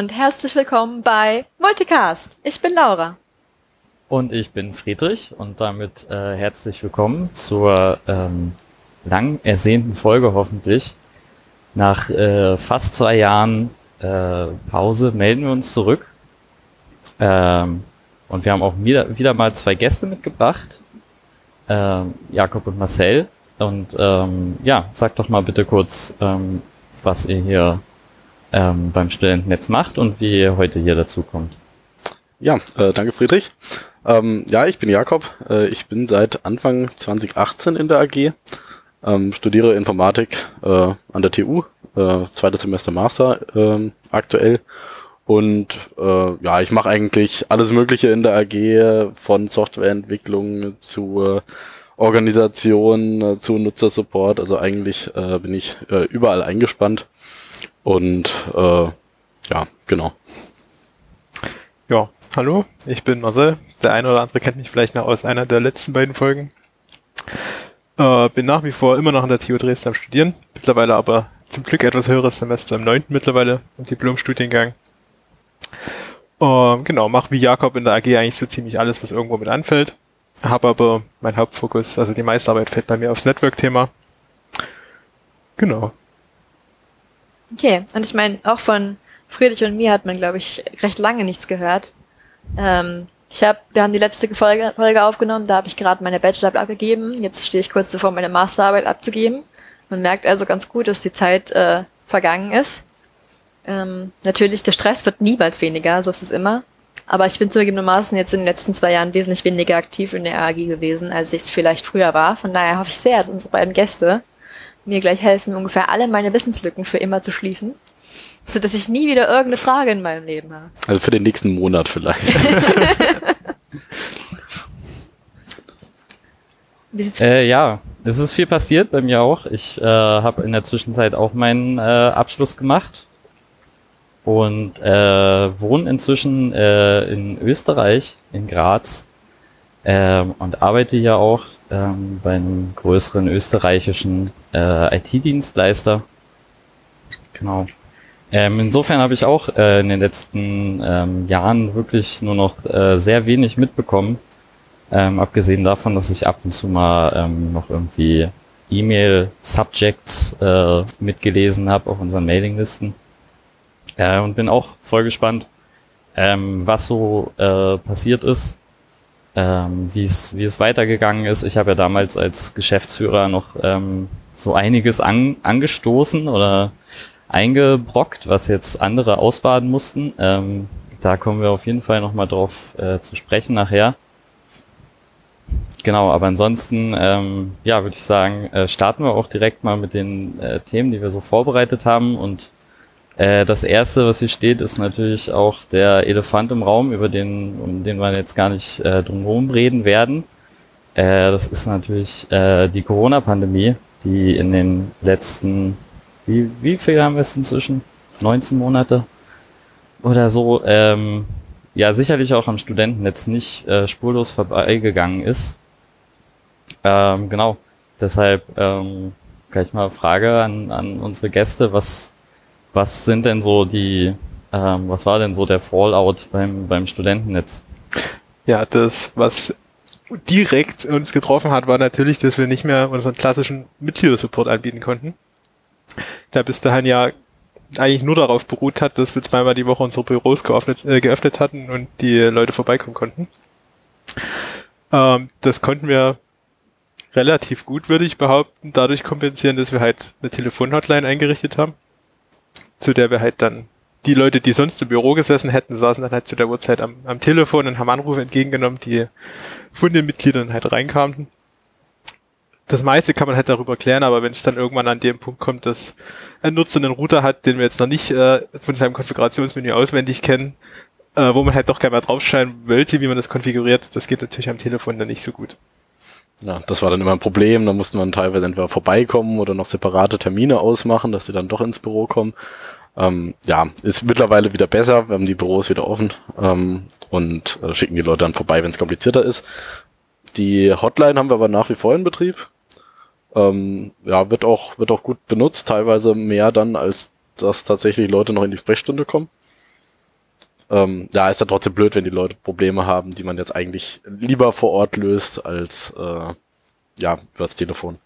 Und herzlich willkommen bei Multicast. Ich bin Laura. Und ich bin Friedrich und damit äh, herzlich willkommen zur ähm, lang ersehnten Folge hoffentlich. Nach äh, fast zwei Jahren äh, Pause melden wir uns zurück. Ähm, und wir haben auch wieder, wieder mal zwei Gäste mitgebracht. Ähm, Jakob und Marcel. Und ähm, ja, sag doch mal bitte kurz, ähm, was ihr hier ähm, beim Studentennetz macht und wie ihr heute hier dazu kommt. Ja, äh, danke Friedrich. Ähm, ja, ich bin Jakob. Äh, ich bin seit Anfang 2018 in der AG, ähm, studiere Informatik äh, an der TU, äh, zweites Semester Master äh, aktuell. Und äh, ja, ich mache eigentlich alles Mögliche in der AG, von Softwareentwicklung zu Organisation, äh, zu Nutzersupport. Also eigentlich bin ich überall eingespannt. Und äh, ja, genau. Ja, hallo, ich bin Marcel. Der eine oder andere kennt mich vielleicht noch aus einer der letzten beiden Folgen. Äh, bin nach wie vor immer noch an der TU Dresden am Studieren, mittlerweile aber zum Glück etwas höheres Semester im neunten mittlerweile im Diplomstudiengang. Äh, genau, mache wie Jakob in der AG eigentlich so ziemlich alles, was irgendwo mit anfällt. Habe aber mein Hauptfokus, also die meiste Arbeit fällt bei mir aufs Network-Thema. Genau. Okay, und ich meine, auch von Friedrich und mir hat man, glaube ich, recht lange nichts gehört. Ähm, ich habe, wir haben die letzte Folge, Folge aufgenommen, da habe ich gerade meine Bachelorarbeit abgegeben. Jetzt stehe ich kurz davor, meine Masterarbeit abzugeben. Man merkt also ganz gut, dass die Zeit äh, vergangen ist. Ähm, natürlich, der Stress wird niemals weniger, so ist es immer. Aber ich bin zugegebenermaßen jetzt in den letzten zwei Jahren wesentlich weniger aktiv in der AG gewesen, als ich es vielleicht früher war. Von daher hoffe ich sehr, dass unsere beiden Gäste mir gleich helfen, ungefähr alle meine Wissenslücken für immer zu schließen so dass ich nie wieder irgendeine Frage in meinem Leben habe. Also für den nächsten Monat vielleicht. äh, ja, es ist viel passiert bei mir auch. Ich äh, habe in der Zwischenzeit auch meinen äh, Abschluss gemacht und äh, wohne inzwischen äh, in Österreich, in Graz äh, und arbeite hier auch ähm, bei einem größeren österreichischen äh, IT-Dienstleister. Genau. Ähm, insofern habe ich auch äh, in den letzten ähm, Jahren wirklich nur noch äh, sehr wenig mitbekommen. Ähm, abgesehen davon, dass ich ab und zu mal ähm, noch irgendwie E-Mail-Subjects äh, mitgelesen habe auf unseren Mailinglisten. Äh, und bin auch voll gespannt, ähm, was so äh, passiert ist, ähm, wie es weitergegangen ist. Ich habe ja damals als Geschäftsführer noch ähm, so einiges an, angestoßen oder eingebrockt, was jetzt andere ausbaden mussten. Ähm, da kommen wir auf jeden Fall nochmal drauf äh, zu sprechen nachher. Genau, aber ansonsten, ähm, ja, würde ich sagen, äh, starten wir auch direkt mal mit den äh, Themen, die wir so vorbereitet haben. Und äh, das erste, was hier steht, ist natürlich auch der Elefant im Raum, über den, um den wir jetzt gar nicht äh, drumherum reden werden. Äh, das ist natürlich äh, die Corona-Pandemie, die in den letzten wie, wie viel haben wir es inzwischen? 19 Monate oder so. Ähm, ja, sicherlich auch am Studentennetz nicht äh, spurlos vorbeigegangen ist. Ähm, genau. Deshalb ähm, gleich mal Frage an, an unsere Gäste. Was, was sind denn so die, ähm, was war denn so der Fallout beim, beim Studentennetz? Ja, das, was direkt uns getroffen hat, war natürlich, dass wir nicht mehr unseren klassischen Mitgliedersupport anbieten konnten der bis dahin ja eigentlich nur darauf beruht hat, dass wir zweimal die Woche unsere Büros geöffnet, äh, geöffnet hatten und die Leute vorbeikommen konnten. Ähm, das konnten wir relativ gut, würde ich behaupten, dadurch kompensieren, dass wir halt eine Telefonhotline eingerichtet haben, zu der wir halt dann die Leute, die sonst im Büro gesessen hätten, saßen dann halt zu der Uhrzeit am, am Telefon und haben Anrufe entgegengenommen, die von den Mitgliedern halt reinkamen das meiste kann man halt darüber klären, aber wenn es dann irgendwann an dem Punkt kommt, dass ein Nutzer einen Router hat, den wir jetzt noch nicht äh, von seinem Konfigurationsmenü auswendig kennen, äh, wo man halt doch gerne mal draufschauen wollte, wie man das konfiguriert, das geht natürlich am Telefon dann nicht so gut. Ja, das war dann immer ein Problem. Da musste man teilweise entweder vorbeikommen oder noch separate Termine ausmachen, dass sie dann doch ins Büro kommen. Ähm, ja, ist mittlerweile wieder besser. Wir haben die Büros wieder offen ähm, und äh, schicken die Leute dann vorbei, wenn es komplizierter ist. Die Hotline haben wir aber nach wie vor in Betrieb. Ähm, ja, wird auch, wird auch gut benutzt, teilweise mehr dann, als dass tatsächlich Leute noch in die Sprechstunde kommen. Ähm, ja, ist dann trotzdem blöd, wenn die Leute Probleme haben, die man jetzt eigentlich lieber vor Ort löst als äh, ja, über das Telefon.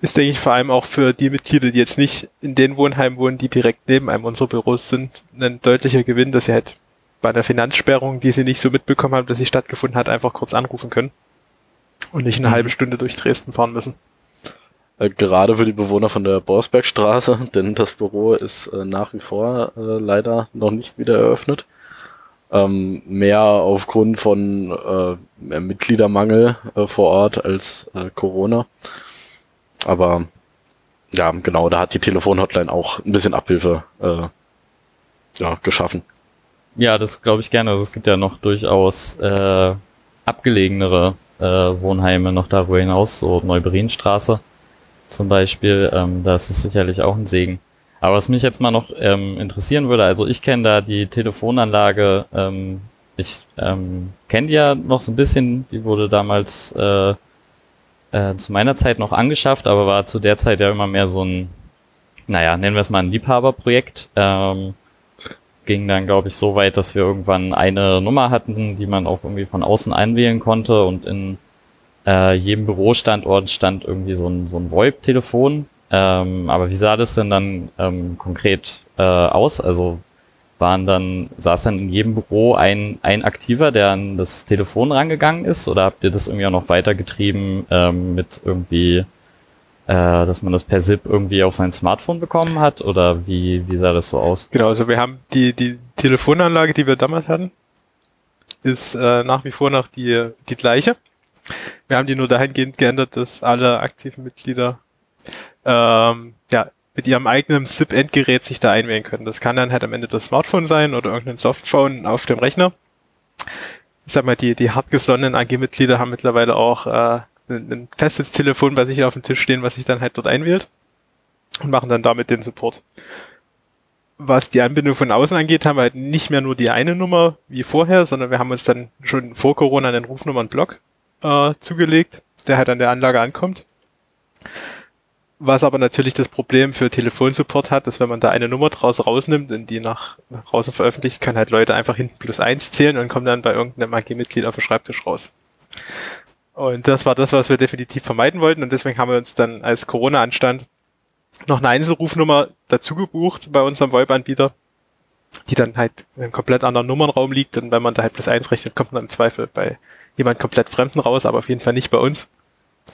Ist, denke ich, vor allem auch für die Mitglieder, die jetzt nicht in den Wohnheimen wohnen, die direkt neben einem unserer Büros sind, ein deutlicher Gewinn, dass sie halt bei einer Finanzsperrung, die sie nicht so mitbekommen haben, dass sie stattgefunden hat, einfach kurz anrufen können und nicht eine Mhm. halbe Stunde durch Dresden fahren müssen. Äh, gerade für die Bewohner von der Borsbergstraße, denn das Büro ist äh, nach wie vor äh, leider noch nicht wieder eröffnet. Ähm, mehr aufgrund von äh, Mitgliedermangel äh, vor Ort als äh, Corona. Aber ja, genau, da hat die Telefonhotline auch ein bisschen Abhilfe äh, ja, geschaffen. Ja, das glaube ich gerne. Also es gibt ja noch durchaus äh, abgelegenere äh, Wohnheime noch darüber hinaus, so Neuberienstraße zum Beispiel. Ähm, da ist sicherlich auch ein Segen. Aber was mich jetzt mal noch ähm, interessieren würde, also ich kenne da die Telefonanlage, ähm, ich ähm, kenne die ja noch so ein bisschen, die wurde damals äh, äh, zu meiner Zeit noch angeschafft, aber war zu der Zeit ja immer mehr so ein, naja, nennen wir es mal ein Liebhaberprojekt. Ähm, ging dann, glaube ich, so weit, dass wir irgendwann eine Nummer hatten, die man auch irgendwie von außen einwählen konnte und in äh, jedem Bürostandort stand irgendwie so ein, so ein VoIP-Telefon. Ähm, aber wie sah das denn dann ähm, konkret äh, aus? Also waren dann, saß dann in jedem Büro ein, ein Aktiver, der an das Telefon rangegangen ist? Oder habt ihr das irgendwie auch noch weitergetrieben ähm, mit irgendwie, äh, dass man das per SIP irgendwie auf sein Smartphone bekommen hat? Oder wie, wie sah das so aus? Genau, also wir haben die, die Telefonanlage, die wir damals hatten, ist äh, nach wie vor noch die, die gleiche. Wir haben die nur dahingehend geändert, dass alle aktiven Mitglieder ähm, ja, mit ihrem eigenen SIP-Endgerät sich da einwählen können. Das kann dann halt am Ende das Smartphone sein oder irgendein Softphone auf dem Rechner. Ich sag mal, die, die hartgesonnenen AG-Mitglieder haben mittlerweile auch äh, ein, ein festes Telefon bei sich auf dem Tisch stehen, was sich dann halt dort einwählt und machen dann damit den Support was die Anbindung von außen angeht, haben wir halt nicht mehr nur die eine Nummer wie vorher, sondern wir haben uns dann schon vor Corona einen Rufnummernblock äh, zugelegt, der halt an der Anlage ankommt. Was aber natürlich das Problem für Telefonsupport hat, dass wenn man da eine Nummer draus rausnimmt und die nach, nach draußen veröffentlicht, können halt Leute einfach hinten plus eins zählen und kommen dann bei irgendeinem AG-Mitglied auf dem Schreibtisch raus. Und das war das, was wir definitiv vermeiden wollten und deswegen haben wir uns dann als Corona anstand noch eine Einzelrufnummer dazu gebucht bei unserem VoIP-Anbieter, die dann halt in einem komplett anderen Nummernraum liegt und wenn man da halt plus eins rechnet, kommt man im Zweifel bei jemand komplett Fremden raus, aber auf jeden Fall nicht bei uns.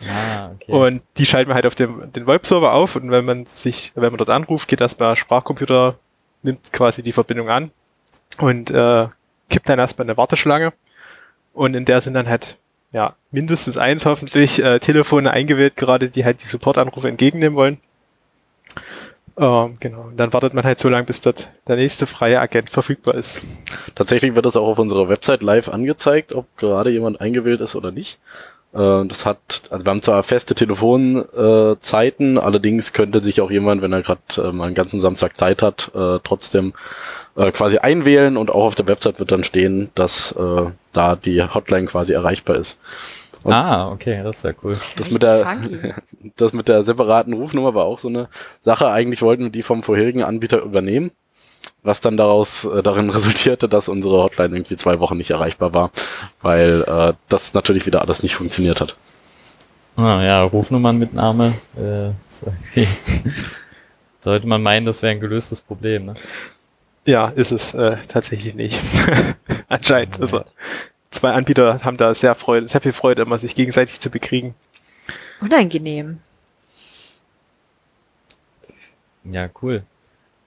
Ah, okay. Und die schalten wir halt auf dem, den VoIP-Server auf und wenn man sich, wenn man dort anruft, geht erstmal Sprachcomputer, nimmt quasi die Verbindung an und äh, kippt dann erstmal eine Warteschlange und in der sind dann halt ja mindestens eins hoffentlich äh, Telefone eingewählt, gerade die halt die Supportanrufe entgegennehmen wollen. Ähm, genau. Und dann wartet man halt so lange, bis dort der nächste freie Agent verfügbar ist. Tatsächlich wird das auch auf unserer Website live angezeigt, ob gerade jemand eingewählt ist oder nicht. Äh, Das hat, also wir haben zwar feste Telefonzeiten, allerdings könnte sich auch jemand, wenn er gerade äh, mal einen ganzen Samstag Zeit hat, äh, trotzdem äh, quasi einwählen und auch auf der Website wird dann stehen, dass äh, da die Hotline quasi erreichbar ist. Und ah, okay, das ist ja cool. das richtig mit der- funky. das mit der separaten Rufnummer war auch so eine Sache. Eigentlich wollten wir die vom vorherigen Anbieter übernehmen, was dann daraus äh, darin resultierte, dass unsere Hotline irgendwie zwei Wochen nicht erreichbar war, weil äh, das natürlich wieder alles nicht funktioniert hat. Ah, ja, Rufnummernmitnahme. Äh, ist okay. Sollte man meinen, das wäre ein gelöstes Problem. Ne? Ja, ist es äh, tatsächlich nicht. Anscheinend. Also zwei Anbieter haben da sehr Freude, sehr viel Freude, immer sich gegenseitig zu bekriegen. Unangenehm. Ja, cool.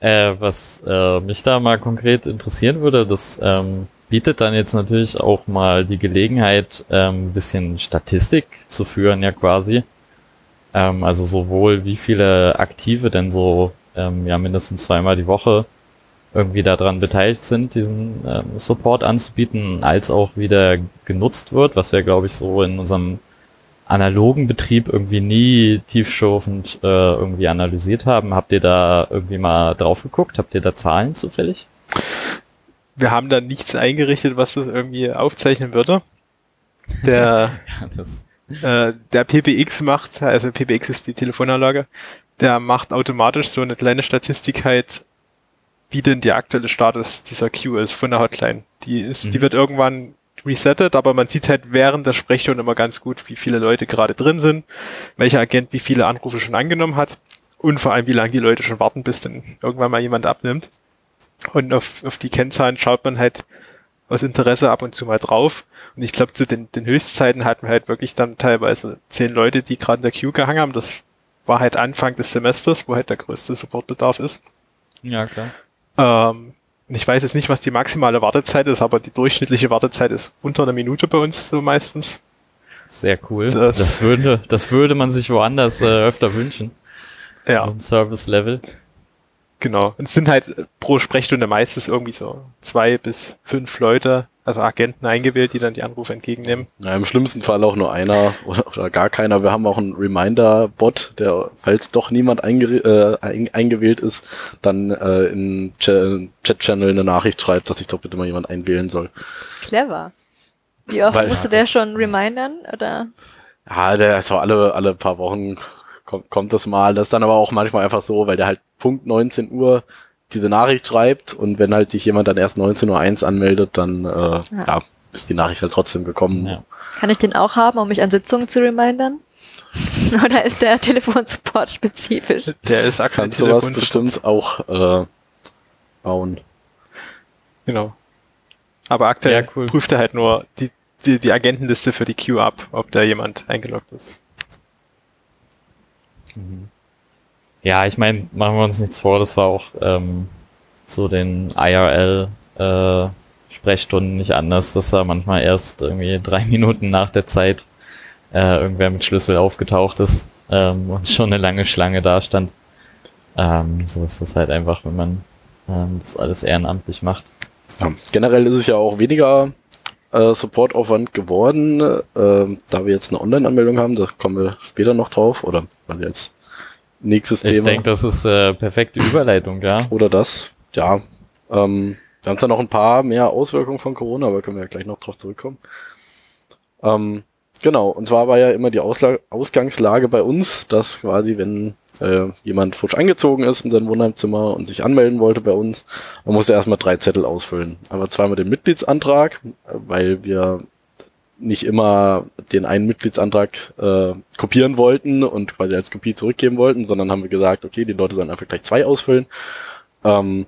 Äh, was äh, mich da mal konkret interessieren würde, das ähm, bietet dann jetzt natürlich auch mal die Gelegenheit, ähm, ein bisschen Statistik zu führen, ja quasi. Ähm, also sowohl wie viele Aktive denn so ähm, ja mindestens zweimal die Woche irgendwie daran beteiligt sind, diesen ähm, Support anzubieten, als auch wie der genutzt wird, was wir, glaube ich, so in unserem analogen Betrieb irgendwie nie tiefschürfend äh, irgendwie analysiert haben. Habt ihr da irgendwie mal drauf geguckt? Habt ihr da Zahlen zufällig? Wir haben da nichts eingerichtet, was das irgendwie aufzeichnen würde. Der, Ja, äh, der PBX macht, also PBX ist die Telefonanlage, der macht automatisch so eine kleine Statistik halt wie denn der aktuelle Status dieser Queue ist von der Hotline. Die ist, Mhm. die wird irgendwann resettet, aber man sieht halt während der Sprechstunde immer ganz gut, wie viele Leute gerade drin sind, welcher Agent wie viele Anrufe schon angenommen hat und vor allem, wie lange die Leute schon warten, bis dann irgendwann mal jemand abnimmt. Und auf, auf die Kennzahlen schaut man halt aus Interesse ab und zu mal drauf. Und ich glaube, zu den, den Höchstzeiten hatten wir halt wirklich dann teilweise zehn Leute, die gerade in der Queue gehangen haben. Das war halt Anfang des Semesters, wo halt der größte Supportbedarf ist. Ja, klar. Ähm, ich weiß jetzt nicht, was die maximale Wartezeit ist, aber die durchschnittliche Wartezeit ist unter einer Minute bei uns so meistens. Sehr cool. Das- Das, würde, das würde man sich woanders äh, öfter wünschen. Ja, So ein Service-Level. Genau. Und es sind halt pro Sprechstunde meistens irgendwie so zwei bis fünf Leute, also Agenten eingewählt, die dann die Anrufe entgegennehmen. Ja, Im schlimmsten Fall auch nur einer oder, oder gar keiner. Wir haben auch einen Reminder-Bot, der, falls doch niemand einge äh, ein, eingewählt ist, dann äh, in Ch Chat-Channel eine Nachricht schreibt, dass sich doch bitte mal jemand einwählen soll. Clever. Wie oft Weil- musste der schon remindern? Oder? Ja, der ist so alle, alle paar Wochen kommt, kommt das mal. Das ist dann aber auch manchmal einfach so, weil der halt Punkt 19 Uhr diese Nachricht schreibt und wenn halt dich jemand dann erst 19.01 Uhr anmeldet, dann äh, ja. ist die Nachricht halt trotzdem gekommen. Ja. Kann ich den auch haben, um mich an Sitzungen zu remindern? Oder ist der Telefonsupport spezifisch? Der ist aktuell Kannst sowas bestimmt auch äh, bauen. Genau. Aber aktuell Ja, cool. prüft er halt nur die, die, die Agentenliste für die Queue ab, ob da jemand eingeloggt ist. Ja, ich meine, machen wir uns nichts vor, das war auch ähm, so den IRL äh, Sprechstunden nicht anders, dass da manchmal erst irgendwie drei Minuten nach der Zeit äh, irgendwer mit Schlüssel aufgetaucht ist ähm, und schon eine lange Schlange da stand. Ähm, so ist das halt einfach, wenn man ähm, das alles ehrenamtlich macht. Ja. Generell ist es ja auch weniger äh, Supportaufwand geworden, äh, da wir jetzt eine Online-Anmeldung haben. Da kommen wir später noch drauf oder also jetzt nächstes Ich Thema. denke, das ist äh, perfekte Überleitung, ja. Oder das, ja. Ähm, wir haben zwar noch ein paar mehr Auswirkungen von Corona, aber können wir ja gleich noch drauf zurückkommen. Ähm, genau, und zwar war ja immer die Ausla Ausgangslage bei uns, dass quasi, wenn äh, jemand frisch eingezogen ist in sein Wohnheimzimmer und sich anmelden wollte bei uns, man musste erstmal drei Zettel ausfüllen. Aber zweimal den Mitgliedsantrag, weil wir nicht immer den einen Mitgliedsantrag äh, kopieren wollten und quasi als Kopie zurückgeben wollten, sondern haben wir gesagt, okay, die Leute sollen einfach gleich zwei ausfüllen. Ähm,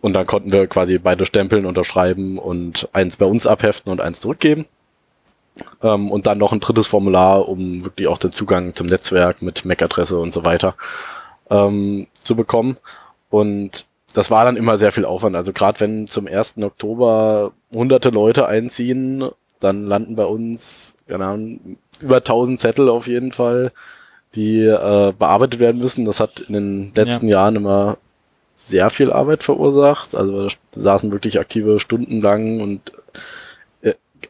und dann konnten wir quasi beide stempeln, unterschreiben und eins bei uns abheften und eins zurückgeben. Ähm, und dann noch ein drittes Formular, um wirklich auch den Zugang zum Netzwerk mit MAC-Adresse und so weiter ähm, zu bekommen. Und das war dann immer sehr viel Aufwand. Also gerade wenn zum 1. Oktober hunderte Leute einziehen, dann landen bei uns Ahnung, über 1000 Zettel auf jeden Fall, die äh, bearbeitet werden müssen. Das hat in den letzten Jahren immer sehr viel Arbeit verursacht. Also wir saßen wirklich aktive Stunden lang und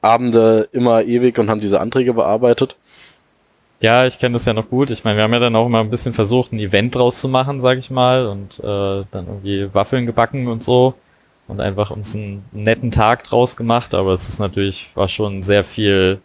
Abende immer ewig und haben diese Anträge bearbeitet. Ja, ich kenne das ja noch gut. Ich meine, wir haben ja dann auch immer ein bisschen versucht, ein Event draus zu machen, sag ich mal, und äh, dann irgendwie Waffeln gebacken und so und einfach uns einen netten Tag draus gemacht. Aber es ist natürlich, war schon sehr viel,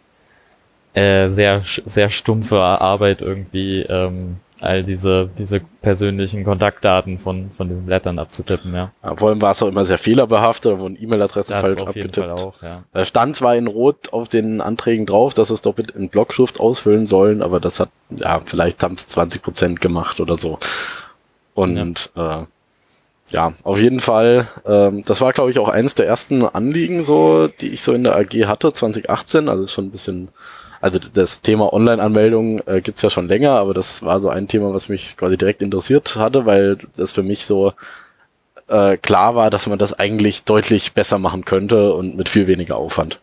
äh, sehr, sehr stumpfe Arbeit irgendwie, ähm, all diese, diese persönlichen Kontaktdaten von, von diesen Blättern abzutippen, ja. Ja, vor allem war es auch immer sehr fehlerbehaftet, E-Mail-Adressen Das falsch auf jeden Fall abgetippt. auch, ja. Da stand zwar in Rot auf den Anträgen drauf, dass es doppelt in Blockschrift ausfüllen sollen, aber das hat, ja, vielleicht haben es 20 Prozent gemacht oder so. Und ja, äh, ja auf jeden Fall, ähm, das war, glaube ich, auch eines der ersten Anliegen, so, die ich so in der AG hatte, 2018, also schon ein bisschen, also das Thema Online-Anmeldung äh, gibt's ja schon länger, aber das war so ein Thema, was mich quasi direkt interessiert hatte, weil das für mich so äh, klar war, dass man das eigentlich deutlich besser machen könnte und mit viel weniger Aufwand.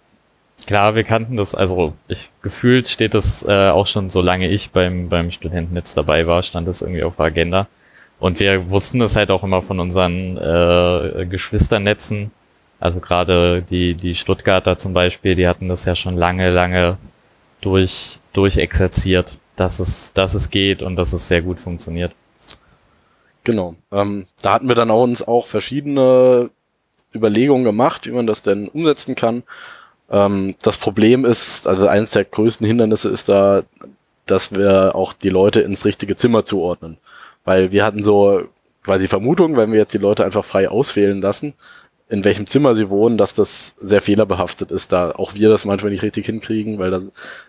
Klar, wir kannten das, also ich gefühlt steht das äh, auch schon, solange ich beim, beim Studentennetz dabei war, stand das irgendwie auf der Agenda. Und wir wussten das halt auch immer von unseren äh, Geschwisternetzen. Also gerade die, die Stuttgarter zum Beispiel, die hatten das ja schon lange, lange durch, durchexerziert, dass es, dass es geht und dass es sehr gut funktioniert. Genau. Ähm, da hatten wir dann auch uns auch verschiedene Überlegungen gemacht, wie man das denn umsetzen kann. Ähm, das Problem ist, also eines der größten Hindernisse ist da, dass wir auch die Leute ins richtige Zimmer zuordnen. Weil wir hatten so quasi Vermutung, wenn wir jetzt die Leute einfach frei auswählen lassen, in welchem Zimmer sie wohnen, dass das sehr fehlerbehaftet ist, da auch wir das manchmal nicht richtig hinkriegen, weil das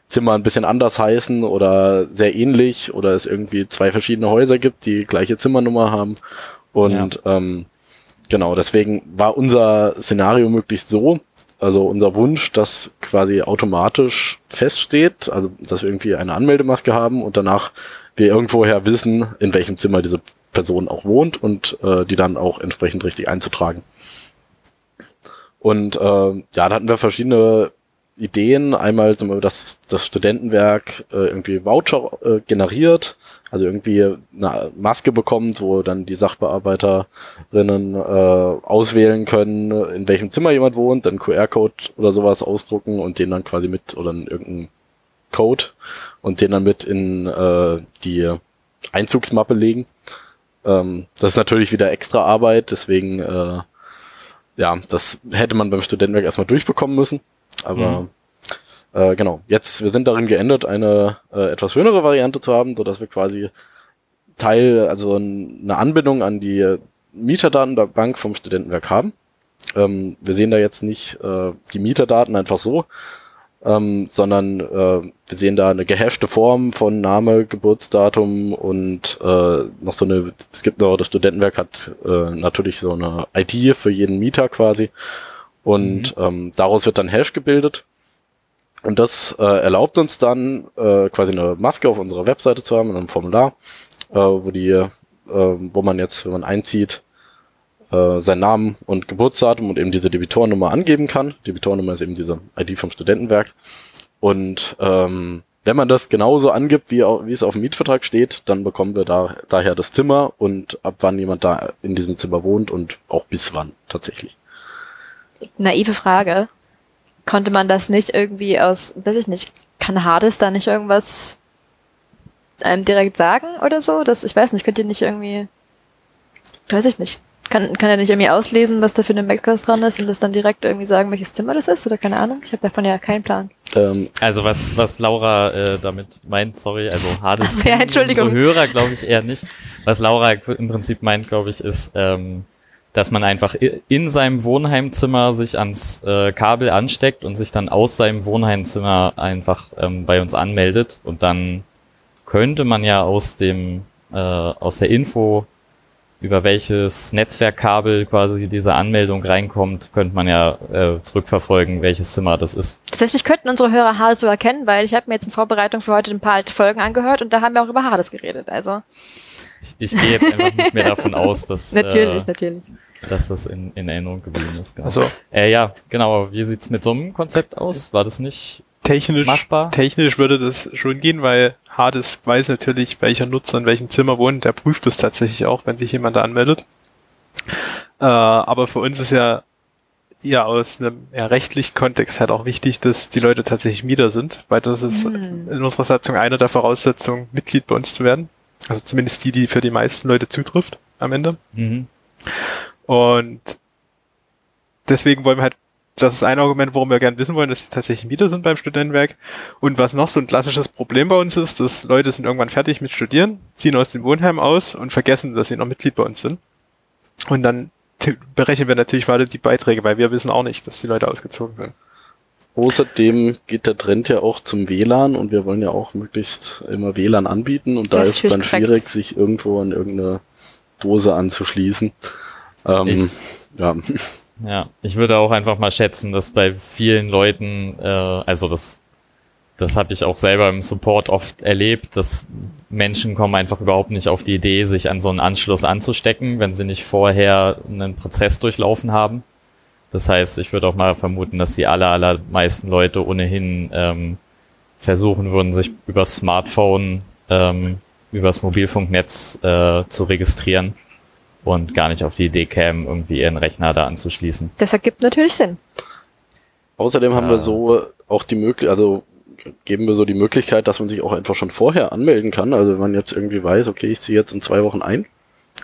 Zimmer ein bisschen anders heißen oder sehr ähnlich oder es irgendwie zwei verschiedene Häuser gibt, die gleiche Zimmernummer haben. Und ja. ähm, genau, deswegen war unser Szenario möglichst so, also unser Wunsch, dass quasi automatisch feststeht, also dass wir irgendwie eine Anmeldemaske haben und danach wir irgendwoher wissen, in welchem Zimmer diese Person auch wohnt und äh, die dann auch entsprechend richtig einzutragen. Und äh, ja, da hatten wir verschiedene Ideen. Einmal, dass das Studentenwerk äh, irgendwie Voucher äh, generiert, also irgendwie eine Maske bekommt, wo dann die Sachbearbeiterinnen äh, auswählen können, in welchem Zimmer jemand wohnt, dann QR-Code oder sowas ausdrucken und den dann quasi mit oder irgendeinen Code und den dann mit in äh, die Einzugsmappe legen. Ähm, das ist natürlich wieder extra Arbeit, deswegen äh, ja, das hätte man beim Studentenwerk erstmal durchbekommen müssen. Aber mhm. Äh, genau, jetzt, wir sind darin geändert, eine äh, etwas schönere Variante zu haben, so dass wir quasi Teil, also eine Anbindung an die Mieterdatenbank vom Studentenwerk haben. Ähm, wir sehen da jetzt nicht äh, die Mieterdaten einfach so, ähm, sondern äh, wir sehen da eine gehashte Form von Name, Geburtsdatum und äh, noch so eine, es gibt noch, das Studentenwerk hat äh, natürlich so eine ID für jeden Mieter quasi und mhm. ähm, daraus wird dann Hash gebildet und das äh, erlaubt uns dann äh, quasi eine Maske auf unserer Webseite zu haben, in einem Formular, äh, wo die, äh, wo man jetzt, wenn man einzieht, äh, seinen Namen und Geburtsdatum und eben diese Debitornummer angeben kann. Debitornummer ist eben diese ID vom Studentenwerk. Und ähm, wenn man das genauso angibt, wie, wie es auf dem Mietvertrag steht, dann bekommen wir da, daher das Zimmer und ab wann jemand da in diesem Zimmer wohnt und auch bis wann tatsächlich. Naive Frage konnte man das nicht irgendwie aus, weiß ich nicht, kann Hades da nicht irgendwas einem direkt sagen oder so? Das, ich weiß nicht, könnt ihr nicht irgendwie, weiß ich nicht, kann, kann er nicht irgendwie auslesen, was da für eine MacOS dran ist und das dann direkt irgendwie sagen, welches Zimmer das ist oder keine Ahnung? Ich habe davon ja keinen Plan. Ähm, also was, was Laura äh, damit meint, sorry, also Hades Ach, ja, Entschuldigung. Hörer glaube ich eher nicht. Was Laura im Prinzip meint, glaube ich, ist, ähm, dass man einfach in seinem Wohnheimzimmer sich ans äh, Kabel ansteckt und sich dann aus seinem Wohnheimzimmer einfach ähm, bei uns anmeldet und dann könnte man ja aus dem äh, aus der Info über welches Netzwerkkabel quasi diese Anmeldung reinkommt, könnte man ja äh, zurückverfolgen, welches Zimmer das ist. Tatsächlich könnten unsere Hörer Hades so erkennen, weil ich habe mir jetzt in Vorbereitung für heute ein paar alte Folgen angehört und da haben wir auch über Hades geredet. Also ich, ich gehe jetzt einfach nicht mehr davon aus, dass, natürlich, äh, natürlich. dass das in, in Erinnerung geblieben ist. Genau. Also, äh, ja, genau. Wie sieht's mit so einem Konzept aus? War das nicht technisch, machbar? Technisch würde das schon gehen, weil Hades weiß natürlich, welcher Nutzer in welchem Zimmer wohnt. Der prüft das tatsächlich auch, wenn sich jemand da anmeldet. Äh, aber für uns ist ja ja aus einem ja, rechtlichen Kontext halt auch wichtig, dass die Leute tatsächlich Mieter sind, weil das ist mhm. in unserer Satzung eine der Voraussetzungen, Mitglied bei uns zu werden. Also zumindest die, die für die meisten Leute zutrifft am Ende. Mhm. Und deswegen wollen wir halt, das ist ein Argument, warum wir gerne wissen wollen, dass sie tatsächlich Mieter sind beim Studentenwerk. Und was noch so ein klassisches Problem bei uns ist, dass Leute sind irgendwann fertig mit Studieren, ziehen aus dem Wohnheim aus und vergessen, dass sie noch Mitglied bei uns sind. Und dann berechnen wir natürlich weiter die Beiträge, weil wir wissen auch nicht, dass die Leute ausgezogen sind. Außerdem geht der Trend ja auch zum WLAN und wir wollen ja auch möglichst immer WLAN anbieten und da das ist es dann korrekt. schwierig, sich irgendwo an irgendeine Dose anzuschließen. Ähm, ich, ja. Ja, ich würde auch einfach mal schätzen, dass bei vielen Leuten, äh, also das, das habe ich auch selber im Support oft erlebt, dass Menschen kommen einfach überhaupt nicht auf die Idee, sich an so einen Anschluss anzustecken, wenn sie nicht vorher einen Prozess durchlaufen haben. Das heißt, ich würde auch mal vermuten, dass die aller, allermeisten Leute ohnehin ähm, versuchen würden, sich übers Smartphone, ähm, übers Mobilfunknetz äh, zu registrieren und gar nicht auf die Idee kämen, irgendwie ihren Rechner da anzuschließen. Das ergibt natürlich Sinn. Außerdem haben wir so auch die Möglichkeit, also geben wir so die Möglichkeit, dass man sich auch einfach schon vorher anmelden kann. Also wenn man jetzt irgendwie weiß, okay, ich ziehe jetzt in zwei Wochen ein,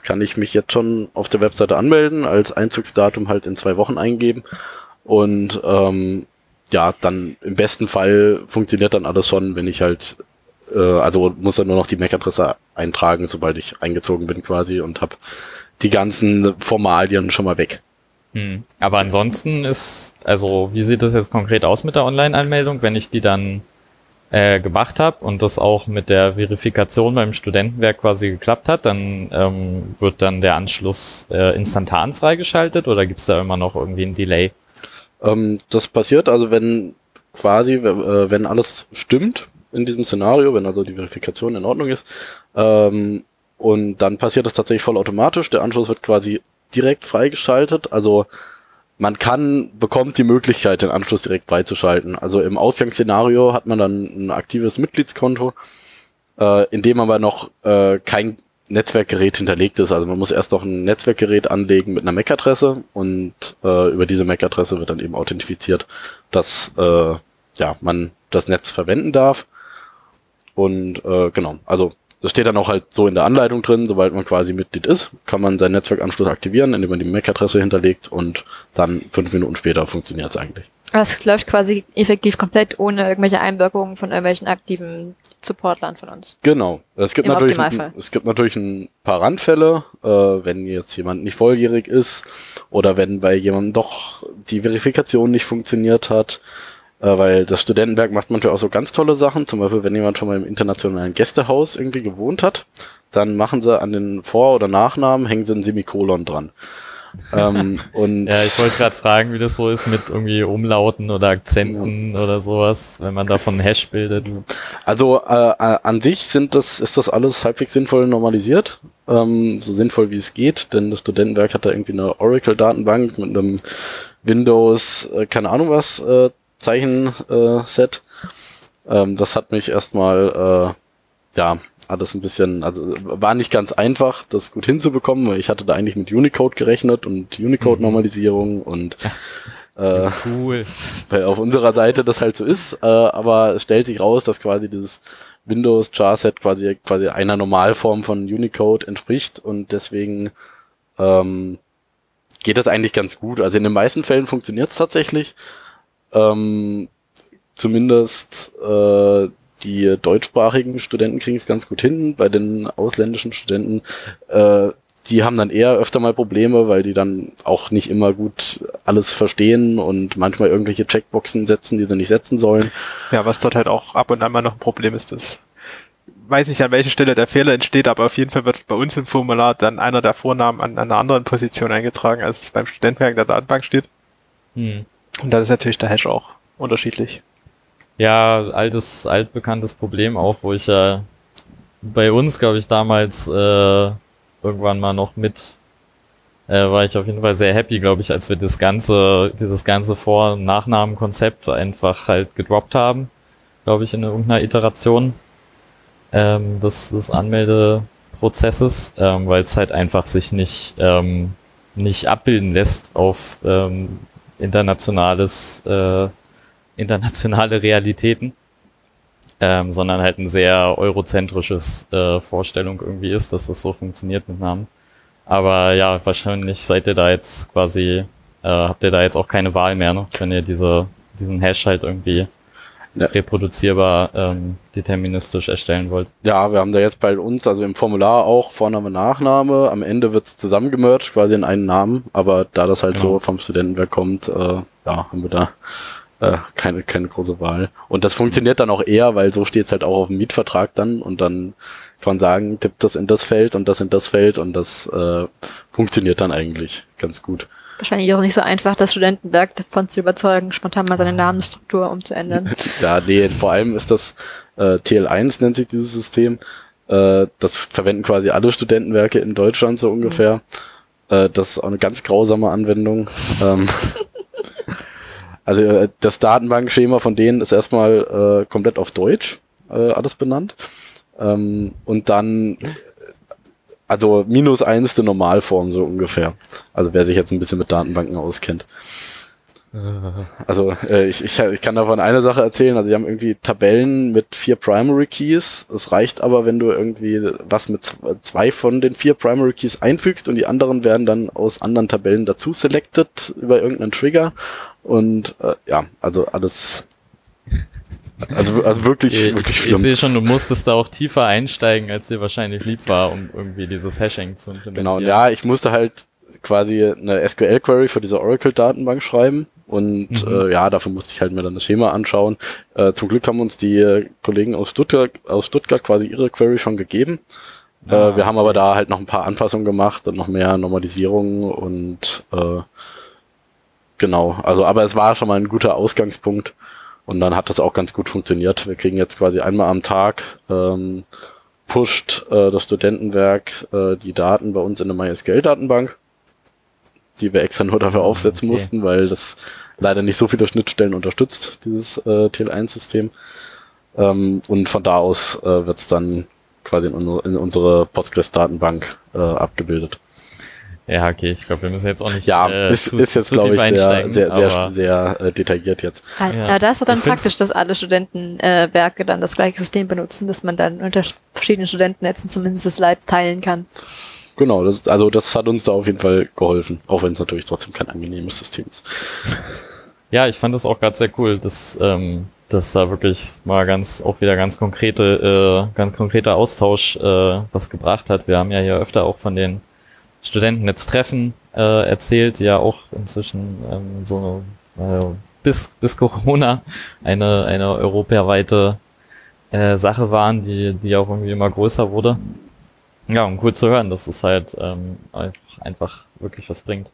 kann ich mich jetzt schon auf der Webseite anmelden, als Einzugsdatum halt in zwei Wochen eingeben und ähm, ja, dann im besten Fall funktioniert dann alles schon, wenn ich halt, äh, also muss dann nur noch die MAC-Adresse eintragen, sobald ich eingezogen bin quasi und habe die ganzen Formalien schon mal weg. Hm. Aber ansonsten ist, also wie sieht das jetzt konkret aus mit der Online-Anmeldung, wenn ich die dann äh, gemacht habe und das auch mit der Verifikation beim Studentenwerk quasi geklappt hat, dann ähm, wird dann der Anschluss äh, instantan freigeschaltet oder gibt's da immer noch irgendwie ein Delay? Ähm, das passiert also, wenn quasi, äh, wenn alles stimmt in diesem Szenario, wenn also die Verifikation in Ordnung ist, ähm, und dann passiert das tatsächlich vollautomatisch. Der Anschluss wird quasi direkt freigeschaltet. Also man kann, bekommt die Möglichkeit, den Anschluss direkt freizuschalten. Also im Ausgangsszenario hat man dann ein aktives Mitgliedskonto, äh, in dem aber noch äh, kein Netzwerkgerät hinterlegt ist. Also man muss erst noch ein Netzwerkgerät anlegen mit einer MAC-Adresse und äh, über diese MAC-Adresse wird dann eben authentifiziert, dass äh, ja, man das Netz verwenden darf. Und äh, genau, also das steht dann auch halt so in der Anleitung drin, sobald man quasi Mitglied ist, kann man seinen Netzwerkanschluss aktivieren, indem man die MAC-Adresse hinterlegt und dann fünf Minuten später funktioniert es eigentlich. Es läuft quasi effektiv komplett ohne irgendwelche Einwirkungen von irgendwelchen aktiven Supportlern von uns. Genau. Es gibt, Im natürlich, Optimalfall. es gibt natürlich ein paar Randfälle, äh, wenn jetzt jemand nicht volljährig ist oder wenn bei jemandem doch die Verifikation nicht funktioniert hat. Äh, weil das Studentenwerk macht manchmal auch so ganz tolle Sachen. Zum Beispiel, wenn jemand schon mal im internationalen Gästehaus irgendwie gewohnt hat, dann machen sie an den Vor- oder Nachnamen, hängen sie ein Semikolon dran. ähm, und Ja, ich wollte gerade fragen, wie das so ist mit irgendwie Umlauten oder Akzenten oder sowas, wenn man davon einen Hash bildet. Also äh, äh, an sich sind das, ist das alles halbwegs sinnvoll normalisiset, ähm, so sinnvoll wie es geht, denn das Studentenwerk hat da irgendwie eine Oracle-Datenbank mit einem Windows, äh, keine Ahnung was, äh, Zeichenset. Äh, Set. ähm, das hat mich erstmal, äh, ja, alles ein bisschen, also war nicht ganz einfach, das gut hinzubekommen, weil ich hatte da eigentlich mit Unicode gerechnet und Unicode-Normalisierung und äh, Cool. weil auf unserer Seite das halt so ist, äh, aber es stellt sich raus, dass quasi dieses Windows Charset quasi quasi einer Normalform von Unicode entspricht und deswegen ähm, geht das eigentlich ganz gut. Also in den meisten Fällen funktioniert es tatsächlich. Ähm, zumindest äh, die deutschsprachigen Studenten kriegen es ganz gut hin. Bei den ausländischen Studenten, äh, die haben dann eher öfter mal Probleme, weil die dann auch nicht immer gut alles verstehen und manchmal irgendwelche Checkboxen setzen, die sie nicht setzen sollen. Ja, was dort halt auch ab und an mal noch ein Problem ist, das weiß nicht, an welcher Stelle der Fehler entsteht, aber auf jeden Fall wird bei uns im Formular dann einer der Vornamen an, an einer anderen Position eingetragen, als es beim Studentenwerk in der Datenbank steht. Hm. Und dann ist natürlich der Hash auch unterschiedlich. Ja, altes, altbekanntes Problem auch, wo ich ja bei uns, glaube ich, damals äh, irgendwann mal noch mit, äh, war ich auf jeden Fall sehr happy, glaube ich, als wir das ganze, dieses ganze Vor- und Nachnamenkonzept einfach halt gedroppt haben, glaube ich, in irgendeiner Iteration ähm, des, des Anmeldeprozesses, ähm, weil es halt einfach sich nicht, ähm, nicht abbilden lässt auf ähm, internationales äh, internationale Realitäten, ähm, sondern halt ein sehr eurozentrisches äh, Vorstellung irgendwie ist, dass das so funktioniert mit Namen. Aber ja, wahrscheinlich seid ihr da jetzt quasi, äh, habt ihr da jetzt auch keine Wahl mehr, ne? wenn ihr diese, diesen Hash halt irgendwie Ja. reproduzierbar ähm, deterministisch erstellen wollt. Ja, wir haben da jetzt bei uns, also im Formular auch Vorname, Nachname. Am Ende wird's zusammengemerged, quasi in einen Namen. Aber da das halt Genau. so vom Studentenwerk kommt, äh, ja, haben wir da äh, keine, keine große Wahl. Und das funktioniert dann auch eher, weil so steht's halt auch auf dem Mietvertrag dann und dann kann man sagen, tippt das in das Feld und das in das Feld und das äh, funktioniert dann eigentlich ganz gut. Wahrscheinlich auch nicht so einfach, das Studentenwerk davon zu überzeugen, spontan mal seine Namensstruktur umzuändern. Ja, nee, vor allem ist das äh, TL1 nennt sich dieses System. Äh, das verwenden quasi alle Studentenwerke in Deutschland so ungefähr. Äh, das ist auch eine ganz grausame Anwendung. ähm, also äh, das Datenbankschema von denen ist erstmal äh, komplett auf Deutsch äh, alles benannt. Ähm, und dann also minus eins die Normalform so ungefähr. Also wer sich jetzt ein bisschen mit Datenbanken auskennt. Also äh, ich, ich, ich kann davon eine Sache erzählen. Also die haben irgendwie Tabellen mit vier Primary Keys. Es reicht aber, wenn du irgendwie was mit zwei von den vier Primary Keys einfügst und die anderen werden dann aus anderen Tabellen dazu selected über irgendeinen Trigger. Und äh, ja, also alles Also, also wirklich, Ich, wirklich ich schlimm. sehe schon, du musstest da auch tiefer einsteigen, als dir wahrscheinlich lieb war, um irgendwie dieses Hashing zu implementieren. Genau, ja, ich musste halt quasi eine SQL-Query für diese Oracle-Datenbank schreiben und Mhm. äh, ja, dafür musste ich halt mir dann das Schema anschauen. Äh, zum Glück haben uns die äh, Kollegen aus Stuttgart, aus Stuttgart quasi ihre Query schon gegeben. Ah, äh, wir haben aber da halt noch ein paar Anpassungen gemacht und noch mehr Normalisierungen und äh, genau, also aber es war schon mal ein guter Ausgangspunkt und dann hat das auch ganz gut funktioniert. Wir kriegen jetzt quasi einmal am Tag ähm, pusht äh, das Studentenwerk äh, die Daten bei uns in eine MySQL-Datenbank, die wir extra nur dafür aufsetzen okay. mussten, weil das leider nicht so viele Schnittstellen unterstützt, dieses äh, TL1-System. Ähm, und von da aus äh, wird es dann quasi in, unsere- in unsere Postgres-Datenbank äh, abgebildet. Ja, okay, ich glaube, wir müssen jetzt auch nicht Ja, äh, ist, zu, ist jetzt, glaube ich, sehr, sehr, sehr, sehr äh, detailliert jetzt. Ah, Ja. ja. da ist doch dann Ich praktisch, dass alle Studentenwerke äh, dann das gleiche System benutzen, dass man dann unter verschiedenen Studentennetzen zumindest das Leid teilen kann. Genau, das, also das hat uns da auf jeden Fall geholfen, auch wenn es natürlich trotzdem kein angenehmes System ist. Ja, ich fand das auch gerade sehr cool, dass, ähm, dass da wirklich mal ganz, auch wieder ganz konkrete, äh, ganz konkreter Austausch äh, was gebracht hat. Wir haben ja hier öfter auch von den Studentennetztreffen äh, erzählt, ja auch inzwischen ähm, so äh, bis, bis Corona eine, eine europaweite äh, Sache waren, die, die auch irgendwie immer größer wurde. Ja, und cool zu hören, dass es halt ähm, einfach, einfach wirklich was bringt.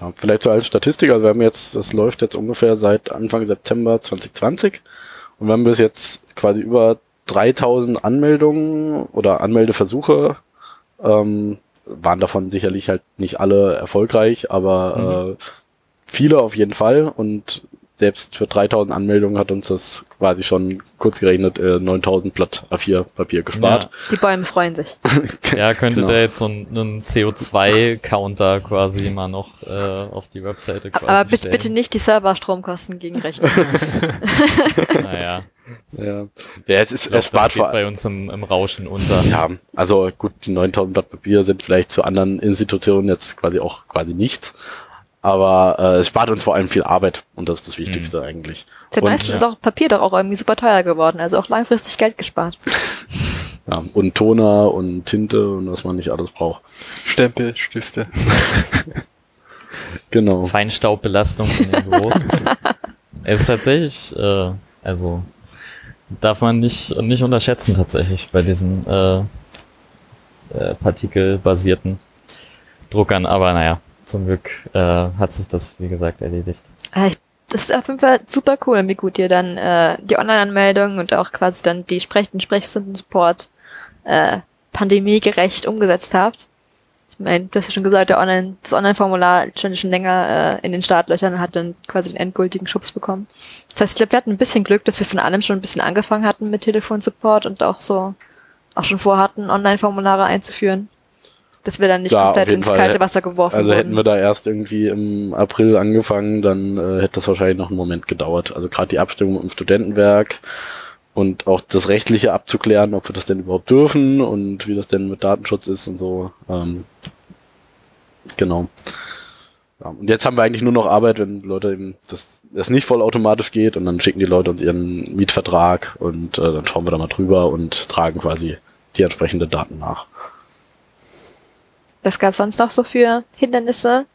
Ja, vielleicht so als Statistik, also wir haben jetzt, das läuft jetzt ungefähr seit Anfang September 2020 und wir haben bis jetzt quasi über 3000 Anmeldungen oder Anmeldeversuche, ähm, waren davon sicherlich halt nicht alle erfolgreich, aber äh, viele auf jeden Fall und selbst für 3000 Anmeldungen hat uns das quasi schon kurz gerechnet äh, 9000 Blatt A4 Papier gespart. Die Bäume freuen sich. Ja, könnte Genau. da jetzt so einen, einen CO2-Counter quasi mal noch äh, auf die Webseite quasi Aber bitte, stellen. bitte nicht die Serverstromkosten gegenrechnen. Naja, Ja, ja es, ist, glaub, es spart vor bei uns im, im Rauschen unter. Ja, also gut, die 9000 Blatt Papier sind vielleicht zu anderen Institutionen jetzt quasi auch quasi nichts. Aber äh, es spart uns vor allem viel Arbeit und das ist das Wichtigste eigentlich. Seit Und, meistens ist auch Papier doch auch irgendwie super teuer geworden, also auch langfristig Geld gespart. ja, und Toner und Tinte und was man nicht alles braucht. Stempel, Stifte. Genau. Feinstaubbelastung in den Büros. es ist tatsächlich, äh, also darf man nicht, nicht unterschätzen tatsächlich bei diesen äh, äh, partikelbasierten Druckern. Aber naja, zum Glück äh, hat sich das, wie gesagt, erledigt. Ich- Das ist auf jeden Fall super cool, wie gut ihr dann äh, die Online-Anmeldung und auch quasi dann die Sprech den Sprechstunden-Support äh, pandemiegerecht umgesetzt habt. Ich meine, du hast ja schon gesagt, der Online, das Online-Formular stand schon länger äh, in den Startlöchern und hat dann quasi den endgültigen Schubs bekommen. Das heißt, ich glaube, wir hatten ein bisschen Glück, dass wir von allem schon ein bisschen angefangen hatten mit Telefonsupport und auch so auch schon vorhatten, Online-Formulare einzuführen. Dass wir dann nicht Ja, komplett ins Fall. kalte Wasser geworfen Also wurden. hätten wir da erst irgendwie im April angefangen, dann äh, hätte das wahrscheinlich noch einen Moment gedauert. Also gerade die Abstimmung im Studentenwerk und auch das Rechtliche abzuklären, ob wir das denn überhaupt dürfen und wie das denn mit Datenschutz ist und so. Ähm, genau. Ja, und jetzt haben wir eigentlich nur noch Arbeit, wenn Leute eben das, das nicht vollautomatisch geht und dann schicken die Leute uns ihren Mietvertrag und äh, dann schauen wir da mal drüber und tragen quasi die entsprechenden Daten nach. Was gab es sonst noch so für Hindernisse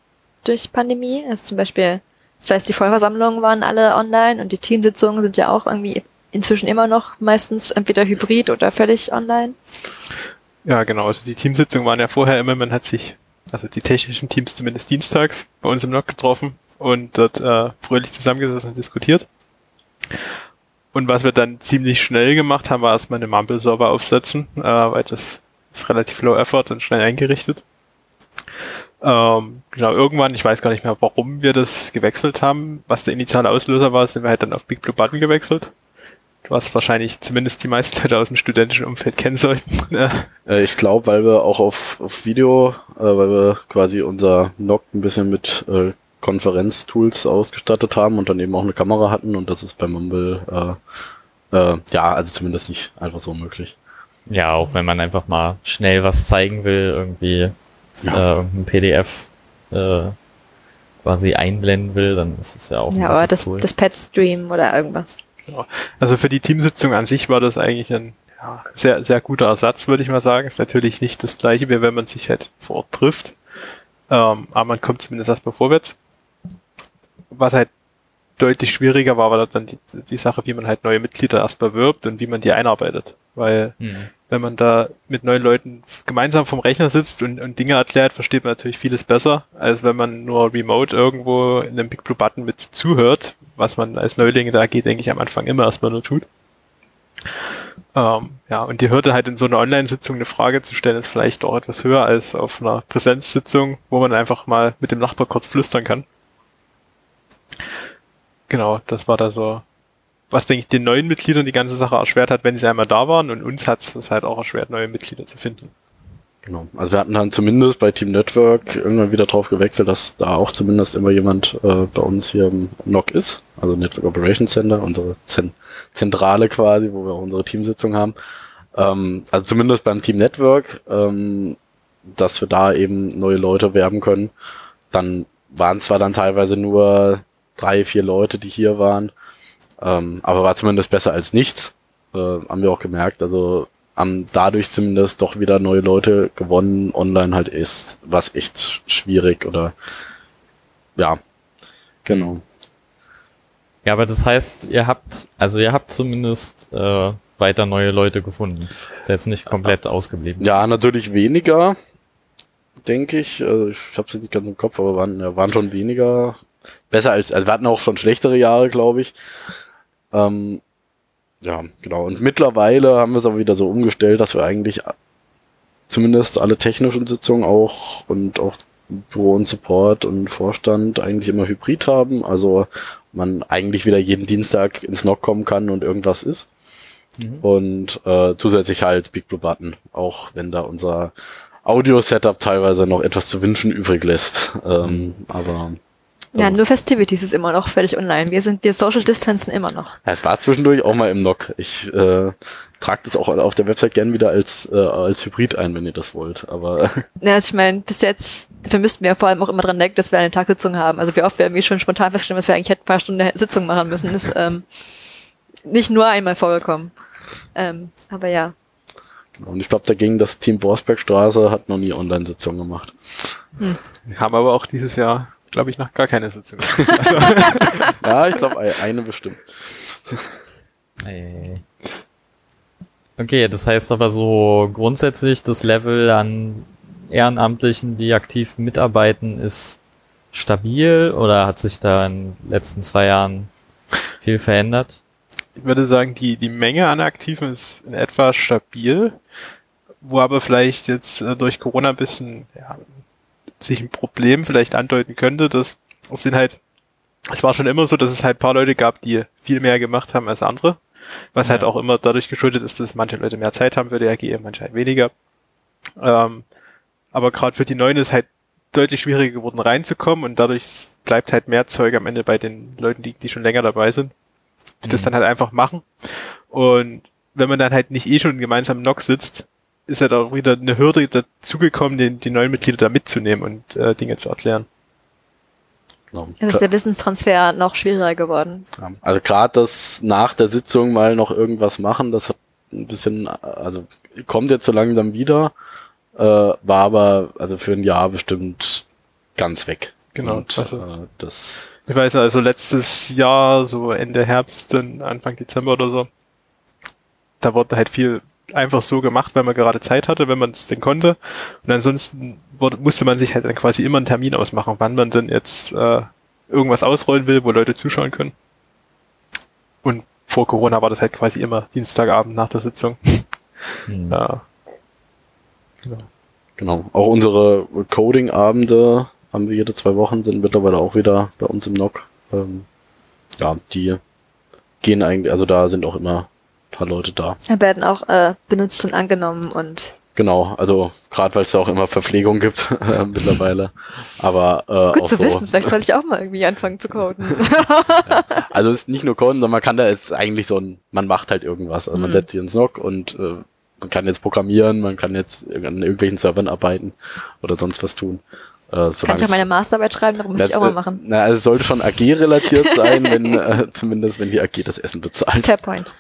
durch Pandemie? Also zum Beispiel, das heißt, die Vollversammlungen waren alle online und die Teamsitzungen sind ja auch irgendwie inzwischen immer noch meistens entweder hybrid oder völlig online. Ja, genau. Also die Teamsitzungen waren ja vorher immer, man hat sich, also die technischen Teams zumindest dienstags bei uns im Log getroffen und dort äh, fröhlich zusammengesessen und diskutiert. Und was wir dann ziemlich schnell gemacht haben, war erstmal eine Mumble-Server aufsetzen, äh, weil das ist relativ low effort und schnell eingerichtet. Ähm, genau, irgendwann, ich weiß gar nicht mehr, warum wir das gewechselt haben, was der initiale Auslöser war, sind wir halt dann auf Big Blue Button gewechselt. Was wahrscheinlich zumindest die meisten Leute aus dem studentischen Umfeld kennen sollten. Äh, ich glaube, weil wir auch auf, auf Video, äh, weil wir quasi unser NOC ein bisschen mit äh, Konferenztools ausgestattet haben und dann eben auch eine Kamera hatten und das ist bei Mumble äh, äh, ja, also zumindest nicht einfach so möglich. Ja, auch wenn man einfach mal schnell was zeigen will, irgendwie Ja. äh, irgendein PDF äh, quasi einblenden will, dann ist es ja auch ja, ein aber nettes das, Tool. das Pet-Stream oder irgendwas. Genau. Also für die Teamsitzung an sich war das eigentlich ein ja, sehr, sehr guter Ersatz, würde ich mal sagen. Ist natürlich nicht das gleiche, wie wenn man sich halt vor Ort trifft. Ähm, aber man kommt zumindest erstmal vorwärts. Was halt deutlich schwieriger war, war dann die, die Sache, wie man halt neue Mitglieder erstmal wirbt und wie man die einarbeitet. Weil Mhm. wenn man da mit neuen Leuten gemeinsam vom Rechner sitzt und, und Dinge erklärt, versteht man natürlich vieles besser, als wenn man nur remote irgendwo in einem Big Blue Button mit zuhört, was man als Neuling da geht, denke ich, am Anfang immer erstmal nur tut. Ähm, ja, und die Hürde halt in so einer Online-Sitzung eine Frage zu stellen, ist vielleicht auch etwas höher als auf einer Präsenzsitzung, wo man einfach mal mit dem Nachbar kurz flüstern kann. Genau, das war da so, was denke ich den neuen Mitgliedern die ganze Sache erschwert hat, wenn sie einmal da waren und uns hat es halt auch erschwert, neue Mitglieder zu finden. Genau. Also wir hatten dann zumindest bei Team Network irgendwann wieder drauf gewechselt, dass da auch zumindest immer jemand äh, bei uns hier im NOC ist, also Network Operations Center, unsere Zen Zentrale quasi, wo wir auch unsere Teamsitzung haben. Ähm, also zumindest beim Team Network, ähm, dass wir da eben neue Leute werben können. Dann waren zwar dann teilweise nur drei, vier Leute, die hier waren, ähm, aber war zumindest besser als nichts. Äh, haben wir auch gemerkt. Also haben dadurch zumindest doch wieder neue Leute gewonnen. Online halt ist was echt schwierig oder ja, genau. Ja, aber das heißt, ihr habt, also ihr habt zumindest äh, weiter neue Leute gefunden. Ist jetzt nicht komplett ausgeblieben. Ja, natürlich weniger, denke ich. Also ich habe es nicht ganz im Kopf, aber waren, ja, waren schon weniger. Besser als, also wir hatten auch schon schlechtere Jahre, glaube ich. Ähm, ja, genau. Und mittlerweile haben wir es aber wieder so umgestellt, dass wir eigentlich zumindest alle technischen Sitzungen auch und auch Büro und Support und Vorstand eigentlich immer hybrid haben. Also man eigentlich wieder jeden Dienstag ins NOC kommen kann und irgendwas ist. Mhm. Und äh, zusätzlich halt Big Blue Button, auch wenn da unser Audio-Setup teilweise noch etwas zu wünschen übrig lässt. Ähm, aber Ja, nur Festivities ist immer noch völlig online. Wir sind, wir Social Distancen immer noch. ja, es war zwischendurch auch mal im NOC. Ich äh, trage das auch auf der Website gern wieder als, äh, als Hybrid ein, wenn ihr das wollt. Aber Ja, also ich meine, bis jetzt, dafür müssten wir vor allem auch immer dran denken, dass wir eine Tagsitzung haben. Also wie oft wir irgendwie schon spontan festgestellt, dass wir eigentlich hätten ein paar Stunden Sitzung machen müssen, ist ähm, nicht nur einmal vorgekommen. Ähm, aber ja. und ich glaube, dagegen das Team Borsbergstraße hat noch nie Online-Sitzungen gemacht. Wir haben aber auch dieses Jahr, glaube ich, noch gar keine Sitzung. Also, Ja, ich glaube, eine bestimmt. Okay, das heißt aber so grundsätzlich das Level an Ehrenamtlichen, die aktiv mitarbeiten, ist stabil oder hat sich da in den letzten zwei Jahren viel verändert? ich würde sagen, die, die Menge an Aktiven ist in etwa stabil, wo aber vielleicht jetzt äh, durch Corona ein bisschen ja, sich ein Problem vielleicht andeuten könnte. Das, das sind halt, es war schon immer so, dass es halt ein paar Leute gab, die viel mehr gemacht haben als andere. Was halt Ja. auch immer dadurch geschuldet ist, dass manche Leute mehr Zeit haben für die AG, manche halt weniger. Ähm, aber gerade für die Neuen ist halt deutlich schwieriger geworden reinzukommen und dadurch bleibt halt mehr Zeug am Ende bei den Leuten, die, die schon länger dabei sind, die das Mhm. dann halt einfach machen. Und wenn man dann halt nicht eh schon gemeinsam im NOC sitzt, ist halt auch wieder eine Hürde dazugekommen, die, die neuen Mitglieder da mitzunehmen und äh, Dinge zu erklären. Genau. Es ist der Wissenstransfer noch schwieriger geworden. Ja, Also gerade das nach der Sitzung mal noch irgendwas machen, das hat ein bisschen, also kommt jetzt so langsam wieder, äh, war aber also für ein Jahr bestimmt ganz weg. Genau, Und, also- äh, das Ich weiß also letztes Jahr, so Ende Herbst, dann Anfang Dezember oder so, da wurde halt viel einfach so gemacht, weil man gerade Zeit hatte, wenn man es denn konnte. Und ansonsten wurde, musste man sich halt dann quasi immer einen Termin ausmachen, wann man denn jetzt äh, irgendwas ausrollen will, wo Leute zuschauen können. Und vor Corona war das halt quasi immer Dienstagabend nach der Sitzung. Hm. Ja, genau. Auch unsere Coding-Abende haben wir jede zwei Wochen, sind mittlerweile auch wieder bei uns im NOC. Ähm, ja, die gehen eigentlich, also da sind auch immer paar Leute da. Werden auch äh, benutzt und angenommen und Genau, also gerade weil es da auch immer Verpflegung gibt äh, mittlerweile. Aber äh, gut auch zu so, wissen. Vielleicht sollte ich auch mal irgendwie anfangen zu coden. Also es ist nicht nur Coden, sondern man kann da ist eigentlich so ein, man macht halt irgendwas. Also man Mhm. setzt sich ins NOC und äh, man kann jetzt programmieren, man kann jetzt an irgendwelchen Servern arbeiten oder sonst was tun. Äh, Kann ich auch meine Masterarbeit schreiben, darum muss das, ich auch mal äh, machen. Na, also es sollte schon AG-relatiert sein, wenn, äh, zumindest wenn die AG das Essen bezahlt. Fair point.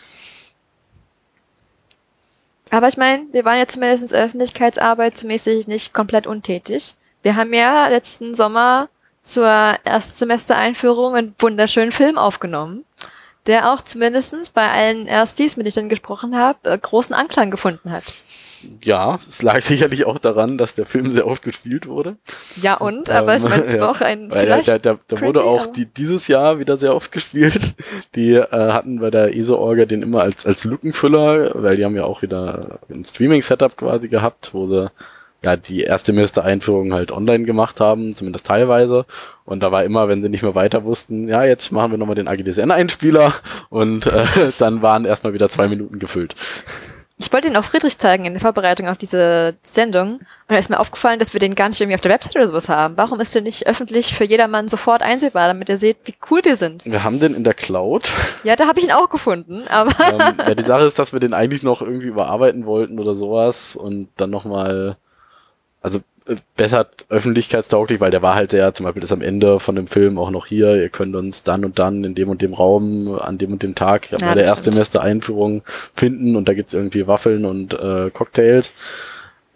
Aber ich meine, wir waren ja zumindest öffentlichkeitsarbeitsmäßig nicht komplett untätig. Wir haben ja letzten Sommer zur Erstsemestereinführung einen wunderschönen Film aufgenommen, der auch zumindestens bei allen Erstis, mit denen ich dann gesprochen habe, äh, großen Anklang gefunden hat. Ja, es lag sicherlich auch daran, dass der Film sehr oft gespielt wurde. Ja und, aber ich Ähm, meine, es ja. war auch ein vielleicht der, der, der wurde auch die, dieses Jahr wieder sehr oft gespielt. Die äh, hatten bei der ESO-Orga den immer als, als Lückenfüller, weil die haben ja auch wieder ein Streaming-Setup quasi gehabt, wo sie ja die erste Einführung halt online gemacht haben, zumindest teilweise. Und da war immer, wenn sie nicht mehr weiter wussten, ja, jetzt machen wir nochmal den AGDSN-Einspieler und äh, dann waren erstmal wieder zwei Minuten gefüllt. Ich wollte ihn auch Friedrich zeigen in der Vorbereitung auf diese Sendung. Und da ist mir aufgefallen, dass wir den gar nicht irgendwie auf der Website oder sowas haben. Warum ist der nicht öffentlich für jedermann sofort einsehbar, damit ihr seht, wie cool wir sind? Wir haben den in der Cloud. Ja, da habe ich ihn auch gefunden, aber ähm, ja, die Sache ist, dass wir den eigentlich noch irgendwie überarbeiten wollten oder sowas und dann nochmal, also äh, besser öffentlichkeitstauglich, weil der war halt sehr, zum Beispiel ist am Ende von dem Film auch noch hier, ihr könnt uns dann und dann in dem und dem Raum an dem und dem Tag Ja, bei der das Erstsemester Einführung finden und da gibt's irgendwie Waffeln und äh, Cocktails.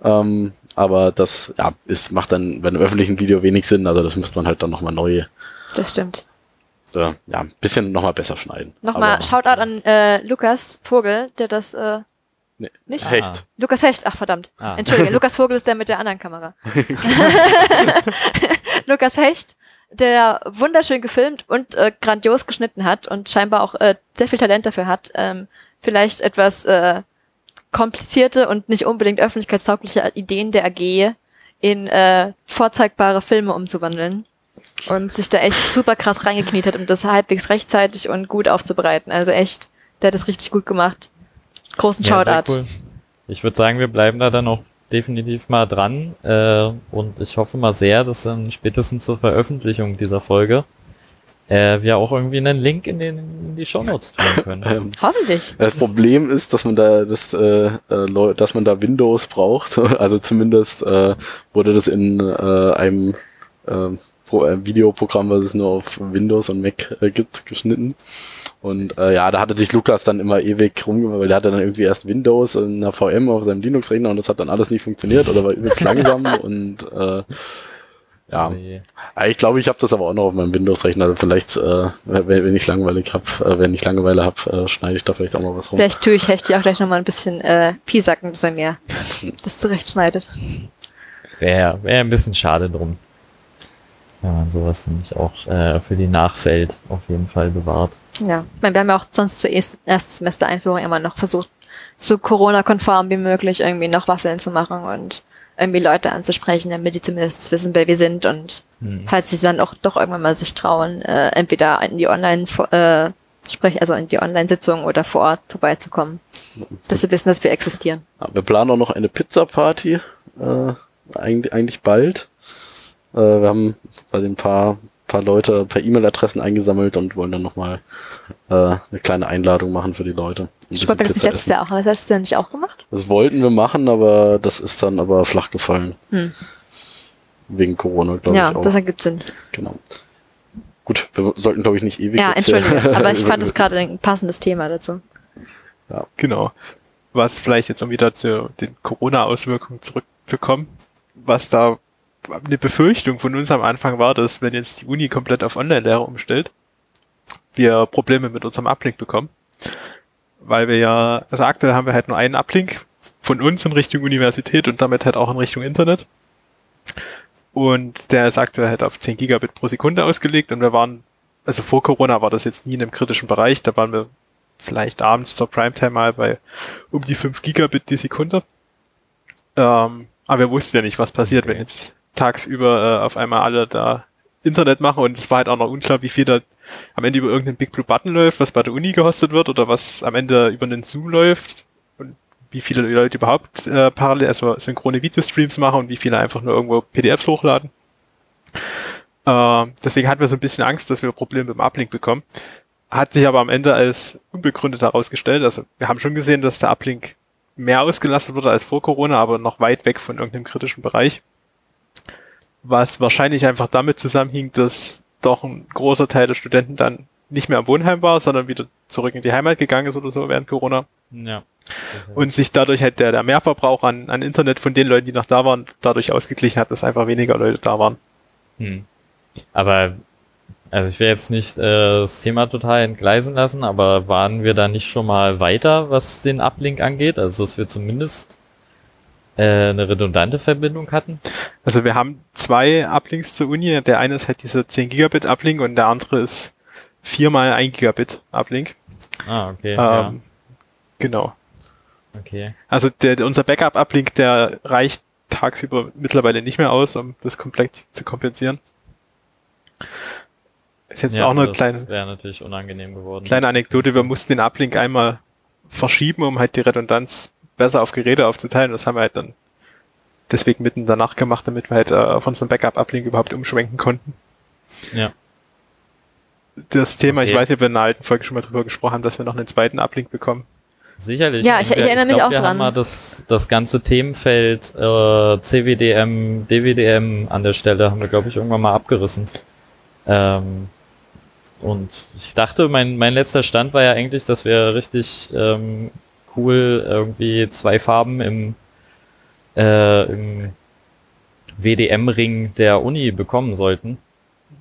Ähm, aber das ja, ist, macht dann bei einem öffentlichen Video wenig Sinn, also das müsste man halt dann nochmal neu, das stimmt. äh, ja, ein bisschen nochmal besser schneiden. Nochmal Shoutout an äh, Lukas Vogel, der das äh, Nee, nicht? Hecht. Lukas Hecht, ach verdammt. Ah. Entschuldige, Lukas Vogel ist der mit der anderen Kamera. Lukas Hecht, der wunderschön gefilmt und äh, grandios geschnitten hat und scheinbar auch äh, sehr viel Talent dafür hat, ähm, vielleicht etwas äh, komplizierte und nicht unbedingt öffentlichkeitstaugliche Ideen der AG in äh, vorzeigbare Filme umzuwandeln und sich da echt super krass reingekniet hat, um das halbwegs rechtzeitig und gut aufzubereiten. Also echt, der hat das richtig gut gemacht. Großen Ja, sehr Shoutout. cool. Ich würde sagen, wir bleiben da dann auch definitiv mal dran äh, und ich hoffe mal sehr, dass dann spätestens zur Veröffentlichung dieser Folge äh, wir auch irgendwie einen Link in, den, in die Shownotes tun können. Ähm, Hoffentlich. Das Problem ist, dass man da das, äh, äh, dass man da Windows braucht. Also zumindest äh, wurde das in äh, einem äh, Pro äh, Videoprogramm, was es nur auf Windows und Mac äh, gibt, geschnitten. Und äh, ja, da hatte sich Lukas dann immer ewig rumgemacht, weil der hatte dann irgendwie erst Windows in einer VM auf seinem Linux-Rechner und das hat dann alles nicht funktioniert oder war übelst langsam und äh, ja, Nee. Ah, Ich glaube, ich habe das aber auch noch auf meinem Windows-Rechner. Vielleicht, äh, wenn, wenn ich langweilig hab, äh, wenn ich Langeweile habe, äh, schneide ich da vielleicht auch mal was rum. Vielleicht tue ich Hechti auch gleich nochmal ein bisschen äh, piesacken, dass er mir das zurechtschneidet. Wäre wär ein bisschen schade drum. Wenn man sowas nämlich auch äh, für die Nachwelt auf jeden Fall bewahrt. Ja. Ich meine, wir haben ja auch sonst zur Erst- Erstsemester-Einführung immer noch versucht, so Corona-konform wie möglich irgendwie noch Waffeln zu machen und irgendwie Leute anzusprechen, damit die zumindest wissen, wer wir sind und Hm. falls sie dann auch doch irgendwann mal sich trauen, äh, entweder in die Online äh, sprich also in die Online-Sitzung oder vor Ort vorbeizukommen. Dass sie wissen, dass wir existieren. Ja, wir planen auch noch eine Pizza-Party, äh, eigentlich, eigentlich bald. Äh, wir haben quasi ein paar, paar Leute per E-Mail-Adressen eingesammelt und wollen dann nochmal äh, eine kleine Einladung machen für die Leute. Ich wollte das nicht letztes essen. Jahr auch. Wir das letztes Jahr nicht auch gemacht? Das wollten wir machen, aber das ist dann aber flach gefallen. Hm. Wegen Corona, glaube Ja, ich auch. das ergibt Sinn. genau. Gut, wir sollten, glaube ich, nicht ewig Ja, entschuldige. Aber ich fand es gerade ein passendes Thema dazu. Genau. Was vielleicht jetzt, um wieder zu den Corona-Auswirkungen zurückzukommen, was da eine Befürchtung von uns am Anfang war, dass wenn jetzt die Uni komplett auf Online-Lehre umstellt, wir Probleme mit unserem Uplink bekommen. Weil wir ja, also aktuell haben wir halt nur einen Uplink von uns in Richtung Universität und damit halt auch in Richtung Internet. Und der ist aktuell halt auf 10 Gigabit pro Sekunde ausgelegt und wir waren, also vor Corona war das jetzt nie in einem kritischen Bereich, da waren wir vielleicht abends zur Primetime mal bei um die 5 Gigabit die Sekunde. Ähm, aber wir wussten ja nicht, was passiert, wenn jetzt tagsüber äh, auf einmal alle da Internet machen und es war halt auch noch unklar, wie viel da am Ende über irgendeinen Big Blue Button läuft, was bei der Uni gehostet wird oder was am Ende über einen Zoom läuft und wie viele Leute überhaupt äh, parallel, also synchrone Videostreams machen und wie viele einfach nur irgendwo PDFs hochladen. Ähm, deswegen hatten wir so ein bisschen Angst, dass wir Probleme mit dem Uplink bekommen. Hat sich aber am Ende als unbegründet herausgestellt. Also wir haben schon gesehen, dass der Uplink mehr ausgelastet wurde als vor Corona, aber noch weit weg von irgendeinem kritischen Bereich. Was wahrscheinlich einfach damit zusammenhing, dass doch ein großer Teil der Studenten dann nicht mehr am Wohnheim war, sondern wieder zurück in die Heimat gegangen ist oder so während Corona. Ja. Und sich dadurch halt der, der Mehrverbrauch an, an Internet von den Leuten, die noch da waren, dadurch ausgeglichen hat, dass einfach weniger Leute da waren. Hm. Aber, also ich will jetzt nicht äh, das Thema total entgleisen lassen, aber waren wir da nicht schon mal weiter, was den Uplink angeht? Also, dass wir zumindest eine redundante Verbindung hatten? Also wir haben zwei Uplinks zur Uni. Der eine ist halt dieser 10 Gigabit Uplink und der andere ist viermal 1 Gigabit Uplink. Ah, okay. Ähm, ja. Genau. Okay. Also der, unser Backup-Uplink, der reicht tagsüber mittlerweile nicht mehr aus, um das komplett zu kompensieren. Ist jetzt ja, auch eine das kleine, wäre natürlich unangenehm geworden. kleine Anekdote. Wir mussten den Uplink einmal verschieben, um halt die Redundanz besser auf Geräte aufzuteilen. Das haben wir halt dann deswegen mitten danach gemacht, damit wir halt äh, auf unseren Backup-Uplink überhaupt umschwenken konnten. Ja. Das Thema, ich Okay. weiß nicht, ob wir in einer alten Folge schon mal drüber gesprochen haben, dass wir noch einen zweiten Uplink bekommen. Sicherlich. Ja, ich- ich Wir- erinnere mich glaub, auch wir dran. Haben mal das, das ganze Themenfeld äh, CWDM, DWDM an der Stelle haben wir, glaube ich, irgendwann mal abgerissen. Ähm, und ich dachte, mein, mein letzter Stand war ja eigentlich, dass wir richtig ähm, cool irgendwie zwei Farben im, äh, im WDM-Ring der Uni bekommen sollten.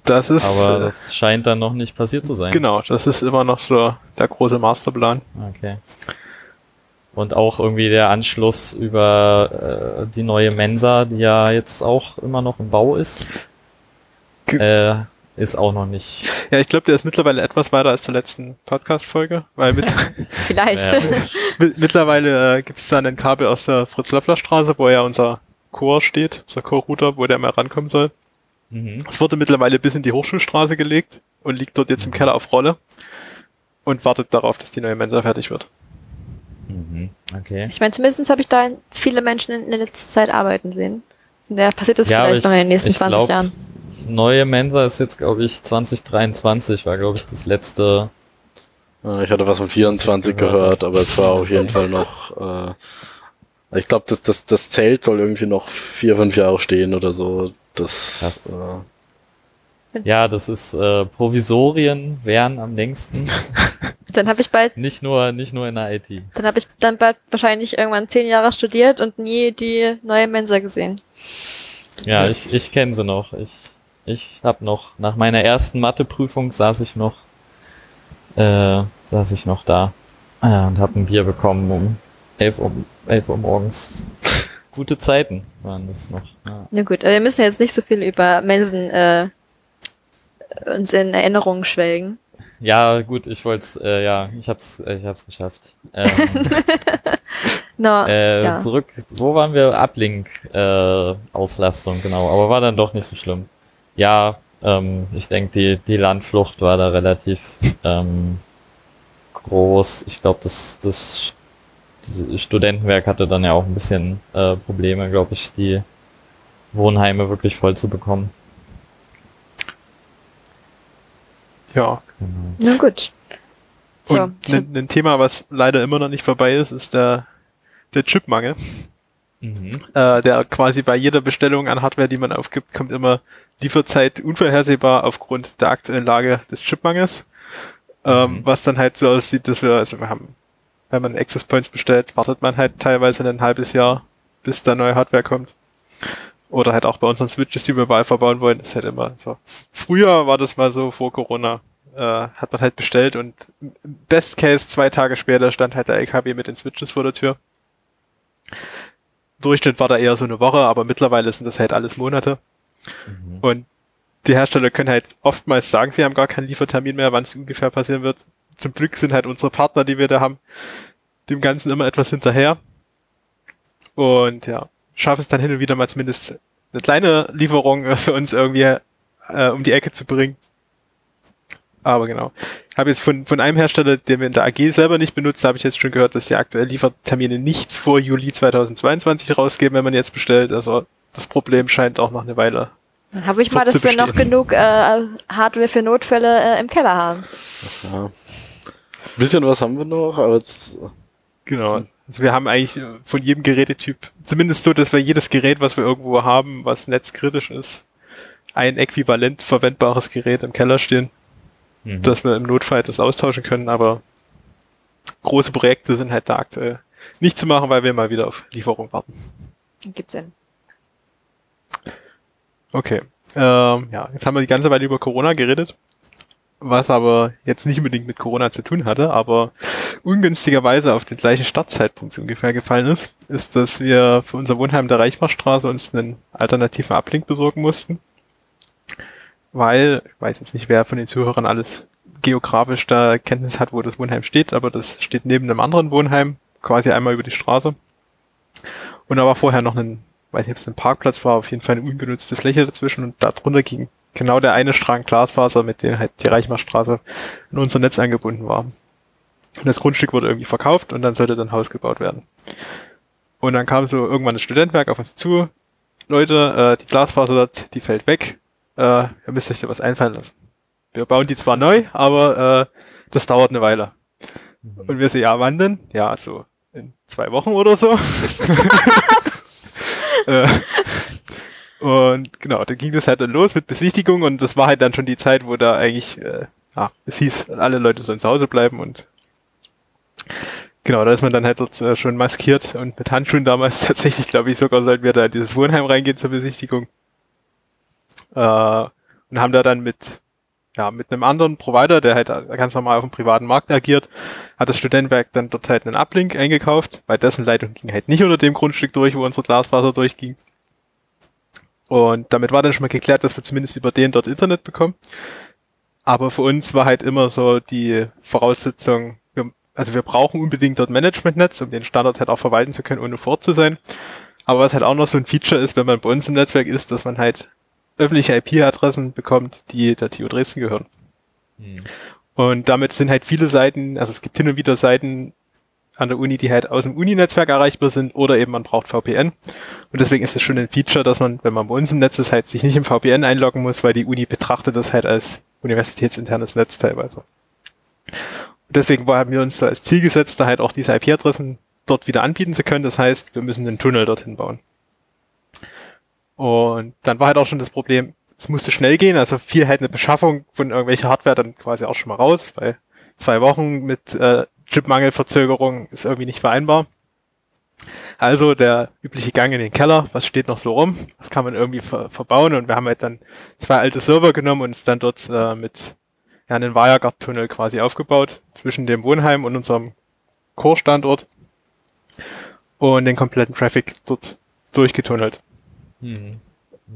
Das ist, Aber äh, das scheint dann noch nicht passiert zu sein. genau, das ist immer noch so der große Masterplan. Okay. Und auch irgendwie der Anschluss über äh, die neue Mensa, die ja jetzt auch immer noch im Bau ist, äh, ist auch noch nicht. Ja, ich glaube, der ist mittlerweile etwas weiter als zur letzten Podcast-Folge, weil mit, Vielleicht. Mit, mittlerweile äh, gibt es dann ein Kabel aus der Fritz-Löffler-Straße, wo ja unser Core steht, unser Core-Router, wo der mal rankommen soll. mhm. Es wurde mittlerweile bis in die Hochschulstraße gelegt und liegt dort jetzt im Keller auf Rolle und wartet darauf, dass die neue Mensa fertig wird. Mhm. Okay. Ich meine, zumindest habe ich da viele Menschen in der letzten Zeit arbeiten sehen. Daher passiert das Ja, vielleicht ich- noch in den nächsten ich 20 glaub, Jahren. Neue Mensa ist jetzt, glaube ich, 2023, war, glaube ich, das letzte. Ich hatte was von 24 gehört. gehört, aber es war auf jeden Fall noch. Äh, ich glaube, das, das, das Zelt soll irgendwie noch vier, fünf Jahre stehen oder so. Das. Krass. Äh, Ja, das ist äh, Provisorien wären am längsten. Dann habe ich bald, Nicht nur, nicht nur in der IT. dann habe ich dann bald wahrscheinlich irgendwann zehn Jahre studiert und nie die neue Mensa gesehen. Ja, ich, ich kenne sie noch. Ich, ich habe noch, nach meiner ersten Matheprüfung saß ich noch, äh, saß ich noch da äh, und habe ein Bier bekommen um 11 Uhr, 11 Uhr morgens. Gute Zeiten waren das noch. Ja. Na gut, aber wir müssen jetzt nicht so viel über Mensen äh, uns in Erinnerungen schwelgen. Ja, gut, ich wollte äh, ja, ich hab's, äh, ich hab's geschafft. Ähm, No, äh, ja. Zurück, wo waren wir? Uplink äh, Auslastung, genau, aber war dann doch nicht so schlimm. Ja, ähm, ich denke, die, die Landflucht war da relativ ähm, groß. Ich glaube, das, das St- Studentenwerk hatte dann ja auch ein bisschen äh, Probleme, glaube ich, die Wohnheime wirklich voll zu bekommen. Ja. Genau. Na gut. So, Und ein, ein Thema, was leider immer noch nicht vorbei ist, ist der, der Chipmangel. Mhm. Äh, der quasi bei jeder Bestellung an Hardware, die man aufgibt, kommt immer Lieferzeit unvorhersehbar aufgrund der aktuellen Lage des Chipmangels. Ähm, Mhm. Was dann halt so aussieht, dass wir, also wir haben, wenn man Access Points bestellt, wartet man halt teilweise ein halbes Jahr, bis da neue Hardware kommt. Oder halt auch bei unseren Switches, die wir überall verbauen wollen, ist halt immer so. Früher war das mal so vor Corona, äh, hat man halt bestellt und Best Case zwei Tage später stand halt der LKW mit den Switches vor der Tür. Durchschnitt war da eher so eine Woche, aber mittlerweile sind das halt alles Monate. Mhm. Und die Hersteller können halt oftmals sagen, sie haben gar keinen Liefertermin mehr, wann es ungefähr passieren wird. Zum Glück sind halt unsere Partner, die wir da haben, dem Ganzen immer etwas hinterher. Und ja, schaffen es dann hin und wieder mal zumindest eine kleine Lieferung äh, für uns irgendwie äh, um die Ecke zu bringen. Aber genau. Ich habe jetzt von, von einem Hersteller, den wir in der AG selber nicht benutzen, habe ich jetzt schon gehört, dass die aktuell Liefertermine nichts vor Juli 2022 rausgeben, wenn man jetzt bestellt. Also das Problem scheint auch noch eine Weile dann hoffe ich mal, dass wir noch genug äh, Hardware für Notfälle äh, im Keller haben. ja. Ein bisschen was haben wir noch, aber jetzt, Genau. Also wir haben eigentlich von jedem Gerätetyp, zumindest so, dass wir jedes Gerät, was wir irgendwo haben, was netzkritisch ist, ein äquivalent verwendbares Gerät im Keller stehen, Mhm. dass wir im Notfall das austauschen können, aber große Projekte sind halt da aktuell nicht zu machen, weil wir mal wieder auf Lieferung warten. Gibt's Sinn. Okay. Ähm, ja, jetzt haben wir die ganze Weile über Corona geredet, was aber jetzt nicht unbedingt mit Corona zu tun hatte, aber ungünstigerweise auf den gleichen Startzeitpunkt so ungefähr gefallen ist, ist, dass wir für unser Wohnheim der Reichmachstraße uns einen alternativen Ablink besorgen mussten. Weil, ich weiß jetzt nicht, wer von den Zuhörern alles geografisch da Kenntnis hat, wo das Wohnheim steht, aber das steht neben einem anderen Wohnheim, quasi einmal über die Straße. Und da war vorher noch ein weiß nicht, ob es ein Parkplatz war, auf jeden Fall eine ungenutzte Fläche dazwischen und darunter ging genau der eine Strang Glasfaser, mit dem halt die Reichmachstraße in unser Netz angebunden war. Und das Grundstück wurde irgendwie verkauft und dann sollte dann Haus gebaut werden. Und dann kam so irgendwann das Studentwerk auf uns zu. Leute, äh, die Glasfaser dort, die fällt weg. Äh, ihr müsst euch da was einfallen lassen. Wir bauen die zwar neu, aber äh, das dauert eine Weile. Und wir so, ja, wann denn? Ja, so in zwei Wochen oder so. Äh, und genau, dann ging das halt dann los mit Besichtigung und das war halt dann schon die Zeit, wo da eigentlich, äh, ja, es hieß, alle Leute sollen zu Hause bleiben und genau, da ist man dann halt dort äh, schon maskiert und mit Handschuhen damals tatsächlich, glaube ich, sogar sollten wir da in dieses Wohnheim reingehen zur Besichtigung. Äh, und haben da dann mit ja, mit einem anderen Provider, der halt ganz normal auf dem privaten Markt agiert, hat das Studentenwerk dann dort halt einen Uplink eingekauft, weil dessen Leitung ging halt nicht unter dem Grundstück durch, wo unsere Glasfaser durchging. Und damit war dann schon mal geklärt, dass wir zumindest über den dort Internet bekommen. Aber für uns war halt immer so die Voraussetzung, wir, also wir brauchen unbedingt dort Managementnetz, um den Standard halt auch verwalten zu können, ohne fort zu sein. Aber was halt auch noch so ein Feature ist, wenn man bei uns im Netzwerk ist, dass man halt öffentliche IP-Adressen bekommt, die der TU Dresden gehören. Mhm. Und damit sind halt viele Seiten, also es gibt hin und wieder Seiten an der Uni, die halt aus dem Uni-Netzwerk erreichbar sind oder eben man braucht VPN. Und deswegen ist es schon ein Feature, dass man, wenn man bei uns im Netz ist, halt sich nicht im VPN einloggen muss, weil die Uni betrachtet das halt als universitätsinternes Netz teilweise. Und deswegen haben wir uns so als Ziel gesetzt, da halt auch diese IP-Adressen dort wieder anbieten zu können. Das heißt, wir müssen einen Tunnel dorthin bauen. Und dann war halt auch schon das Problem, es musste schnell gehen, also fiel halt eine Beschaffung von irgendwelcher Hardware dann quasi auch schon mal raus, weil zwei Wochen mit äh, Chipmangelverzögerung ist irgendwie nicht vereinbar. Also der übliche Gang in den Keller, was steht noch so rum, was kann man irgendwie ver verbauen und wir haben halt dann zwei alte Server genommen und uns dann dort äh, mit ja, einen WireGuard-Tunnel quasi aufgebaut zwischen dem Wohnheim und unserem Core-Standort und den kompletten Traffic dort durchgetunnelt. Hm.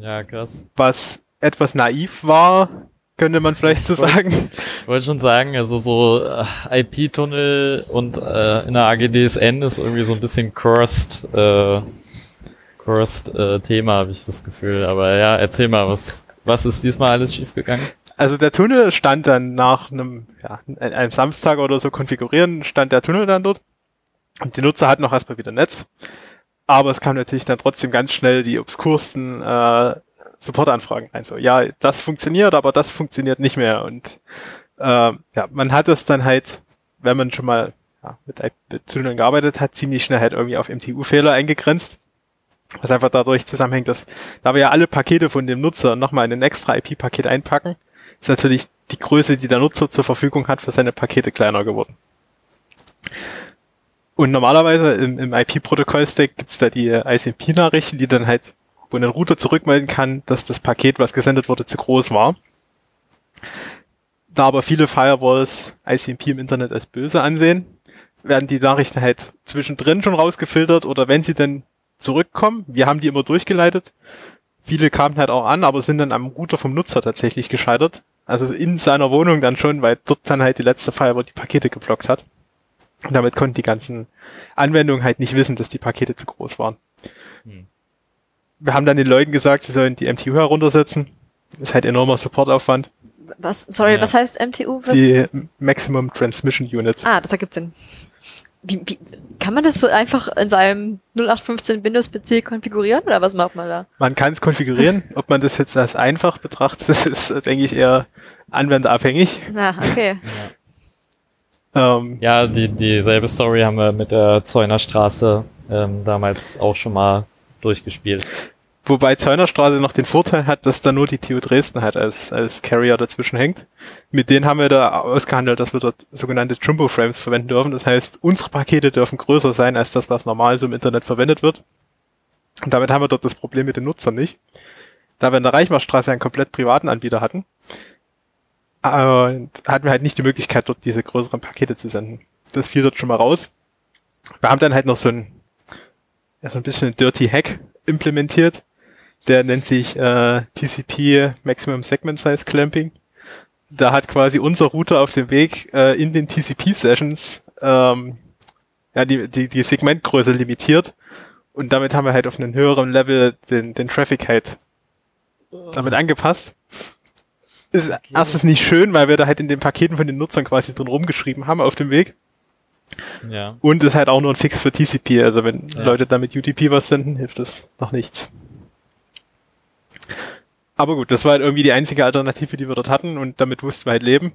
Ja, krass. Was etwas naiv war, könnte man vielleicht so sagen. Ich wollte schon sagen, also so äh, IP-Tunnel und äh, in der AGDSN ist irgendwie so ein bisschen cursed, äh, cursed äh, Thema, habe ich das Gefühl. Aber ja, erzähl mal, was, was ist diesmal alles schiefgegangen? Also der Tunnel stand dann nach einem, ja, einem Samstag oder so konfigurieren, stand der Tunnel dann dort. Und die Nutzer hatten noch erstmal wieder Netz. Aber es kam natürlich dann trotzdem ganz schnell die obskursten äh, Supportanfragen rein. So, ja, das funktioniert, aber das funktioniert nicht mehr. Und äh, ja, man hat es dann halt, wenn man schon mal ja, mit, Tunneln gearbeitet hat, ziemlich schnell halt irgendwie auf MTU-Fehler eingegrenzt. Was einfach dadurch zusammenhängt, dass da wir ja alle Pakete von dem Nutzer nochmal in ein extra IP-Paket einpacken, ist natürlich die Größe, die der Nutzer zur Verfügung hat, für seine Pakete kleiner geworden. Und normalerweise im, im IP-Protokoll-Stack gibt's da die ICMP-Nachrichten, die dann halt, wo ein Router zurückmelden kann, dass das Paket, was gesendet wurde, zu groß war. Da aber viele Firewalls ICMP im Internet als böse ansehen, werden die Nachrichten halt zwischendrin schon rausgefiltert oder wenn sie dann zurückkommen, wir haben die immer durchgeleitet. Viele kamen halt auch an, aber sind dann am Router vom Nutzer tatsächlich gescheitert. Also in seiner Wohnung dann schon, weil dort dann halt die letzte Firewall die Pakete geblockt hat. Und damit konnten die ganzen Anwendungen halt nicht wissen, dass die Pakete zu groß waren. Hm. Wir haben dann den Leuten gesagt, sie sollen die MTU heruntersetzen. Das ist halt enormer Supportaufwand. Was? Sorry, Ja. was heißt MTU? Was? Die Maximum Transmission Unit. Ah, das ergibt Sinn. Wie, wie, kann man das so einfach in seinem 0815 Windows-PC konfigurieren oder was macht man da? Man kann es konfigurieren. Ob man das jetzt als einfach betrachtet, das ist, denke ich, eher anwenderabhängig. Na, okay. Ähm, Ja, die, dieselbe Story haben wir mit der Zäunerstraße ähm, damals auch schon mal durchgespielt. Wobei Zeunerstraße noch den Vorteil hat, dass da nur die TU Dresden hat als, als Carrier dazwischen hängt. Mit denen haben wir da ausgehandelt, dass wir dort sogenannte Jumbo Frames verwenden dürfen. Das heißt, unsere Pakete dürfen größer sein als das, was normal so im Internet verwendet wird. Und damit haben wir dort das Problem mit den Nutzern nicht. Da wir in der Reichmarstraße einen komplett privaten Anbieter hatten, und hatten wir halt nicht die Möglichkeit, dort diese größeren Pakete zu senden. Das fiel dort schon mal raus. Wir haben dann halt noch so ein, ja, so ein bisschen Dirty Hack implementiert der nennt sich äh, TCP Maximum Segment Size Clamping. Da hat quasi unser Router auf dem Weg äh, in den TCP-Sessions ähm, ja, die, die, die Segmentgröße limitiert und damit haben wir halt auf einem höheren Level den, den Traffic halt damit angepasst. Ist okay. erstens nicht schön, weil wir da halt in den Paketen von den Nutzern quasi drin rumgeschrieben haben auf dem Weg. Ja. Und ist halt auch nur ein Fix für TCP. Also wenn ja. Leute damit UTP was senden, hilft das noch nichts. Aber gut, das war halt irgendwie die einzige Alternative, die wir dort hatten und damit wussten wir halt leben.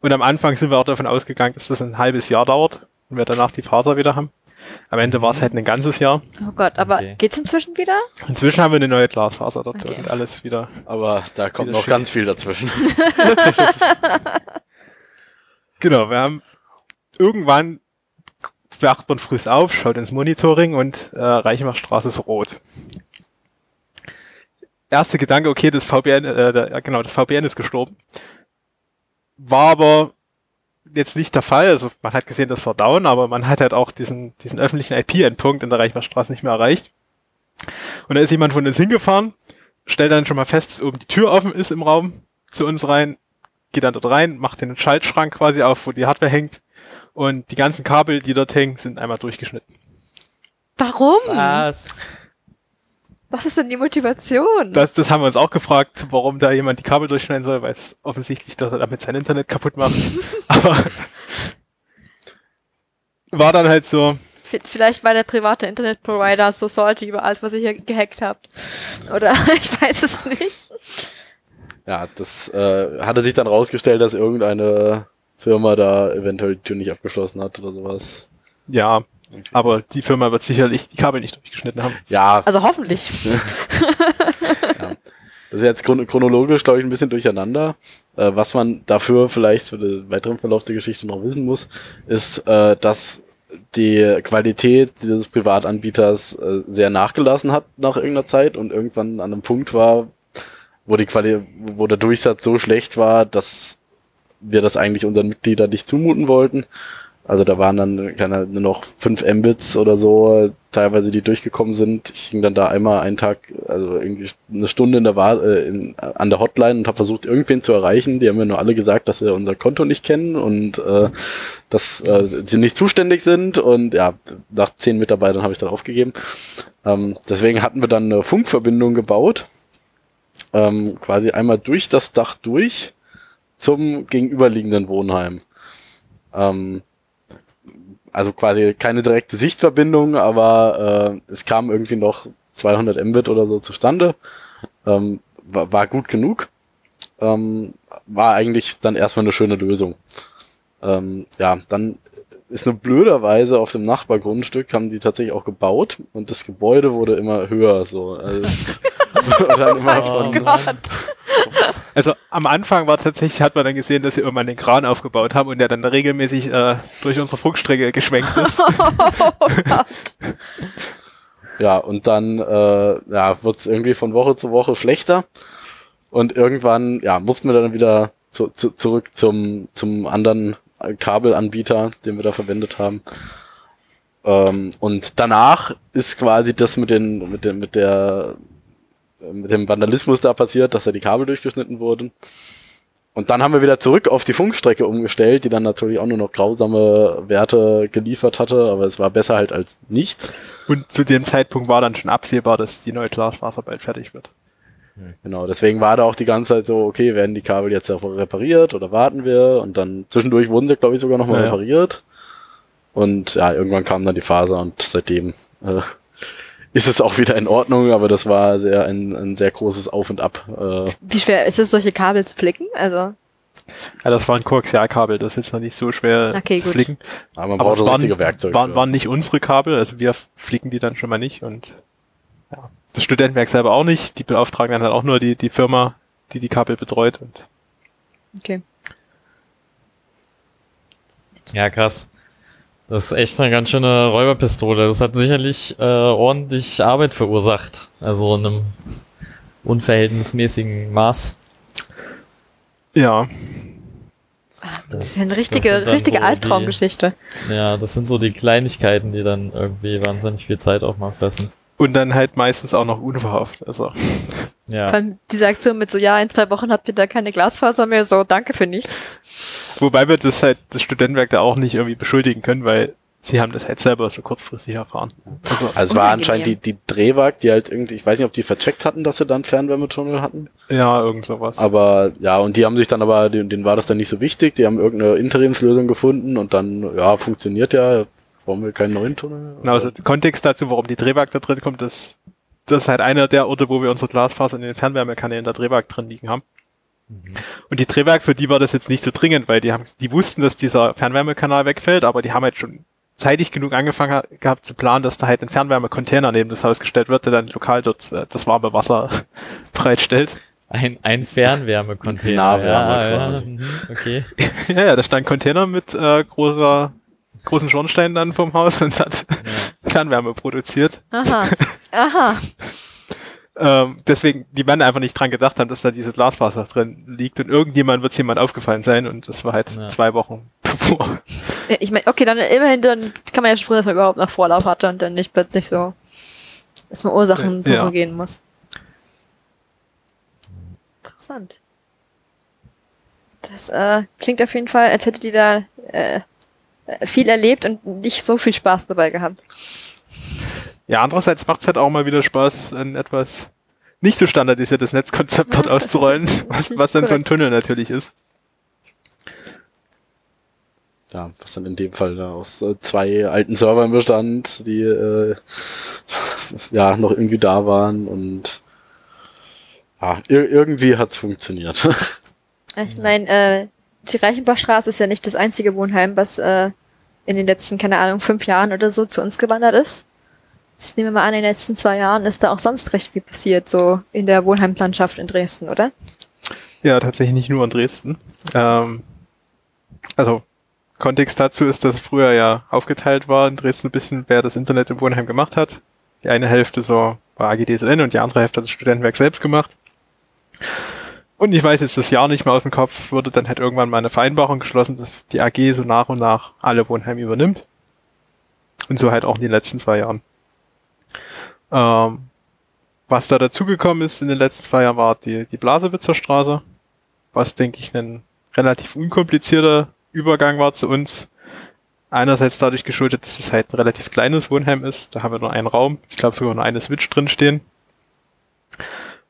Und am Anfang sind wir auch davon ausgegangen, dass das ein halbes Jahr dauert und wir danach die Faser wieder haben. Am Ende war es halt ein ganzes Jahr. Oh Gott, aber okay. geht's inzwischen wieder? Inzwischen haben wir eine neue Glasfaser dort okay. und alles wieder. Aber da kommt noch schön. ganz viel dazwischen. genau, wir haben irgendwann wacht man früh auf, schaut ins Monitoring und äh, Reichenbachstraße ist rot erste Gedanke, okay, das VPN, äh, der, genau, das VPN ist gestorben. War aber jetzt nicht der Fall. Also man hat gesehen, das war down, aber man hat halt auch diesen, diesen öffentlichen IP-Endpunkt in der Reichmarstraße nicht mehr erreicht. Und da ist jemand von uns hingefahren, stellt dann schon mal fest, dass oben die Tür offen ist im Raum zu uns rein, geht dann dort rein, macht den Schaltschrank quasi auf, wo die Hardware hängt. Und die ganzen Kabel, die dort hängen, sind einmal durchgeschnitten. Warum? Was? Was ist denn die Motivation? Das, das haben wir uns auch gefragt, warum da jemand die Kabel durchschneiden soll, weil es offensichtlich, dass er damit sein Internet kaputt macht. Aber war dann halt so. Vielleicht war der private Internetprovider so salty über alles, was ihr hier gehackt habt. Oder ich weiß es nicht. Ja, das äh, hatte sich dann rausgestellt, dass irgendeine Firma da eventuell die Tür nicht abgeschlossen hat oder sowas. Ja, Okay. Aber die Firma wird sicherlich die Kabel nicht durchgeschnitten haben. Ja. Also hoffentlich. ja. Das ist jetzt chronologisch, glaube ich, ein bisschen durcheinander. Äh, was man dafür vielleicht für den weiteren Verlauf der Geschichte noch wissen muss, ist, äh, dass die Qualität dieses Privatanbieters äh, sehr nachgelassen hat nach irgendeiner Zeit und irgendwann an einem Punkt war, wo die Qualität, wo der Durchsatz so schlecht war, dass wir das eigentlich unseren Mitgliedern nicht zumuten wollten also da waren dann keine, nur noch fünf Mbits oder so, teilweise die durchgekommen sind. Ich hing dann da einmal einen Tag, also irgendwie eine Stunde in der War äh, in, an der Hotline und habe versucht, irgendwen zu erreichen. Die haben mir nur alle gesagt, dass sie unser Konto nicht kennen und äh, dass äh, sie nicht zuständig sind. Und ja, nach zehn Mitarbeitern habe ich dann aufgegeben. Ähm, deswegen hatten wir dann eine Funkverbindung gebaut, ähm, quasi einmal durch das Dach durch zum gegenüberliegenden Wohnheim. Ähm, also quasi keine direkte Sichtverbindung, aber äh, es kam irgendwie noch 200 Mbit oder so zustande. Ähm, war, war gut genug. Ähm, war eigentlich dann erstmal eine schöne Lösung. Ähm, ja, dann ist nur blöderweise auf dem Nachbargrundstück haben die tatsächlich auch gebaut und das Gebäude wurde immer höher so. Also, dann immer oh von, Gott. Also am Anfang war tatsächlich, hat man dann gesehen, dass sie irgendwann den Kran aufgebaut haben und der dann regelmäßig äh, durch unsere Funkstrecke geschwenkt ist. Oh ja, und dann äh, ja, wird es irgendwie von Woche zu Woche schlechter. Und irgendwann ja, mussten wir dann wieder zu, zu, zurück zum, zum anderen Kabelanbieter, den wir da verwendet haben. Ähm, und danach ist quasi das mit den, mit den, mit der mit dem Vandalismus da passiert, dass da die Kabel durchgeschnitten wurden. Und dann haben wir wieder zurück auf die Funkstrecke umgestellt, die dann natürlich auch nur noch grausame Werte geliefert hatte, aber es war besser halt als nichts. Und zu dem Zeitpunkt war dann schon absehbar, dass die neue Glasfaser bald fertig wird. Genau, deswegen war da auch die ganze Zeit so, okay, werden die Kabel jetzt auch repariert oder warten wir? Und dann zwischendurch wurden sie, glaube ich, sogar nochmal ja, repariert. Und ja, irgendwann kam dann die Faser und seitdem äh, ist es auch wieder in Ordnung, aber das war sehr ein, ein sehr großes Auf und Ab. Äh. Wie schwer ist es, solche Kabel zu flicken? Also ja, das war ein Koaxialkabel, das ist jetzt noch nicht so schwer okay, zu flicken. Aber man braucht das richtige Werkzeug. Waren, waren nicht unsere Kabel, also wir flicken die dann schon mal nicht und. Das Studentenwerk selber auch nicht. Die beauftragen dann halt auch nur die, die Firma, die die Kabel betreut. Und Okay. Ja, krass. Das ist echt eine ganz schöne Räuberpistole. Das hat sicherlich äh, ordentlich Arbeit verursacht. Also in einem unverhältnismäßigen Maß. ja, Das ist ja eine richtige, das richtige so Albtraumgeschichte. Ja, das sind so die Kleinigkeiten, die dann irgendwie wahnsinnig viel Zeit auch mal fressen. Und dann halt meistens auch noch unverhofft. Also Ja. Vor allem diese Aktion mit so, ja, in zwei Wochen habt ihr da keine Glasfaser mehr, so, danke für nichts. Wobei wir das halt, das Studentenwerk da auch nicht irgendwie beschuldigen können, weil sie haben das halt selber so kurzfristig erfahren. Also, Also es war anscheinend die, die Drehwag, die halt irgendwie, ich weiß nicht, ob die vercheckt hatten, dass sie dann Fernwärmetunnel hatten. ja, irgend sowas. Aber ja, und die haben sich dann aber, denen, denen war das dann nicht so wichtig, die haben irgendeine Interimslösung gefunden und dann, ja, funktioniert ja, brauchen wir keinen neuen Tunnel. Genau, also Kontext dazu, warum die Drehwag da drin kommt, das, das ist halt einer der Orte, wo wir unsere Glasfaser in den Fernwärmekanälen der Drehwag drin liegen haben. Und die Drehwag, für die war das jetzt nicht so dringend, weil die haben, die wussten, dass dieser Fernwärmekanal wegfällt, aber die haben halt schon zeitig genug angefangen ha- gehabt zu planen, dass da halt ein Fernwärmecontainer neben das Haus gestellt wird, der dann lokal dort äh, das warme Wasser bereitstellt. Ein, ein Fernwärmecontainer. Nahwärme ja, quasi. Ja, mhm, okay. ja, ja, da stand ein Container mit äh, großer, großen Schornsteinen dann vom Haus und hat Fernwärme produziert. Aha. Aha. Ähm, deswegen, die werden einfach nicht dran gedacht haben, dass da dieses Glasfaser drin liegt und irgendjemand wird jemand aufgefallen sein und das war halt Ja. zwei Wochen bevor. Ja, Ich meine, okay, dann immerhin, dann kann man ja schon froh, dass man überhaupt noch Vorlauf hatte und dann nicht plötzlich so, dass man Ursachen Ja. suchen gehen muss. Interessant. Das äh, klingt auf jeden Fall, als hättet ihr da äh, viel erlebt und nicht so viel Spaß dabei gehabt. Ja, andererseits macht es halt auch mal wieder Spaß, ein etwas nicht so standardisiertes Netzkonzept dort Ja, das ist auszurollen, was, was dann so ein. Tunnel natürlich ist. Ja, was dann in dem Fall da aus äh, zwei alten Servern bestand, die äh, ja noch irgendwie da waren und ja, ir irgendwie hat's funktioniert. Ich meine, äh, die Reichenbachstraße ist ja nicht das einzige Wohnheim, was äh, in den letzten, keine Ahnung, fünf Jahren oder so zu uns gewandert ist. Ich nehme mal an, in den letzten zwei Jahren ist da auch sonst recht viel passiert, so in der Wohnheimlandschaft in Dresden, oder? Ja, tatsächlich nicht nur in Dresden. Ähm, also Kontext dazu ist, dass früher ja aufgeteilt war in Dresden ein bisschen, wer das Internet im Wohnheim gemacht hat. Die eine Hälfte so war AGDSN und die andere Hälfte hat das Studentenwerk selbst gemacht. Und ich weiß jetzt das Jahr nicht mehr aus dem Kopf, wurde dann halt irgendwann mal eine Vereinbarung geschlossen, dass die AG so nach und nach alle Wohnheime übernimmt. Und so halt auch in den letzten zwei Jahren. Ähm, was da dazugekommen ist in den letzten zwei Jahren war die, die Blasewitzer Straße, was denke ich ein relativ unkomplizierter Übergang war zu uns. Einerseits dadurch geschuldet, dass es halt ein relativ kleines Wohnheim ist. Da haben wir nur einen Raum, ich glaube sogar nur eine Switch drin stehen.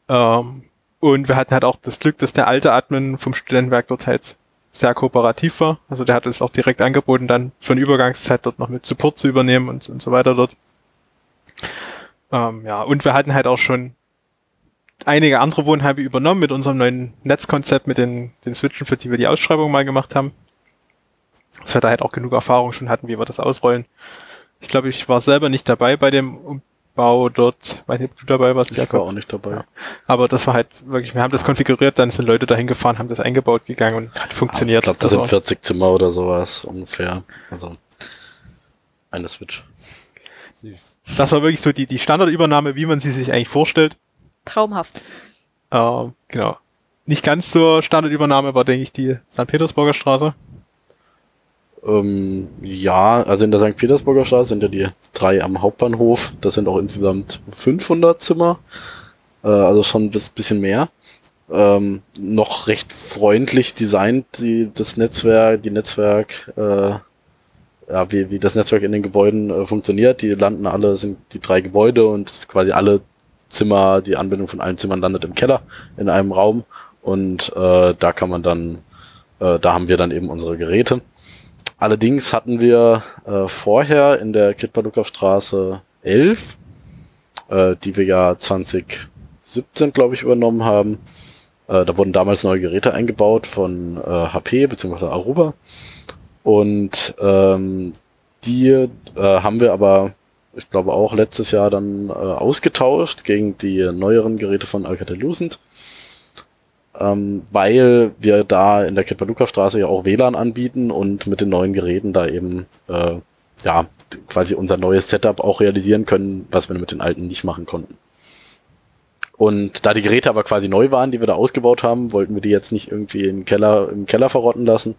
Ähm, und wir hatten halt auch das Glück, dass der alte Admin vom Studentenwerk dort halt sehr kooperativ war. Also der hat es auch direkt angeboten, dann für eine Übergangszeit dort noch mit Support zu übernehmen und, und so weiter dort. Ähm, ja, und wir hatten halt auch schon einige andere Wohnheime übernommen mit unserem neuen Netzkonzept, mit den, den Switchen, für die wir die Ausschreibung mal gemacht haben. Dass wir da halt auch genug Erfahrung schon hatten, wie wir das ausrollen. Ich glaube, ich war selber nicht dabei bei dem Umbau dort, weiß nicht, ob du dabei warst, ich war Jakob. auch nicht dabei. Ja. Aber das war halt wirklich, wir haben das konfiguriert, dann sind Leute dahin gefahren, haben das eingebaut gegangen und hat funktioniert. Ich glaube, das Also, sind 40 Zimmer oder sowas ungefähr. Also eine Switch. Süß. das war wirklich so die, die Standardübernahme, wie man sie sich eigentlich vorstellt. Traumhaft. Ähm, genau. Nicht ganz zur Standardübernahme war, denke ich, die St. Petersburger Straße. Ähm, ja, also in der St. Petersburger Straße sind ja die drei am Hauptbahnhof. Das sind auch insgesamt 500 Zimmer. Äh, also schon ein bis- bisschen mehr. Ähm, noch recht freundlich designt, die, das Netzwerk, die Netzwerk, äh, ja, wie, wie das Netzwerk in den Gebäuden äh, funktioniert. Die landen alle, sind die drei Gebäude und quasi alle Zimmer, die Anbindung von allen Zimmern landet im Keller in einem Raum. Und äh, da kann man dann, äh, da haben wir dann eben unsere Geräte. Allerdings hatten wir äh, vorher in der Kitpaduka-Straße 11, äh, die wir ja 2017, glaube ich, übernommen haben. Äh, da wurden damals neue Geräte eingebaut von äh, HP bzw. Aruba. Und ähm, die äh, haben wir aber ich glaube auch letztes Jahr dann äh, ausgetauscht gegen die neueren Geräte von Alcatel-Lucent, ähm, weil wir da in der Ketpaluka-Straße ja auch WLAN anbieten und mit den neuen Geräten da eben äh, ja quasi unser neues Setup auch realisieren können, was wir mit den alten nicht machen konnten. Und da die Geräte aber quasi neu waren, die wir da ausgebaut haben, wollten wir die jetzt nicht irgendwie im Keller, im Keller verrotten lassen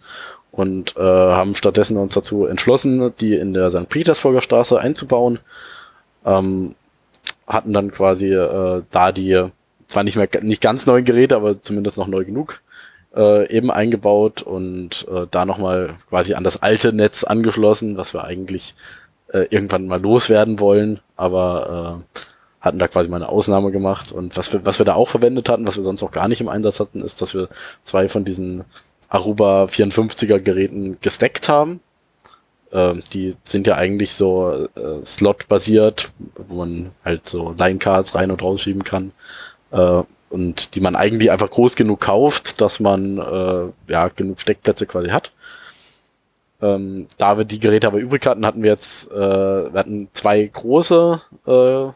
und äh, haben stattdessen uns dazu entschlossen, die in der St. Petersburger Straße einzubauen. Ähm, hatten dann quasi äh, da die zwar nicht mehr nicht ganz neuen Geräte, aber zumindest noch neu genug äh, eben eingebaut und äh, da nochmal quasi an das alte Netz angeschlossen, was wir eigentlich äh, irgendwann mal loswerden wollen, aber äh, hatten da quasi mal eine Ausnahme gemacht. Und was wir, was wir da auch verwendet hatten, was wir sonst auch gar nicht im Einsatz hatten, ist, dass wir zwei von diesen Aruba 54er Geräten gesteckt haben. Ähm, die sind ja eigentlich so äh, Slot-basiert, wo man halt so Line-Cards rein und rausschieben kann. Äh, und die man eigentlich einfach groß genug kauft, dass man äh, ja genug Steckplätze quasi hat. Ähm, da wir die Geräte aber übrig hatten, hatten wir jetzt äh, wir hatten zwei große äh,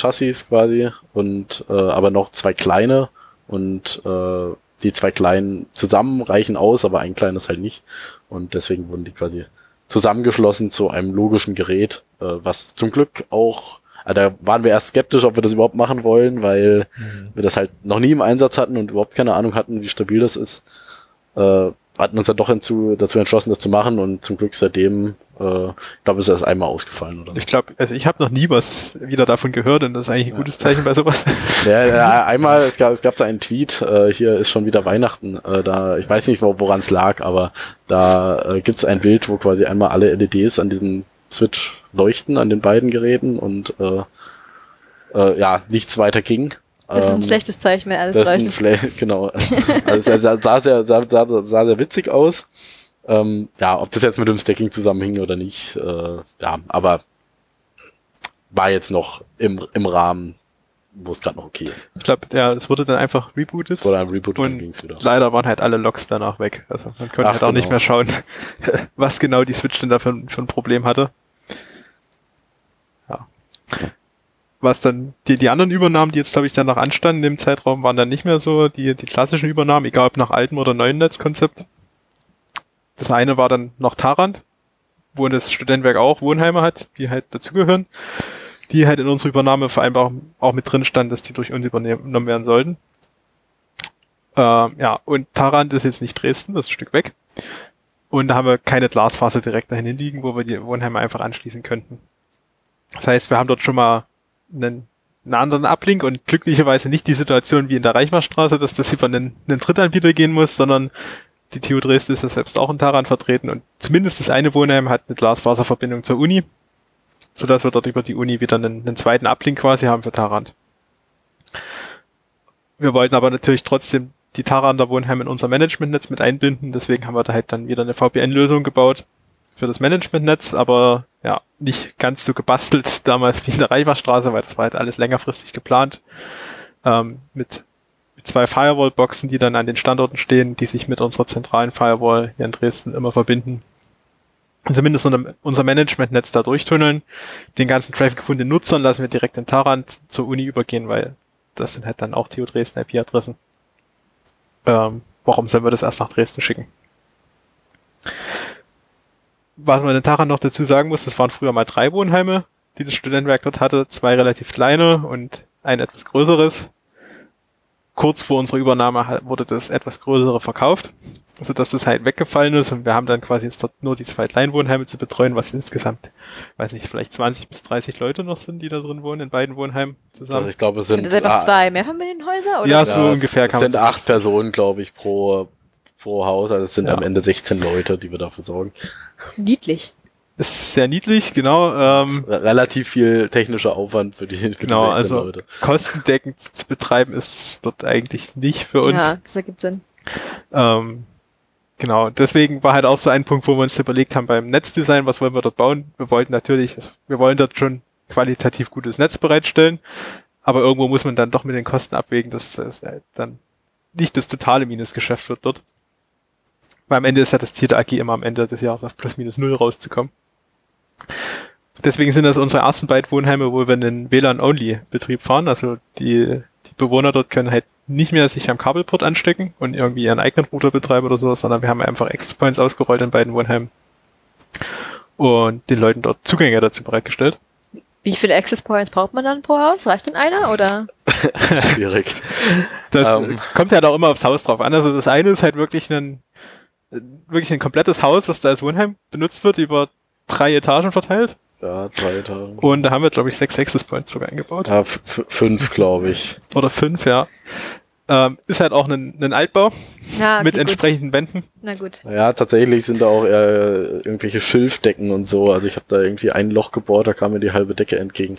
Chassis quasi und äh, aber noch zwei kleine und äh, die zwei kleinen zusammen reichen aus, aber ein kleines halt nicht. Und deswegen wurden die quasi zusammengeschlossen zu einem logischen Gerät, äh, was zum Glück auch, äh, da waren wir erst skeptisch, ob wir das überhaupt machen wollen, weil mhm. wir das halt noch nie im Einsatz hatten und überhaupt keine Ahnung hatten, wie stabil das ist. Äh, hatten uns dann doch hinzu, dazu entschlossen, das zu machen und zum Glück seitdem, äh, ich glaube, ist erst einmal ausgefallen. Oder so. Ich glaube, also ich habe noch nie was wieder davon gehört und das ist eigentlich ein ja. gutes Zeichen bei sowas. Ja, ja einmal, es gab, es gab da einen Tweet, äh, hier ist schon wieder Weihnachten, äh, da, ich weiß nicht, wo, woran es lag, aber da äh, gibt es ein Bild, wo quasi einmal alle LEDs an diesem Switch leuchten, an den beiden Geräten und äh, äh, ja, nichts weiter ging. Das ist ein ähm, schlechtes Zeichen, wenn alles das leuchtet. Ist ein genau. Also es sah, sah, sehr, sah, sah, sah sehr witzig aus. Ähm, ja, ob das jetzt mit dem Stacking zusammenhing oder nicht, äh, ja, aber war jetzt noch im, im Rahmen, wo es gerade noch okay ist. Ich glaube, ja, es wurde dann einfach rebootet. Wurde dann rebootet und, ging's wieder. Leider waren halt alle Logs danach weg. Also man konnte Ach, halt auch genau. nicht mehr schauen, was genau die Switch denn da für, für ein Problem hatte. Ja was dann die, die anderen Übernahmen, die jetzt, glaube ich, dann noch anstanden in dem Zeitraum, waren dann nicht mehr so die, die klassischen Übernahmen, egal ob nach altem oder neuen Netzkonzept. Das eine war dann noch Tarant, wo das Studentenwerk auch Wohnheime hat, die halt dazugehören, die halt in unserer Übernahmevereinbarung auch mit drin stand, dass die durch uns übernommen werden sollten. Ähm, ja, und Tarant ist jetzt nicht Dresden, das ist ein Stück weg. Und da haben wir keine Glasfaser direkt dahin liegen, wo wir die Wohnheime einfach anschließen könnten. Das heißt, wir haben dort schon mal einen, einen anderen Ablink und glücklicherweise nicht die Situation wie in der Reichmarstraße, dass das über einen, einen Drittanbieter gehen muss, sondern die TU Dresden ist ja selbst auch in Taran vertreten und zumindest das eine Wohnheim hat eine Glasfaserverbindung zur Uni, sodass wir dort über die Uni wieder einen, einen zweiten Ablink quasi haben für Tarant. Wir wollten aber natürlich trotzdem die Tarander Wohnheim in unser Managementnetz mit einbinden, deswegen haben wir da halt dann wieder eine VPN-Lösung gebaut für das Managementnetz, aber ja, nicht ganz so gebastelt damals wie in der Reichbachstraße, weil das war halt alles längerfristig geplant. Ähm, mit, mit zwei Firewall-Boxen, die dann an den Standorten stehen, die sich mit unserer zentralen Firewall hier in Dresden immer verbinden. Zumindest unser Management-Netz da durchtunneln. Den ganzen Traffic von den Nutzern lassen wir direkt in Tarant zur Uni übergehen, weil das sind halt dann auch TU Dresden IP-Adressen. Ähm, warum sollen wir das erst nach Dresden schicken? was man in Taran noch dazu sagen muss, das waren früher mal drei Wohnheime, die das Studentenwerk dort hatte, zwei relativ kleine und ein etwas größeres. Kurz vor unserer Übernahme wurde das etwas größere verkauft, so dass das halt weggefallen ist und wir haben dann quasi jetzt dort nur die zwei kleinen Wohnheime zu betreuen, was insgesamt, weiß nicht, vielleicht 20 bis 30 Leute noch sind, die da drin wohnen, in beiden Wohnheimen zusammen. Also ich glaube, es sind, sind das einfach zwei Mehrfamilienhäuser? Oder? Ja, so ja, ungefähr kann es sind acht Personen, glaube ich, pro, pro Haus. Also es sind ja. am Ende 16 Leute, die wir dafür sorgen. Niedlich. Ist sehr niedlich, genau. Ähm, relativ viel technischer Aufwand für die, für genau, die also Leute. Kostendeckend zu betreiben ist dort eigentlich nicht für uns. Ja, das ergibt Sinn. Ähm, genau, deswegen war halt auch so ein Punkt, wo wir uns überlegt haben beim Netzdesign, was wollen wir dort bauen. Wir wollten natürlich, also wir wollen dort schon qualitativ gutes Netz bereitstellen, aber irgendwo muss man dann doch mit den Kosten abwägen, dass das dann nicht das totale Minusgeschäft wird dort. Weil am Ende ist ja das Ziel der AG immer am Ende des Jahres auf plus minus null rauszukommen. deswegen sind das unsere ersten beiden Wohnheime, wo wir einen WLAN-Only-Betrieb fahren. Also die Bewohner dort können halt nicht mehr sich am Kabelport anstecken und irgendwie ihren eigenen Router betreiben oder so, sondern wir haben einfach Access Points ausgerollt in beiden Wohnheimen und den Leuten dort Zugänge dazu bereitgestellt. Wie viele Access Points braucht man dann pro Haus? Reicht denn einer oder? Schwierig. Das Ähm. kommt ja auch immer aufs Haus drauf an. Also das eine ist halt wirklich ein wirklich ein komplettes Haus, was da als Wohnheim benutzt wird, über drei Etagen verteilt. Ja, drei Tage. Und da haben wir, glaube ich, sechs Access Points sogar eingebaut. Ja, fünf, glaube ich. Oder fünf, ja. Ähm, ist halt auch ein, ein Altbau Ja, okay, mit gut. entsprechenden Wänden. Na gut. Ja, tatsächlich sind da auch eher irgendwelche Schilfdecken und so. Also ich habe da irgendwie ein Loch gebohrt, da kam mir die halbe Decke entgegen.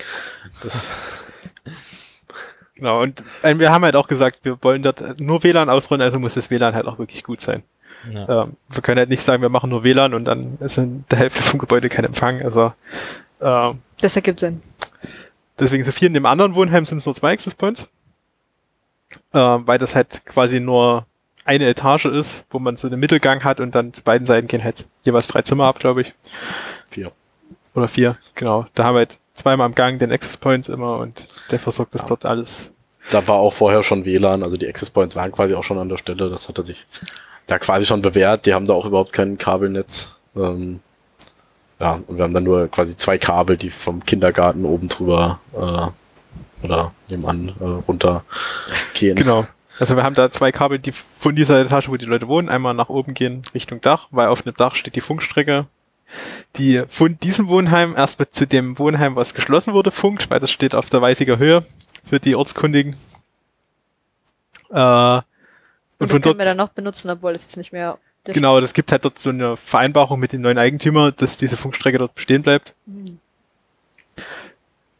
Genau, und äh, wir haben halt auch gesagt, wir wollen dort nur WLAN ausrollen, also muss das WLAN halt auch wirklich gut sein. Ja. Ähm, wir können halt nicht sagen, wir machen nur WLAN und dann ist in der Hälfte vom Gebäude kein Empfang. Also ähm, Das ergibt Sinn. deswegen so viel in dem anderen Wohnheim sind es nur zwei Access Points. Ähm, weil das halt quasi nur eine Etage ist, wo man so einen Mittelgang hat und dann zu beiden Seiten gehen halt jeweils drei Zimmer ab, glaube ich. Vier. Oder vier, genau. Da haben wir halt zweimal am Gang den Access Point immer und der versorgt das Ja. dort alles. Da war auch vorher schon WLAN, also die Access Points waren quasi auch schon an der Stelle. Das hatte sich da quasi schon bewährt. Die haben da auch überhaupt kein Kabelnetz. Ähm, ja, und wir haben dann nur quasi zwei Kabel, die vom Kindergarten oben drüber äh, oder nebenan äh, runter gehen. Genau. Also wir haben da zwei Kabel, die von dieser Etage, wo die Leute wohnen, einmal nach oben gehen Richtung Dach, weil auf dem Dach steht die Funkstrecke, die von diesem Wohnheim erst mit zu dem Wohnheim, was geschlossen wurde, funkt, weil das steht auf der Weisiger Höhe für die Ortskundigen. Äh, und, Und, von das können dort, wir dann noch benutzen, obwohl es jetzt nicht mehr. genau, das gibt halt dort so eine Vereinbarung mit dem neuen Eigentümer, dass diese Funkstrecke dort bestehen bleibt. Hm.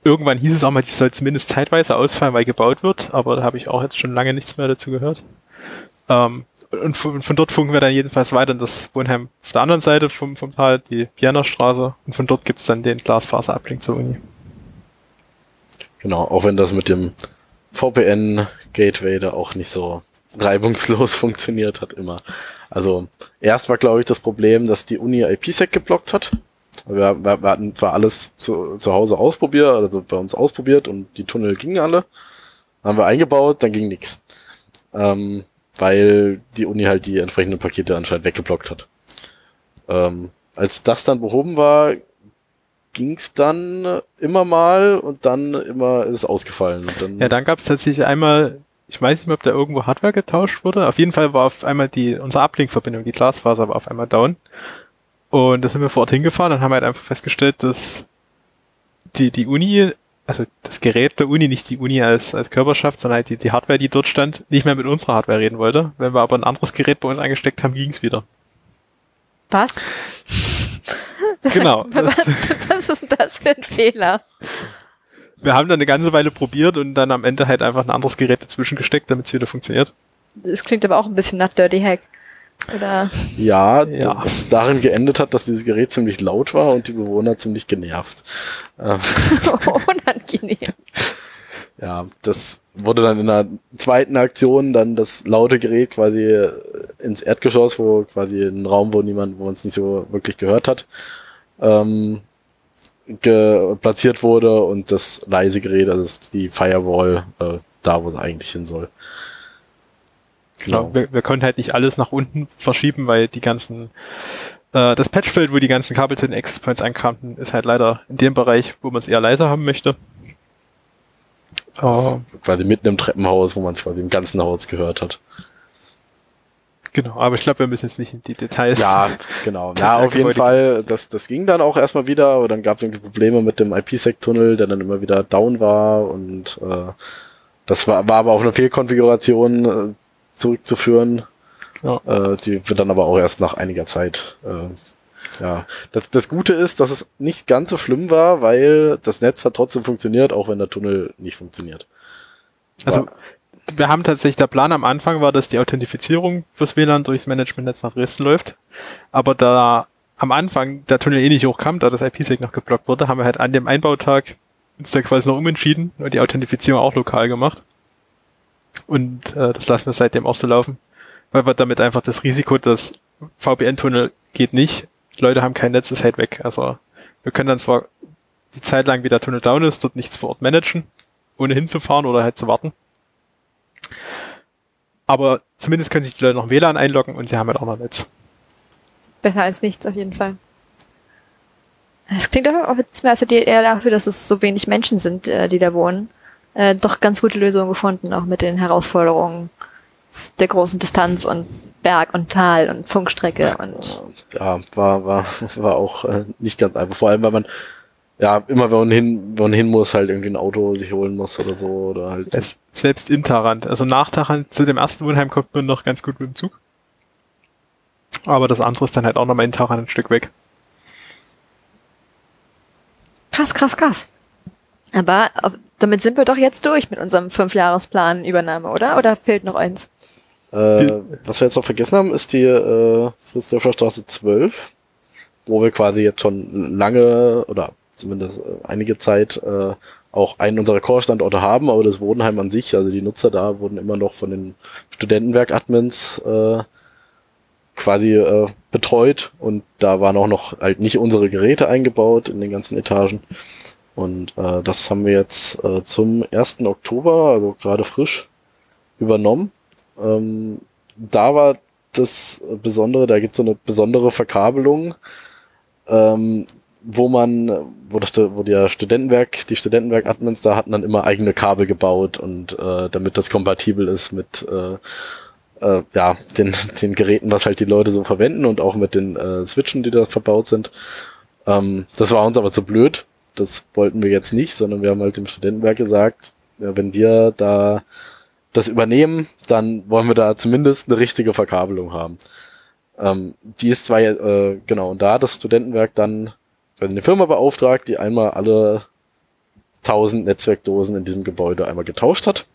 Irgendwann hieß es auch mal, die soll zumindest zeitweise ausfallen, weil gebaut wird, aber da habe ich auch jetzt schon lange nichts mehr dazu gehört. Ähm, und von, von dort funken wir dann jedenfalls weiter in das Wohnheim auf der anderen Seite vom, vom Tal, die Vienna-Straße, und von dort gibt's dann den Glasfaser-Uplink zur Uni. Genau, auch wenn das mit dem VPN-Gateway da auch nicht so reibungslos funktioniert hat immer. Also erst war, glaube ich, das Problem, dass die Uni IPsec geblockt hat. Wir, wir, wir hatten zwar alles zu, zu Hause ausprobiert, also bei uns ausprobiert und die Tunnel gingen alle. Haben wir eingebaut, dann ging nix, Ähm, weil die Uni halt die entsprechenden Pakete anscheinend weggeblockt hat. Ähm, als das dann behoben war, ging's dann immer mal und dann immer ist es ausgefallen. Ja, dann gab's tatsächlich einmal, ich weiß nicht mehr, ob da irgendwo Hardware getauscht wurde. Auf jeden Fall war auf einmal die, unsere Uplink-Verbindung, die Glasfaser war auf einmal down. Und da sind wir vor Ort hingefahren und haben halt einfach festgestellt, dass die, die Uni, also das Gerät der Uni, nicht die Uni als, als Körperschaft, sondern halt die, die Hardware, die dort stand, nicht mehr mit unserer Hardware reden wollte. Wenn wir aber ein anderes Gerät bei uns eingesteckt haben, ging's wieder. Was? Genau. was, was ist denn das für ein Fehler? Wir haben dann eine ganze Weile probiert und dann am Ende halt einfach ein anderes Gerät dazwischen gesteckt, damit es wieder funktioniert. Das klingt aber auch ein bisschen nach Dirty Hack. Oder? ja, Ja. das darin geendet hat, dass dieses Gerät ziemlich laut war und die Bewohner ziemlich genervt. Ähm, Unangenehm. ja, das wurde dann in einer zweiten Aktion dann das laute Gerät quasi ins Erdgeschoss, wo quasi ein Raum, wo niemand, wo es nicht so wirklich gehört hat, ähm, platziert wurde und das leise Gerät, also die Firewall, äh, da, wo es eigentlich hin soll. Genau. Wir, wir konnten halt nicht alles nach unten verschieben, weil die ganzen, äh, das Patchfeld, wo die ganzen Kabel zu den Access Points ankamen, ist halt leider in dem Bereich, wo man es eher leiser haben möchte. Also quasi mitten im Treppenhaus, wo man es quasi im ganzen Haus gehört hat. Genau, aber ich glaube, wir müssen jetzt nicht in die Details. Ja, genau. Das Ja, auf jeden Fall, das, das ging dann auch erstmal wieder, aber dann gab es irgendwie Probleme mit dem IPsec-Tunnel, der dann immer wieder down war und äh, das war, war aber auf eine Fehlkonfiguration äh, zurückzuführen. Ja. Äh, die wird dann aber auch erst nach einiger Zeit. Äh, ja, das, das Gute ist, dass es nicht ganz so schlimm war, weil das Netz hat trotzdem funktioniert, auch wenn der Tunnel nicht funktioniert. Also wir haben tatsächlich, der Plan am Anfang war, dass die Authentifizierung fürs WLAN durchs Managementnetz nach Dresden läuft. Aber da am Anfang der Tunnel eh nicht hochkam, da das IPsec noch geblockt wurde, haben wir halt an dem Einbautag uns da quasi noch umentschieden und die Authentifizierung auch lokal gemacht. Und äh, das lassen wir seitdem auch so laufen. Weil wir damit einfach das Risiko, dass VPN-Tunnel geht nicht, Leute haben kein Netz, ist halt weg. Also wir können dann zwar die Zeit lang, wie der Tunnel down ist, dort nichts vor Ort managen, ohne hinzufahren oder halt zu warten. Aber zumindest können sich die Leute noch WLAN einloggen und sie haben halt auch noch Netz. Besser als nichts auf jeden Fall. Es klingt aber auch jetzt mehr als eher dafür, dass es so wenig Menschen sind, äh, die da wohnen, äh, doch ganz gute Lösungen gefunden, auch mit den Herausforderungen der großen Distanz und Berg und Tal und Funkstrecke und Ja, war, war, war auch äh, nicht ganz einfach. Vor allem, weil man ja immer, wenn man hin, wenn man hin muss, halt irgendwie ein Auto sich holen muss oder so. Oder halt. Es, selbst in Tarant. Also nach Tarant zu dem ersten Wohnheim kommt man noch ganz gut mit dem Zug. Aber das andere ist dann halt auch nochmal in Tarant ein Stück weg. krass, krass, krass. Aber ob- damit sind wir doch jetzt durch mit unserem Fünfjahresplan Übernahme, oder? Oder fehlt noch eins? Äh, was wir jetzt noch vergessen haben, ist die äh, Friedrichsdorfer Straße 12, wo wir quasi jetzt schon lange oder zumindest äh, einige Zeit äh, auch einen unserer Core-Standorte haben, aber das Wohnheim an sich, also die Nutzer da, wurden immer noch von den Studentenwerk-Admins äh, quasi äh, betreut und da waren auch noch halt nicht unsere Geräte eingebaut in den ganzen Etagen. Und äh, das haben wir jetzt äh, zum 1. Oktober, also gerade frisch, übernommen. Ähm, da war das Besondere, da gibt es so eine besondere Verkabelung, ähm, wo man, wo, das, wo der Studentenwerk, die Studentenwerk-Admins da hatten dann immer eigene Kabel gebaut und äh, damit das kompatibel ist mit äh, äh, ja, den, den Geräten, was halt die Leute so verwenden und auch mit den äh, Switchen, die da verbaut sind. Ähm, das war uns aber zu blöd. Das wollten wir jetzt nicht, sondern wir haben halt dem Studentenwerk gesagt, ja, wenn wir da das übernehmen, dann wollen wir da zumindest eine richtige Verkabelung haben. Ähm, die ist zwar, äh, genau, und da hat das Studentenwerk dann also eine Firma beauftragt, die einmal alle 1000 Netzwerkdosen in diesem Gebäude einmal getauscht hat.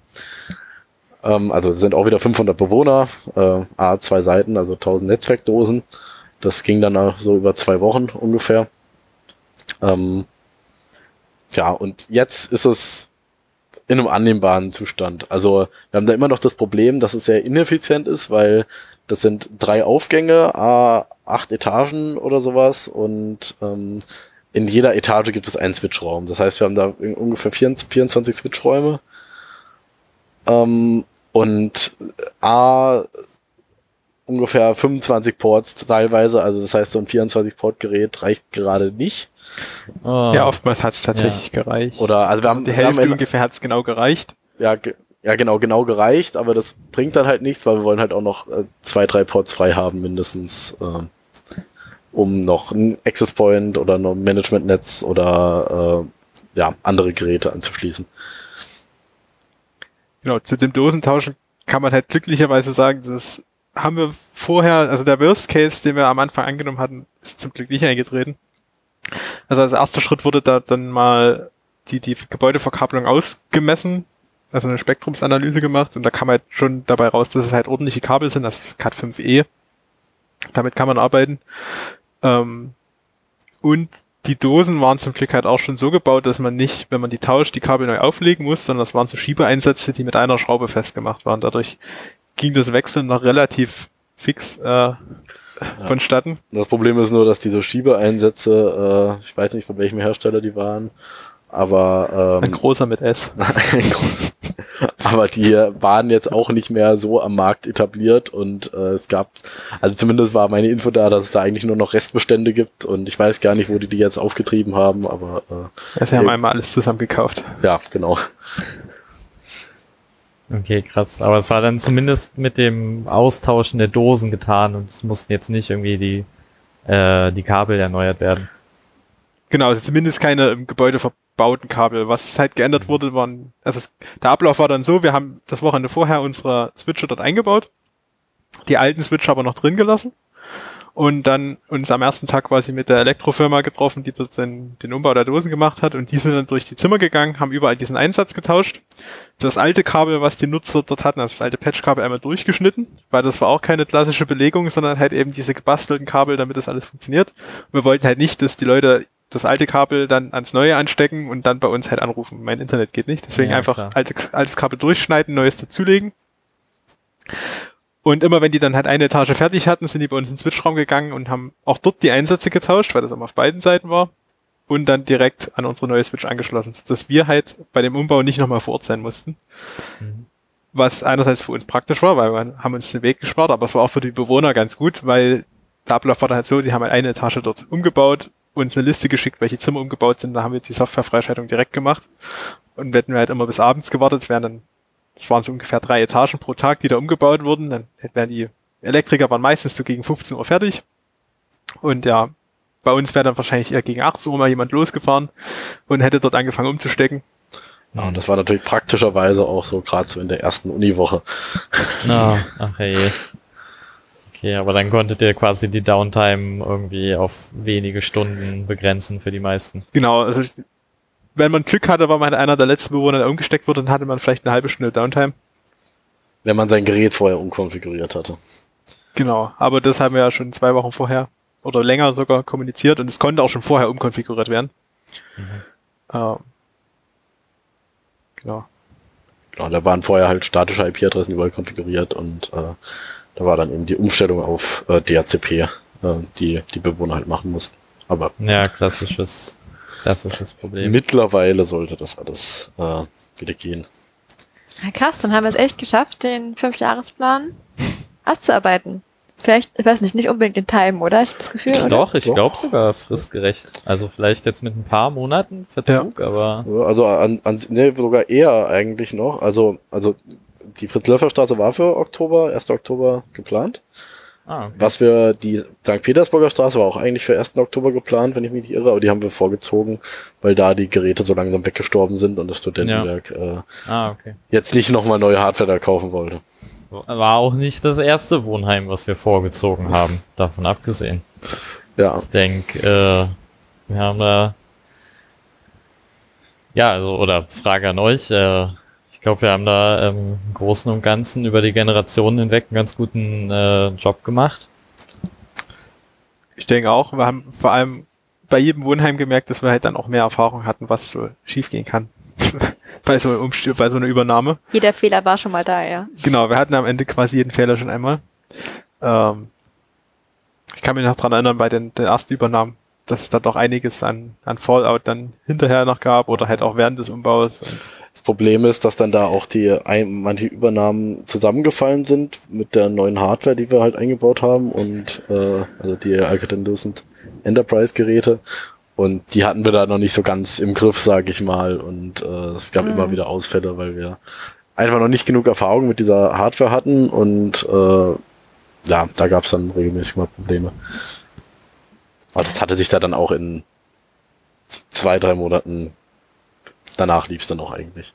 Ähm, also sind auch wieder 500 Bewohner, äh, A, zwei Seiten, also 1000 Netzwerkdosen. Das ging dann so über zwei Wochen ungefähr. Ähm, ja, und jetzt ist es in einem annehmbaren Zustand. Also wir haben da immer noch das Problem, dass es sehr ineffizient ist, weil das sind drei Aufgänge, a acht Etagen oder sowas und ähm, in jeder Etage gibt es einen Switchraum. Das heißt, wir haben da ungefähr 24 24 Switchräume ähm, und a ungefähr 25 Ports teilweise. Also das heißt, so ein 24-Port-Gerät reicht gerade nicht. Oh. Ja, oftmals hat es tatsächlich gereicht. Oder also wir haben, die wir haben Hälfte ungefähr hat es genau gereicht. ja, ge ja genau, genau gereicht, aber das bringt dann halt nichts, weil wir wollen halt auch noch äh, zwei, drei Ports frei haben mindestens, ähm, um noch ein Access Point oder ein Management-Netz oder äh, ja, andere Geräte anzuschließen. Genau, zu dem Dosentauschen kann man halt glücklicherweise sagen, das haben wir vorher, also der Worst Case, den wir am Anfang angenommen hatten, ist zum Glück nicht eingetreten. Also als erster Schritt wurde da dann mal die, die Gebäudeverkabelung ausgemessen, also eine Spektrumsanalyse gemacht und da kam halt schon dabei raus, dass es halt ordentliche Kabel sind, das ist Cat 5e. Damit kann man arbeiten. Ähm, und die Dosen waren zum Glück halt auch schon so gebaut, dass man nicht, wenn man die tauscht, die Kabel neu auflegen muss, sondern das waren so Schiebeeinsätze, die mit einer Schraube festgemacht waren. Dadurch ging das Wechseln noch relativ fix äh, vonstatten. Das Problem ist nur, dass diese Schiebeeinsätze, äh, ich weiß nicht von welchem Hersteller die waren, aber Ein ähm, großer mit S. aber die waren jetzt auch nicht mehr so am Markt etabliert und äh, es gab, also zumindest war meine Info da, dass es da eigentlich nur noch Restbestände gibt und ich weiß gar nicht, wo die die jetzt aufgetrieben haben, aber äh, Ja, sie haben einmal alles zusammen gekauft. ja, genau. Okay, krass. Aber es war dann zumindest mit dem Austauschen der Dosen getan und es mussten jetzt nicht irgendwie die, äh, die Kabel erneuert werden. Genau, also zumindest keine im Gebäude verbauten Kabel. Was halt geändert wurde, waren, also es, der Ablauf war dann so, wir haben das Wochenende vorher unsere Switcher dort eingebaut, die alten Switcher aber noch drin gelassen und dann uns am ersten Tag quasi mit der Elektrofirma getroffen, die dort den, den Umbau der Dosen gemacht hat und die sind dann durch die Zimmer gegangen, haben überall diesen Einsatz getauscht. Das alte Kabel, was die Nutzer dort hatten, also das alte Patchkabel einmal durchgeschnitten, weil das war auch keine klassische Belegung, sondern halt eben diese gebastelten Kabel, damit das alles funktioniert. Und wir wollten halt nicht, dass die Leute das alte Kabel dann ans neue anstecken und dann bei uns halt anrufen. Mein Internet geht nicht, deswegen Ja, einfach altes, altes Kabel durchschneiden, neues dazulegen. Und immer wenn die dann halt eine Etage fertig hatten, sind die bei uns in den Switchraum gegangen und haben auch dort die Einsätze getauscht, weil das immer auf beiden Seiten war. und dann direkt an unsere neue Switch angeschlossen, dass wir halt bei dem Umbau nicht nochmal vor Ort sein mussten. Mhm. Was einerseits für uns praktisch war, weil wir haben uns den Weg gespart, aber es war auch für die Bewohner ganz gut, weil der Ablauf war dann halt so, die haben halt eine Etage dort umgebaut, uns eine Liste geschickt, welche Zimmer umgebaut sind, da haben wir die Softwarefreischaltung direkt gemacht und hätten wir halt immer bis abends gewartet, es wären dann, es waren so ungefähr drei Etagen pro Tag, die da umgebaut wurden, dann wären die Elektriker waren meistens so gegen 15 Uhr fertig und ja, bei uns wäre dann wahrscheinlich eher gegen 18 Uhr mal jemand losgefahren und hätte dort angefangen umzustecken. Ja, und das war natürlich praktischerweise auch so gerade so in der ersten Uniwoche. Na, ach hey. Okay, aber dann konntet ihr quasi die Downtime irgendwie auf wenige Stunden begrenzen für die meisten. Genau, also ich, wenn man Glück hatte, war man einer der letzten Bewohner, der umgesteckt wurde, dann hatte man vielleicht eine halbe Stunde Downtime. Wenn man sein Gerät vorher umkonfiguriert hatte. Genau, aber das haben wir ja schon zwei Wochen vorher oder länger sogar kommuniziert und es konnte auch schon vorher umkonfiguriert werden. Mhm. Ähm, genau. Genau, da waren vorher halt statische IP-Adressen überall konfiguriert und äh, da war dann eben die Umstellung auf äh, DHCP, äh, die die Bewohner halt machen mussten. Aber ja, klassisches, klassisches Problem. Mittlerweile sollte das alles äh, wieder gehen. Ja, krass, dann haben wir es echt geschafft, den Fünfjahresplan abzuarbeiten. Vielleicht, ich weiß nicht, nicht unbedingt in Time, oder? Ich habe das Gefühl, oder? Doch, ich glaube sogar fristgerecht. Also vielleicht jetzt mit ein paar Monaten Verzug, ja. aber. Also an, an nee, sogar eher eigentlich noch. Also, also die Fritz-Löffer-Straße war für Oktober, 1. Oktober geplant. Ah, okay. Was wir, die St. Petersburger Straße war auch eigentlich für 1. Oktober geplant, wenn ich mich nicht irre, aber die haben wir vorgezogen, weil da die Geräte so langsam weggestorben sind und das Studentenwerk ja. äh, ah, okay. jetzt nicht nochmal neue Hardware da kaufen wollte. War auch nicht das erste Wohnheim, was wir vorgezogen haben, davon abgesehen. Ja. Ich denke, äh, wir haben da. Ja, also, oder Frage an euch. Äh, ich glaube, wir haben da ähm, im Großen und Ganzen über die Generationen hinweg einen ganz guten äh, Job gemacht. Ich denke auch. Wir haben vor allem bei jedem Wohnheim gemerkt, dass wir halt dann auch mehr Erfahrung hatten, was so schiefgehen kann. bei so, einem bei so einer Übernahme. Jeder Fehler war schon mal da, ja. Genau, wir hatten am Ende quasi jeden Fehler schon einmal. Ähm, ich kann mich noch dran erinnern, bei den, den ersten Übernahmen, dass es da doch einiges an, an Fallout dann hinterher noch gab oder halt auch während des Umbaus. das Problem ist, dass dann da auch die manche Übernahmen zusammengefallen sind mit der neuen Hardware, die wir halt eingebaut haben und äh, also die Alcatel Lucent Enterprise Geräte und die hatten wir da noch nicht so ganz im Griff, sage ich mal. Und äh, es gab mhm. immer wieder Ausfälle, weil wir einfach noch nicht genug Erfahrung mit dieser Hardware hatten. Und äh, ja, da gab es dann regelmäßig mal Probleme. Aber das hatte sich da dann auch in zwei, drei Monaten danach lief es dann auch eigentlich.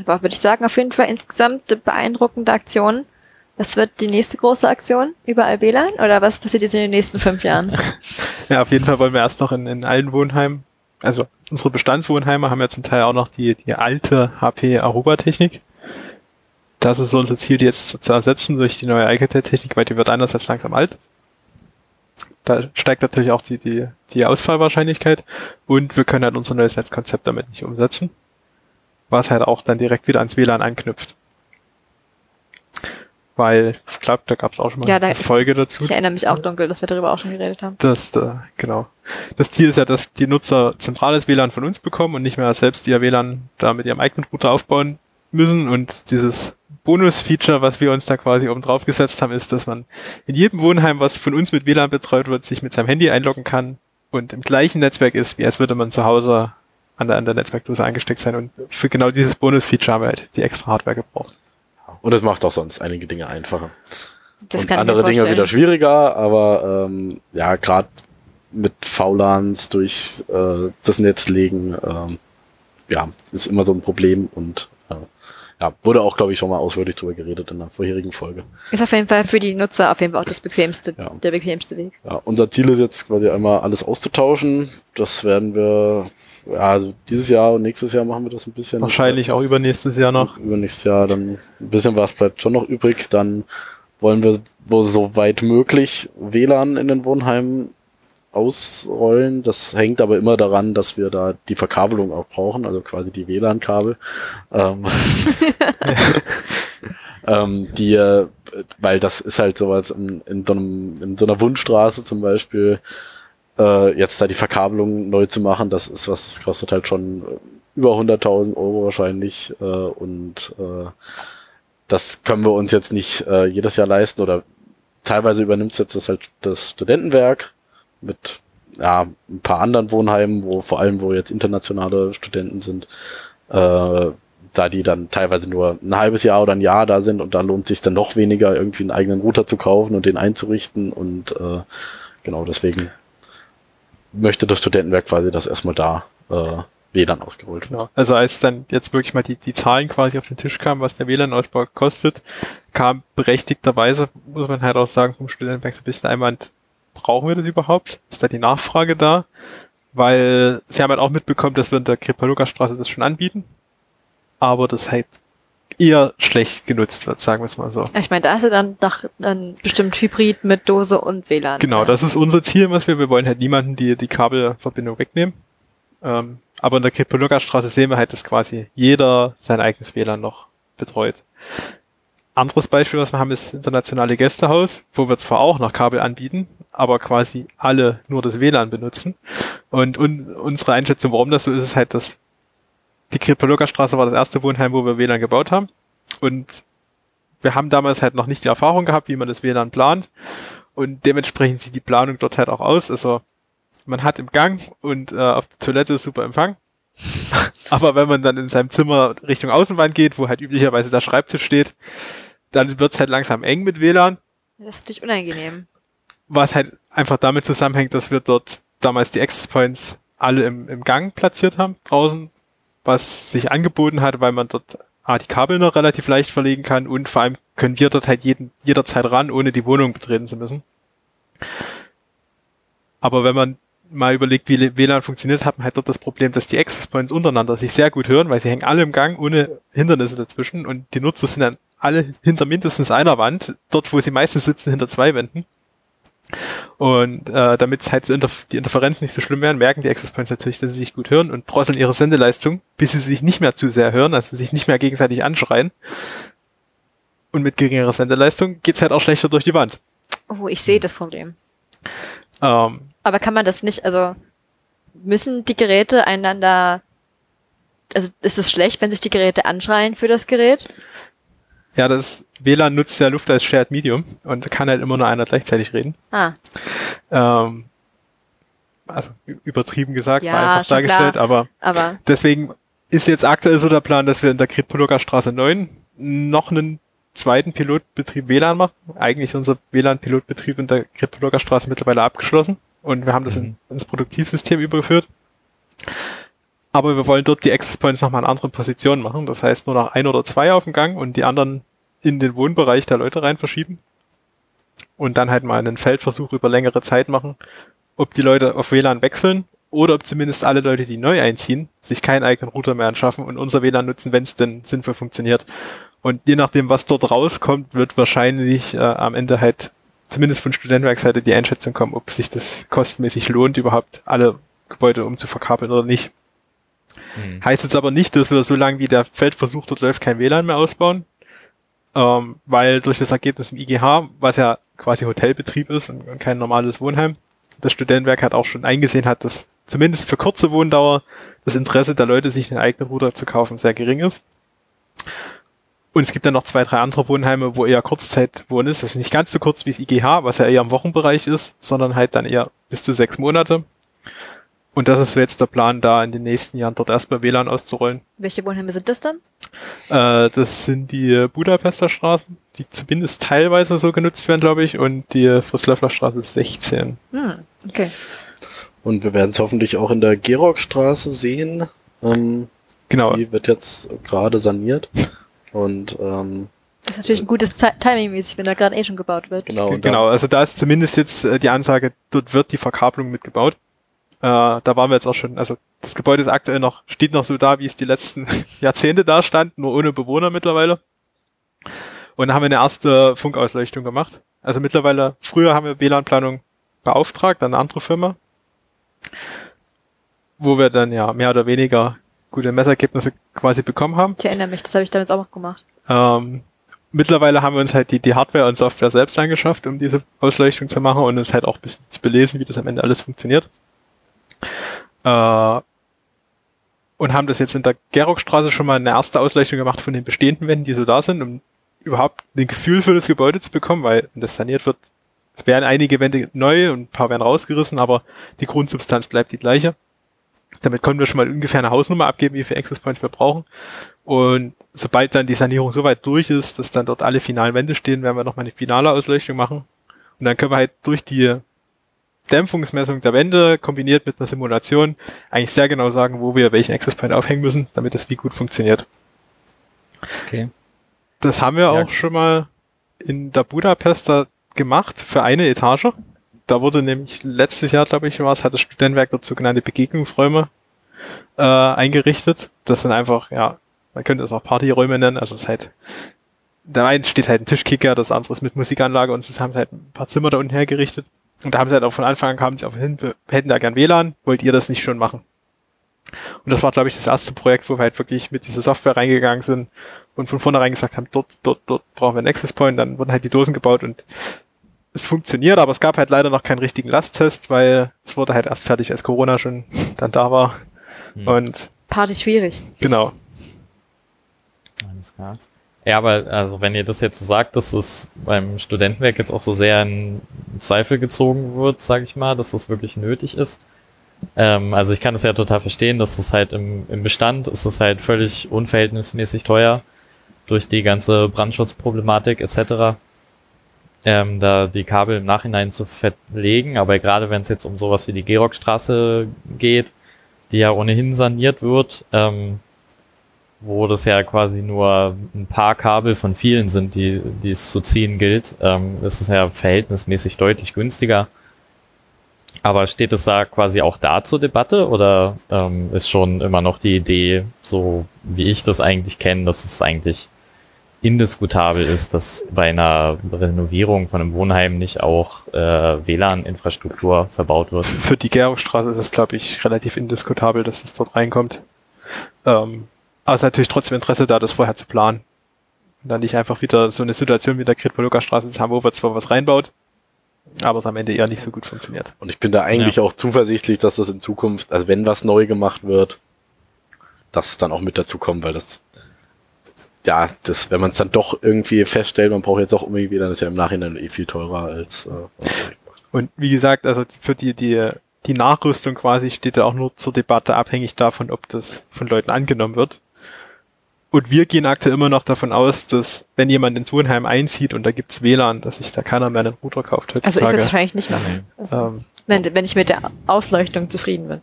Aber würde ich sagen, auf jeden Fall insgesamt beeindruckende Aktion. Was wird die nächste große Aktion? Überall WLAN? Oder was passiert jetzt in den nächsten fünf Jahren? ja, auf jeden Fall wollen wir erst noch in, in allen Wohnheimen, also unsere Bestandswohnheime haben ja zum Teil auch noch die, die alte HP Aruba-Technik. Das ist so unser Ziel, die jetzt zu ersetzen durch die neue Alcatel-Technik, weil die wird einerseits langsam alt. Da steigt natürlich auch die, die, die Ausfallwahrscheinlichkeit und wir können halt unser neues Netzkonzept damit nicht umsetzen. Was halt auch dann direkt wieder ans WLAN anknüpft weil ich glaube, da gab es auch schon mal ja, eine Folge dazu. Ich erinnere mich auch dunkel, dass wir darüber auch schon geredet haben. Das, da, genau. Das Ziel ist ja, dass die Nutzer zentrales WLAN von uns bekommen und nicht mehr selbst ihr WLAN da mit ihrem eigenen Router aufbauen müssen. Und dieses Bonus-Feature, was wir uns da quasi oben drauf gesetzt haben, ist, dass man in jedem Wohnheim, was von uns mit WLAN betreut wird, sich mit seinem Handy einloggen kann und im gleichen Netzwerk ist, wie als würde man zu Hause an der, an der Netzwerkdose eingesteckt sein. Und für genau dieses Bonus-Feature haben wir halt die extra Hardware gebraucht. Und es macht auch sonst einige Dinge einfacher. Das und andere Dinge wieder schwieriger, aber ähm, ja, gerade mit VLANs durch äh, das Netz legen, ähm, ja, ist immer so ein Problem und ja, wurde auch, glaube ich, schon mal ausführlich drüber geredet in der vorherigen Folge. Ist auf jeden Fall für die Nutzer auf jeden Fall auch das bequemste, ja. der bequemste Weg. Ja, unser Ziel ist jetzt quasi einmal alles auszutauschen. Das werden wir ja, also dieses Jahr und nächstes Jahr machen wir das ein bisschen. Wahrscheinlich auch übernächstes Jahr noch. Übernächstes Jahr, dann ein bisschen was bleibt schon noch übrig. Dann wollen wir wo so weit möglich WLAN in den Wohnheimen ausrollen. Das hängt aber immer daran, dass wir da die Verkabelung auch brauchen, also quasi die WLAN-Kabel. Ähm, ähm, die, äh, weil das ist halt sowas in, in, so, einem, in so einer Wundstraße zum Beispiel, Äh, jetzt da die Verkabelung neu zu machen, das ist was, das kostet halt schon über 100.000 Euro wahrscheinlich äh, und äh, das können wir uns jetzt nicht äh, jedes Jahr leisten oder teilweise übernimmt es jetzt das halt das Studentenwerk mit ja, ein paar anderen Wohnheimen, wo vor allem, wo jetzt internationale Studenten sind, äh, da die dann teilweise nur ein halbes Jahr oder ein Jahr da sind und da lohnt sich dann noch weniger, irgendwie einen eigenen Router zu kaufen und den einzurichten und äh, genau deswegen möchte das Studentenwerk quasi das erstmal da äh, WLAN ausgerollt Genau. Also als dann jetzt wirklich mal die, die Zahlen quasi auf den Tisch kamen, was der WLAN-Ausbau kostet, kam berechtigterweise, muss man halt auch sagen, vom Studentenwerk so ein bisschen Einwand, brauchen wir das überhaupt? Ist da die Nachfrage da? Weil sie haben halt auch mitbekommen, dass wir in der Kripaluka-Straße das schon anbieten, aber das halt eher schlecht genutzt wird, sagen wir es mal so. Ich meine, da ist ja dann doch dann bestimmt Hybrid mit Dose und WLAN. Genau, das ist unser Ziel, was wir, wir wollen halt niemanden die, die Kabelverbindung wegnehmen. Ähm, aber in der Kripaluka-Straße sehen wir halt, dass quasi jeder sein eigenes WLAN noch betreut. Anderes Beispiel, was wir haben, ist das internationale Gästehaus, wo wir zwar auch noch Kabel anbieten, aber quasi alle nur das WLAN benutzen. Und, und unsere Einschätzung, warum das so ist, ist halt, dass die Straße war das erste Wohnheim, wo wir WLAN gebaut haben. Und wir haben damals halt noch nicht die Erfahrung gehabt, wie man das WLAN plant. Und dementsprechend sieht die Planung dort halt auch aus. Also man hat im Gang und äh, auf der Toilette super Empfang. Aber wenn man dann in seinem Zimmer Richtung Außenwand geht, wo halt üblicherweise der Schreibtisch steht, dann wird's halt langsam eng mit WLAN. Das ist natürlich unangenehm. Was halt einfach damit zusammenhängt, dass wir dort damals die Access Points alle im, im Gang platziert haben, draußen, was sich angeboten hat, weil man dort A, die Kabel noch relativ leicht verlegen kann und vor allem können wir dort halt jeden, jederzeit ran, ohne die Wohnung betreten zu müssen. Aber wenn man mal überlegt, wie WLAN funktioniert, hat man halt dort das Problem, dass die Access Points untereinander sich sehr gut hören, weil sie hängen alle im Gang ohne Hindernisse dazwischen und die Nutzer sind dann alle hinter mindestens einer Wand, dort wo sie meistens sitzen, hinter zwei Wänden. Und äh, damit halt so Interf die Interferenzen nicht so schlimm werden, merken die Access Points natürlich, dass sie sich gut hören und drosseln ihre Sendeleistung, bis sie sich nicht mehr zu sehr hören, also sich nicht mehr gegenseitig anschreien. Und mit geringerer Sendeleistung geht's halt auch schlechter durch die Wand. Oh, ich sehe das Problem. Ähm, Aber kann man das nicht, also müssen die Geräte einander, also ist es schlecht, wenn sich die Geräte anschreien für das Gerät? Ja, das WLAN nutzt ja Luft als Shared Medium und kann halt immer nur einer gleichzeitig reden. Ah, Ähm, also übertrieben gesagt, Ja, war einfach schon dargestellt, klar. aber aber deswegen ist jetzt aktuell so der Plan, dass wir in der Kritpolucker Straße 9 noch einen zweiten Pilotbetrieb WLAN machen. Eigentlich ist unser WLAN-Pilotbetrieb in der Kritpolucker Straße mittlerweile abgeschlossen und wir haben das in, ins Produktivsystem übergeführt. Aber wir wollen dort die Access Points nochmal in anderen Positionen machen. Das heißt nur noch ein oder zwei auf dem Gang und die anderen in den Wohnbereich der Leute rein verschieben. Und dann halt mal einen Feldversuch über längere Zeit machen, ob die Leute auf WLAN wechseln oder ob zumindest alle Leute, die neu einziehen, sich keinen eigenen Router mehr anschaffen und unser WLAN nutzen, wenn es denn sinnvoll funktioniert. Und je nachdem, was dort rauskommt, wird wahrscheinlich äh, am Ende halt zumindest von Studentenwerkseite die Einschätzung kommen, ob sich das kostenmäßig lohnt, überhaupt alle Gebäude umzuverkabeln oder nicht. Mhm. Heißt jetzt aber nicht, dass wir so lange wie der Feldversuch dort läuft, kein WLAN mehr ausbauen, ähm, weil durch das Ergebnis im IGH, was ja quasi Hotelbetrieb ist und, und kein normales Wohnheim, das Studentenwerk hat auch schon eingesehen hat, dass zumindest für kurze Wohndauer das Interesse der Leute, sich einen eigenen Router zu kaufen, sehr gering ist. Und es gibt dann noch zwei, drei andere Wohnheime, wo eher Kurzzeitwohnen ist. Das ist nicht ganz so kurz wie das IGH, was ja eher im Wochenbereich ist, sondern halt dann eher bis zu sechs Monate. Und das ist so jetzt der Plan, da in den nächsten Jahren dort erstmal WLAN auszurollen. welche Wohnheime sind das dann? Äh, das sind die Budapester Straßen, die zumindest teilweise so genutzt werden, glaube ich, und die Frislöffler Straße 16. Hm, okay. Und wir werden es hoffentlich auch in der Georgstraße sehen. Ähm, Genau. Die wird jetzt gerade saniert. Und ähm, Das ist natürlich ein gutes Ti- Timing mäßig, wenn da gerade eh schon gebaut wird. genau, genau, also da ist zumindest jetzt äh, die Ansage, dort wird die Verkabelung mitgebaut. Äh, da waren wir jetzt auch schon, also das Gebäude ist aktuell noch, steht noch so da, wie es die letzten Jahrzehnte da stand, nur ohne Bewohner mittlerweile. Und da haben wir eine erste Funkausleuchtung gemacht. Also mittlerweile, früher haben wir WLAN-Planung beauftragt an eine andere Firma, wo wir dann ja mehr oder weniger gute Messergebnisse quasi bekommen haben. Ich erinnere mich, das habe ich damals auch noch gemacht. Ähm, mittlerweile haben wir uns halt die, die Hardware und Software selbst angeschafft, um diese Ausleuchtung zu machen und uns halt auch ein bisschen zu belesen, wie das am Ende alles funktioniert. Äh, und haben das jetzt in der Gerockstraße schon mal eine erste Ausleuchtung gemacht von den bestehenden Wänden, die so da sind, um überhaupt ein Gefühl für das Gebäude zu bekommen, weil wenn das saniert wird, es werden einige Wände neu und ein paar werden rausgerissen, aber die Grundsubstanz bleibt die gleiche. Damit können wir schon mal ungefähr eine Hausnummer abgeben, wie viele Access Points wir brauchen. Und sobald dann die Sanierung soweit durch ist, dass dann dort alle finalen Wände stehen, werden wir nochmal eine finale Ausleuchtung machen. Und dann können wir halt durch die Dämpfungsmessung der Wände kombiniert mit einer Simulation eigentlich sehr genau sagen, wo wir welchen Access Point aufhängen müssen, damit das wie gut funktioniert. Okay. Das haben wir Ja. auch schon mal in der Budapester gemacht für eine Etage. Da wurde nämlich letztes Jahr, glaube ich, war es, hat das Studentenwerk dort sogenannte Begegnungsräume äh, eingerichtet. Das sind einfach, ja, man könnte es auch Partyräume nennen. Also es ist halt, der eine steht halt ein Tischkicker, das andere ist mit Musikanlage und sie haben halt ein paar Zimmer da unten hergerichtet. Und da haben sie halt auch von Anfang an kamen sie auf hin, wir hätten da gern WLAN, wollt ihr das nicht schon machen? Und das war, glaube ich, das erste Projekt, wo wir halt wirklich mit dieser Software reingegangen sind und von vornherein gesagt haben, dort, dort, dort brauchen wir einen Access Point, dann wurden halt die Dosen gebaut und es funktioniert, aber es gab halt leider noch keinen richtigen Lasttest, weil es wurde halt erst fertig, als Corona schon dann da war. Hm. Und Party schwierig. genau. Alles klar. Ja, aber also wenn ihr das jetzt so sagt, dass es beim Studentenwerk jetzt auch so sehr in Zweifel gezogen wird, sage ich mal, dass das wirklich nötig ist. Ähm, also ich kann es ja total verstehen, dass das halt im, im Bestand ist es halt völlig unverhältnismäßig teuer durch die ganze Brandschutzproblematik etc. Ähm, da die Kabel im Nachhinein zu verlegen, aber gerade wenn es jetzt um sowas wie die Gerockstraße geht, die ja ohnehin saniert wird, ähm, wo das ja quasi nur ein paar Kabel von vielen sind, die, die es zu ziehen gilt, ähm, ist es ja verhältnismäßig deutlich günstiger. Aber steht es da quasi auch da zur Debatte oder ähm, ist schon immer noch die Idee, so wie ich das eigentlich kenne, dass es eigentlich indiskutabel ist, dass bei einer Renovierung von einem Wohnheim nicht auch äh, WLAN-Infrastruktur verbaut wird? Für die Georgstraße ist es, glaube ich, relativ indiskutabel, dass es dort reinkommt. Ähm, aber es ist natürlich trotzdem Interesse da, das vorher zu planen. Und dann nicht einfach wieder so eine Situation wie in der Kritpaluka-Straße zu haben, wo wir zwar was reinbaut, aber es am Ende eher nicht so gut funktioniert. Und ich bin da eigentlich auch zuversichtlich, dass das in Zukunft, also wenn was neu gemacht wird, dass es dann auch mit dazu kommt, weil das, ja, das, wenn man es dann doch irgendwie feststellt, man braucht jetzt auch irgendwie, dann ist ja im Nachhinein eh viel teurer als äh. Und wie gesagt, also für die, die, die Nachrüstung quasi steht ja auch nur zur Debatte abhängig davon, ob das von Leuten angenommen wird. Und wir gehen aktuell immer noch davon aus, dass wenn jemand ins Wohnheim einzieht und da gibt's WLAN, dass sich da keiner mehr einen Router kauft Also ich würde heutzutage. es wahrscheinlich nicht machen. Also, ähm, wenn, wenn ich mit der Ausleuchtung zufrieden bin.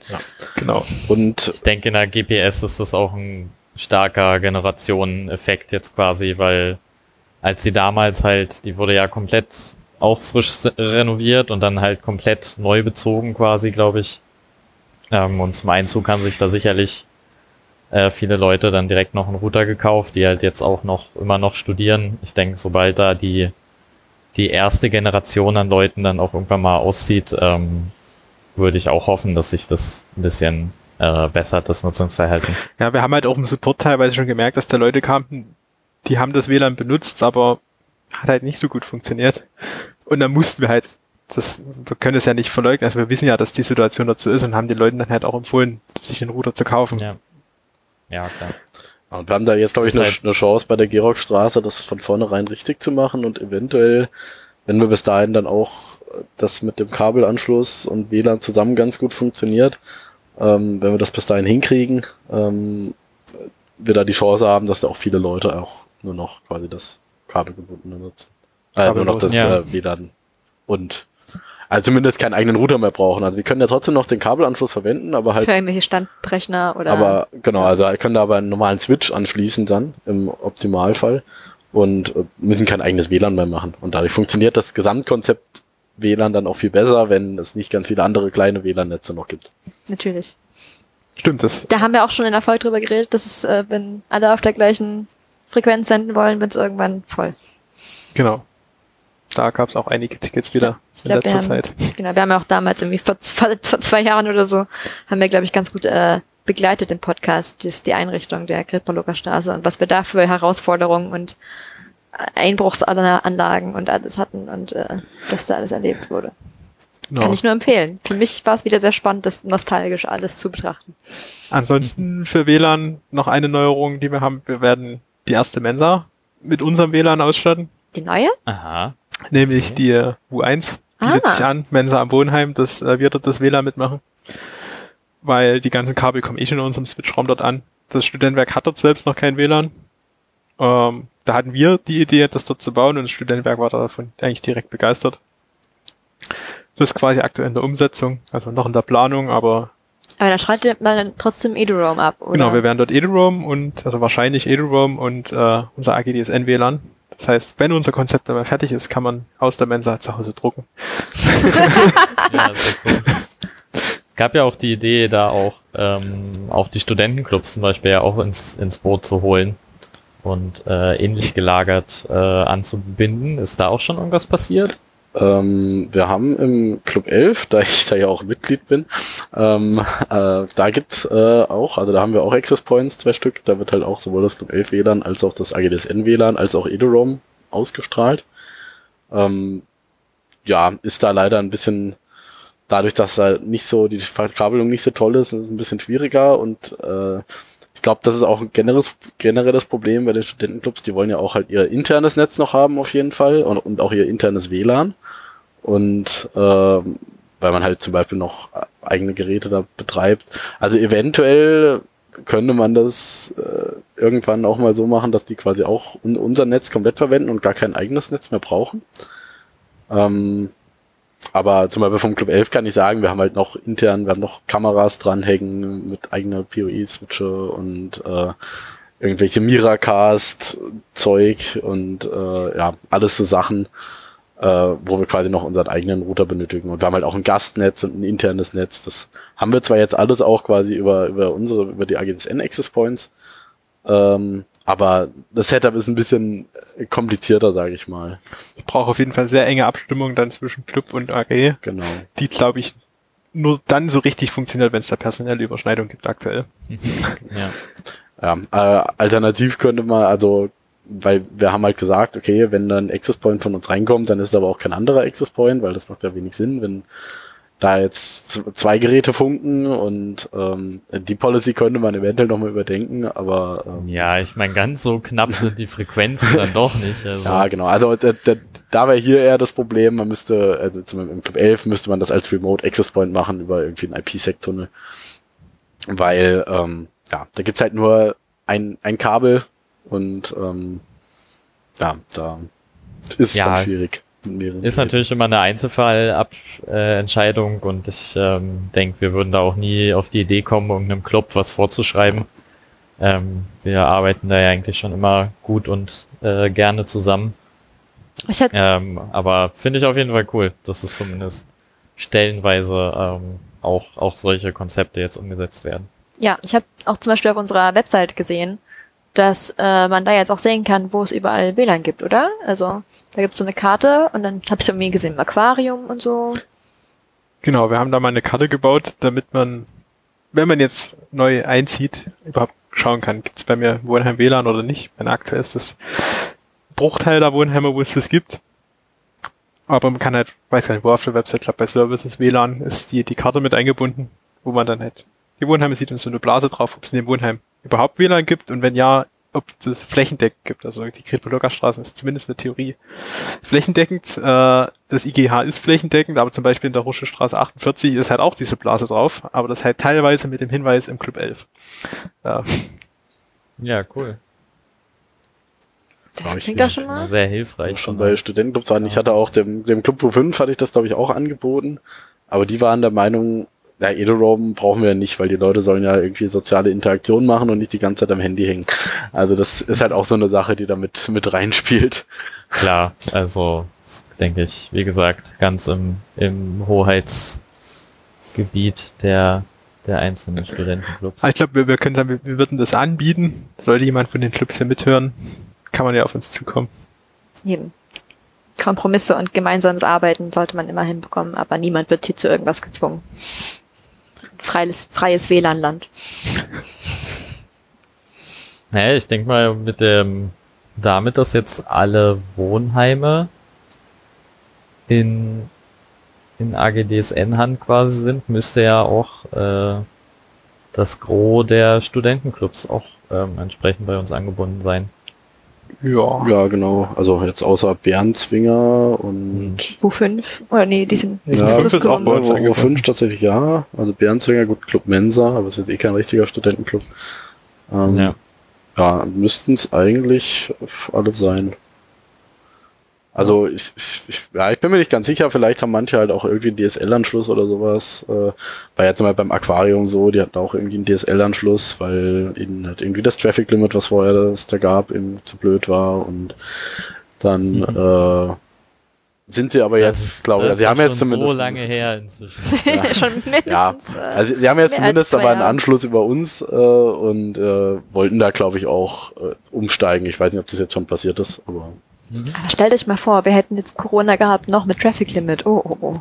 genau. Und Ich denke, in der GPS ist das auch ein starker Generationeneffekt jetzt quasi, weil als sie damals halt, die wurde ja komplett auch frisch renoviert und dann halt komplett neu bezogen quasi, glaube ich. Ähm, und zum Einzug haben sich da sicherlich äh, viele Leute dann direkt noch einen Router gekauft, die halt jetzt auch noch immer noch studieren. Ich denke, sobald da die die erste Generation an Leuten dann auch irgendwann mal auszieht, ähm, würde ich auch hoffen, dass sich das ein bisschen äh, bessert, das Nutzungsverhalten. Ja, wir haben halt auch im Support teilweise schon gemerkt, dass da Leute kamen, die haben das WLAN benutzt, aber hat halt nicht so gut funktioniert. Und dann mussten wir halt, das, wir können es ja nicht verleugnen, also wir wissen ja, dass die Situation dazu ist und haben den Leuten dann halt auch empfohlen, sich einen Router zu kaufen. Ja. Ja, klar. Und wir haben da jetzt, glaube ich, eine, eine Chance bei der Gerockstraße, das von vornherein richtig zu machen und eventuell, wenn wir bis dahin dann auch äh, das mit dem Kabelanschluss und WLAN zusammen ganz gut funktioniert, ähm, wenn wir das bis dahin hinkriegen, ähm, wir da die Chance haben, dass da auch viele Leute auch nur noch quasi das kabelgebundene nutzen. Äh, nur noch das Ja. äh, WLAN und also zumindest keinen eigenen Router mehr brauchen. Also wir können ja trotzdem noch den Kabelanschluss verwenden, aber halt Für irgendwelche Standrechner oder. aber genau, also wir können da aber einen normalen Switch anschließen dann im Optimalfall und äh, müssen kein eigenes WLAN mehr machen. Und dadurch funktioniert das Gesamtkonzept WLAN dann auch viel besser, wenn es nicht ganz viele andere kleine WLAN-Netze noch gibt. natürlich. Stimmt, das, Da haben wir auch schon in der Folge drüber geredet, dass es, äh, wenn alle auf der gleichen Frequenz senden wollen, wird es irgendwann voll. genau. Da gab es auch einige Tickets wieder ich in glaub, letzter haben- Zeit. Genau, wir haben ja auch damals irgendwie vor, vor, vor zwei Jahren oder so, haben wir, glaube ich, ganz gut äh, begleitet im Podcast, das, die Einrichtung der Gritpoloker Straße und was wir da für Herausforderungen und Einbruchsanlagen und alles hatten und äh, dass da alles erlebt wurde. Genau. Kann ich nur empfehlen. Für mich war es wieder sehr spannend, das nostalgisch alles zu betrachten. Ansonsten für WLAN noch eine Neuerung, die wir haben. Wir werden die erste Mensa mit unserem WLAN ausstatten, Die neue? Aha. Nämlich die äh, U1. Bietet Ah. sich an, Mensa am Wohnheim, dass äh, wir dort das WLAN mitmachen. Weil die ganzen Kabel kommen eh schon in unserem Switchraum dort an. Das Studentenwerk hat dort selbst noch kein WLAN. Ähm, da hatten wir die Idee, das dort zu bauen und das Studentenwerk war davon eigentlich direkt begeistert. Das ist quasi aktuell in der Umsetzung, also noch in der Planung, aber Aber da schreitet man dann trotzdem EduRoam ab, oder? Genau, wir werden dort EduRoam und, also wahrscheinlich EduRoam und äh, unser AGDSN WLAN. Das heißt, wenn unser Konzept einmal fertig ist, kann man aus der Mensa zu Hause drucken. Ja, sehr cool. Es gab ja auch die Idee, da auch, ähm, auch die Studentenclubs zum Beispiel ja auch ins, ins Boot zu holen und äh, ähnlich gelagert äh, anzubinden. Ist da auch schon irgendwas passiert? Ähm, wir haben im Club 11, da ich da ja auch Mitglied bin, ähm, äh, da gibt's äh, auch, also da haben wir auch Access Points, zwei Stück. Da wird halt auch sowohl das Club 11 WLAN als auch das AGDSN WLAN als auch EduRoam ausgestrahlt. Ähm, ja, ist da leider ein bisschen, dadurch, dass da nicht so, die Verkabelung nicht so toll ist, ist ein bisschen schwieriger und äh, ich glaube, das ist auch ein generelles, generelles Problem bei den Studentenclubs. Die wollen ja auch halt ihr internes Netz noch haben auf jeden Fall und, und auch ihr internes WLAN. Und ähm, weil man halt zum Beispiel noch eigene Geräte da betreibt. Also eventuell könnte man das äh, irgendwann auch mal so machen, dass die quasi auch un unser Netz komplett verwenden und gar kein eigenes Netz mehr brauchen. Ähm, aber zum Beispiel vom Club 11 kann ich sagen, wir haben halt noch intern, wir haben noch Kameras dranhängen mit eigener PoE-Switche und äh, irgendwelche Miracast-Zeug und äh, ja, alles so Sachen, äh, wo wir quasi noch unseren eigenen Router benötigen. Und wir haben halt auch ein Gastnetz und ein internes Netz. Das haben wir zwar jetzt alles auch quasi über, über unsere, über die AGSN Access Points, ähm, aber das Setup ist ein bisschen komplizierter, sage ich mal. Ich brauche auf jeden Fall sehr enge Abstimmung dann zwischen Club und AG, Genau. die glaube ich nur dann so richtig funktioniert, wenn es da personelle Überschneidung gibt aktuell. Ja. Ja, äh, alternativ könnte man, also, weil wir haben halt gesagt, okay, wenn dann Access Point von uns reinkommt, dann ist aber auch kein anderer Access Point, weil das macht ja wenig Sinn, wenn da jetzt zwei Geräte funken und ähm, die Policy könnte man eventuell nochmal überdenken, aber ähm, Ja, ich meine, ganz so knapp sind die Frequenzen dann doch nicht. Also. ja, genau. Also da, da, da wäre hier eher das Problem, man müsste, also zum Beispiel im Club 11 müsste man das als Remote Access Point machen über irgendwie einen IPsec-Tunnel. Weil, ähm, ja, da gibt's halt nur ein, ein Kabel und ähm, ja, da ist es Ja, dann schwierig. Ist natürlich immer eine Einzelfallentscheidung und ich ähm, denke, wir würden da auch nie auf die Idee kommen, irgendeinem Club was vorzuschreiben. Ähm, wir arbeiten da ja eigentlich schon immer gut und äh, gerne zusammen. Ich hätte Ähm, aber finde ich auf jeden Fall cool, dass es zumindest stellenweise ähm, auch, auch solche Konzepte jetzt umgesetzt werden. Ja, ich habe auch zum Beispiel auf unserer Website gesehen, dass äh, man da jetzt auch sehen kann, wo es überall WLAN gibt, oder? Also da gibt's so eine Karte und dann habe ich irgendwie gesehen, im Aquarium und so. Genau, wir haben da mal eine Karte gebaut, damit man, wenn man jetzt neu einzieht, überhaupt schauen kann, gibt es bei mir Wohnheim WLAN oder nicht. Mein aktuell ist das Bruchteil der Wohnheime, wo es das gibt. Aber man kann halt, weiß gar nicht, wo auf der Website, glaube bei Services WLAN ist die, die Karte mit eingebunden, wo man dann halt die Wohnheime sieht und so eine Blase drauf, ob es in dem Wohnheim überhaupt WLAN gibt und wenn ja, ob es das flächendeckend gibt. Also die Gretbolocker Straße ist zumindest eine Theorie flächendeckend. Äh, das IGH ist flächendeckend, aber zum Beispiel in der Rusche Straße 48 ist halt auch diese Blase drauf, aber das halt teilweise mit dem Hinweis im Club 11. Ja, Ja, cool. Das Glaub ich klingt doch schon mal. Sehr hilfreich. schon bei Studentenclubs waren. Ich hatte auch dem, dem Club U5 hatte ich das, glaube ich, auch angeboten. Aber die waren der Meinung, ja, EduRoam brauchen wir nicht, weil die Leute sollen ja irgendwie soziale Interaktion machen und nicht die ganze Zeit am Handy hängen. Also das ist halt auch so eine Sache, die da mit, mit reinspielt. Klar, also denke ich, wie gesagt, ganz im, im Hoheitsgebiet der, der einzelnen Studentenclubs. Aber ich glaube, wir, wir können sagen, wir, wir würden das anbieten. Sollte jemand von den Clubs hier mithören, kann man ja auf uns zukommen. Eben. Kompromisse und gemeinsames Arbeiten sollte man immer hinbekommen, aber niemand wird hier zu irgendwas gezwungen. Freies, freies WLAN-Land. Naja, ich denke mal, mit dem, damit, dass jetzt alle Wohnheime in, in AGDSN-Hand quasi sind, müsste ja auch äh, das Gros der Studentenclubs auch ähm, entsprechend bei uns angebunden sein. Ja. Ja, genau. Also jetzt außer Bärenzwinger und Wo fünf? Oder nee, die sind Ja, fünf Schluss ist auch bei uns wo, wo angefangen. fünf tatsächlich ja. Also Bärenzwinger, gut, Club Mensa, aber es ist jetzt eh kein richtiger Studentenclub. Ähm, Ja. ja. müssten es eigentlich alle sein. Also ich, ich, ich, ja, ich bin mir nicht ganz sicher, vielleicht haben manche halt auch irgendwie einen DSL-Anschluss oder sowas. Äh, war jetzt mal beim Aquarium so, die hatten auch irgendwie einen DSL-Anschluss, weil ihnen halt irgendwie das Traffic Limit, was vorher das da gab, eben zu blöd war und dann Mhm. äh, sind sie aber jetzt, glaube ich, Das sie haben jetzt zumindest so lange her inzwischen. Schon mindestens. ja, äh, also sie haben jetzt zumindest aber einen. Anschluss über uns äh, und äh, wollten da, glaube ich, auch äh, umsteigen. Ich weiß nicht, ob das jetzt schon passiert ist, aber Aber stellt euch mal vor, wir hätten jetzt Corona gehabt, noch mit Traffic Limit. Oh, oh, oh.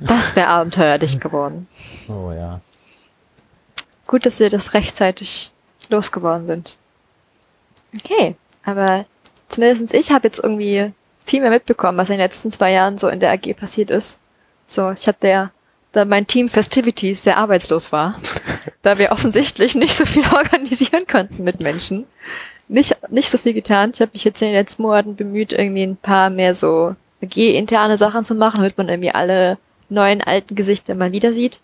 Das wäre abenteuerlich geworden. Oh ja. Gut, dass wir das rechtzeitig losgeworden sind. Okay, aber zumindest ich habe jetzt irgendwie viel mehr mitbekommen, was in den letzten zwei Jahren so in der AG passiert ist. So, ich hatte ja, da mein Team Festivities sehr arbeitslos war, da wir offensichtlich nicht so viel organisieren konnten mit Menschen. Nicht, nicht so viel getan. Ich habe mich jetzt in den letzten Monaten bemüht, irgendwie ein paar mehr so AG-interne Sachen zu machen, damit man irgendwie alle neuen, alten Gesichter mal wieder sieht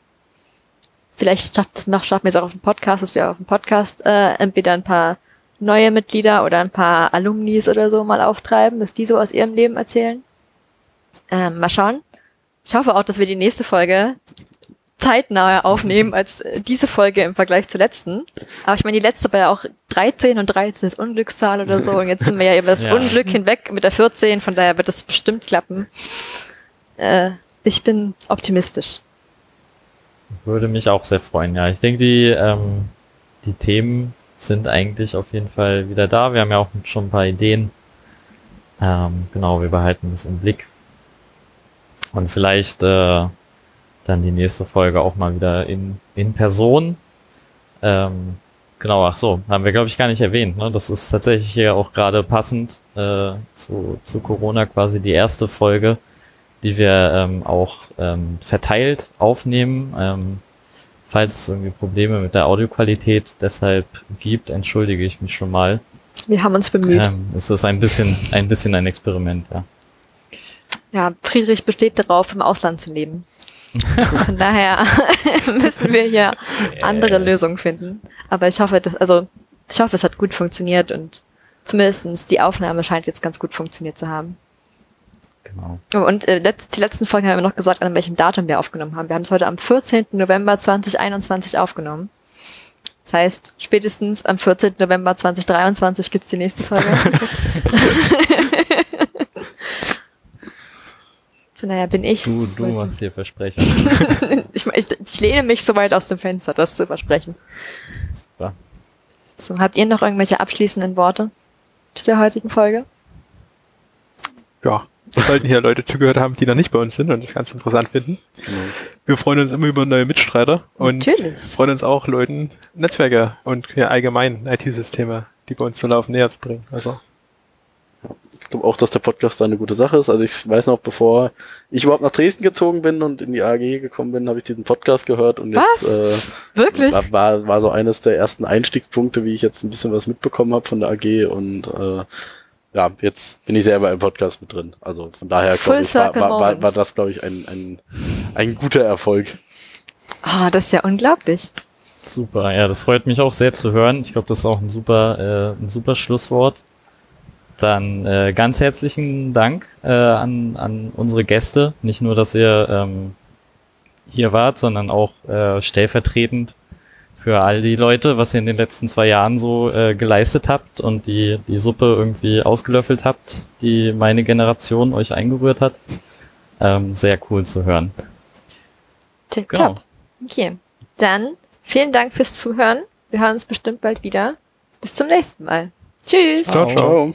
vielleicht schafft es noch, schaffen wir es auch auf dem Podcast, dass wir auf dem Podcast äh, entweder ein paar neue Mitglieder oder ein paar Alumnis oder so mal auftreiben, dass die so aus ihrem Leben erzählen. Ähm, mal schauen. Ich hoffe auch, dass wir die nächste Folge zeitnaher aufnehmen als äh, diese Folge im Vergleich zur letzten. Aber ich meine, die letzte war ja auch 13 und 13 ist Unglückszahl oder so. Und jetzt sind wir ja über das Ja. Unglück hinweg mit der 14, von daher wird das bestimmt klappen. Äh, ich bin optimistisch. Würde mich auch sehr freuen, ja. Ich denke, die, ähm, die Themen sind eigentlich auf jeden Fall wieder da. Wir haben ja auch schon ein paar Ideen. Ähm, genau, wir behalten das im Blick. Und vielleicht äh, dann die nächste Folge auch mal wieder in, in Person. Ähm, genau, ach so, haben wir glaube ich gar nicht erwähnt. Ne? Das ist tatsächlich hier auch gerade passend äh, zu, zu Corona quasi die erste Folge, die wir ähm, auch ähm, verteilt aufnehmen. Ähm, falls es irgendwie Probleme mit der Audioqualität deshalb gibt, entschuldige ich mich schon mal. Wir haben uns bemüht. Ähm, es ist ein bisschen, ein bisschen ein Experiment, ja. Ja, Friedrich besteht darauf, im Ausland zu leben. Von daher müssen wir hier andere Lösungen finden. Aber ich hoffe, dass, also, ich hoffe, es hat gut funktioniert und zumindestens die Aufnahme scheint jetzt ganz gut funktioniert zu haben. Genau. Oh, Und äh, letzt, die letzten Folgen haben wir noch gesagt, an welchem Datum wir aufgenommen haben. Wir haben es heute am 14. November 2021 aufgenommen. Das heißt, spätestens am 14. November 2023 gibt's die nächste Folge. Von daher bin ich. Du, du machst hier Versprechen. ich, ich, ich lehne mich so weit aus dem Fenster, das zu versprechen. Super. So, habt ihr noch irgendwelche abschließenden Worte zu der heutigen Folge? Ja. Wir sollten hier Leute zugehört haben, die noch nicht bei uns sind und das ganz interessant finden. Wir freuen uns immer über neue Mitstreiter und Natürlich. freuen uns auch, Leuten Netzwerke und ja, allgemein IT-Systeme, die bei uns so laufen, näher zu bringen. Also ich glaube auch, dass der Podcast da eine gute Sache ist. Also ich weiß noch, bevor ich überhaupt nach Dresden gezogen bin und in die AG gekommen bin, habe ich diesen Podcast gehört und Was? jetzt äh, Wirklich? war, war, war so eines der ersten Einstiegspunkte, wie ich jetzt ein bisschen was mitbekommen habe von der AG und äh, ja, jetzt bin ich selber im Podcast mit drin. Also von daher glaube ich, war, war, war, war das, glaube ich, ein, ein, ein guter Erfolg. Ah, das ist ja unglaublich. Super, ja, das freut mich auch sehr zu hören. Ich glaube, das ist auch ein super, äh, ein super Schlusswort. Dann äh, ganz herzlichen Dank äh, an, an unsere Gäste. Nicht nur, dass ihr ähm, hier wart, sondern auch äh, stellvertretend für all die Leute, was ihr in den letzten zwei Jahren so äh, geleistet habt und die, die Suppe irgendwie ausgelöffelt habt, die meine Generation euch eingerührt hat. Ähm, sehr cool zu hören. Tip Genau. top. Okay. Dann vielen Dank fürs Zuhören. Wir hören uns bestimmt bald wieder. Bis zum nächsten Mal. Tschüss. Ciao, ciao. Ciao.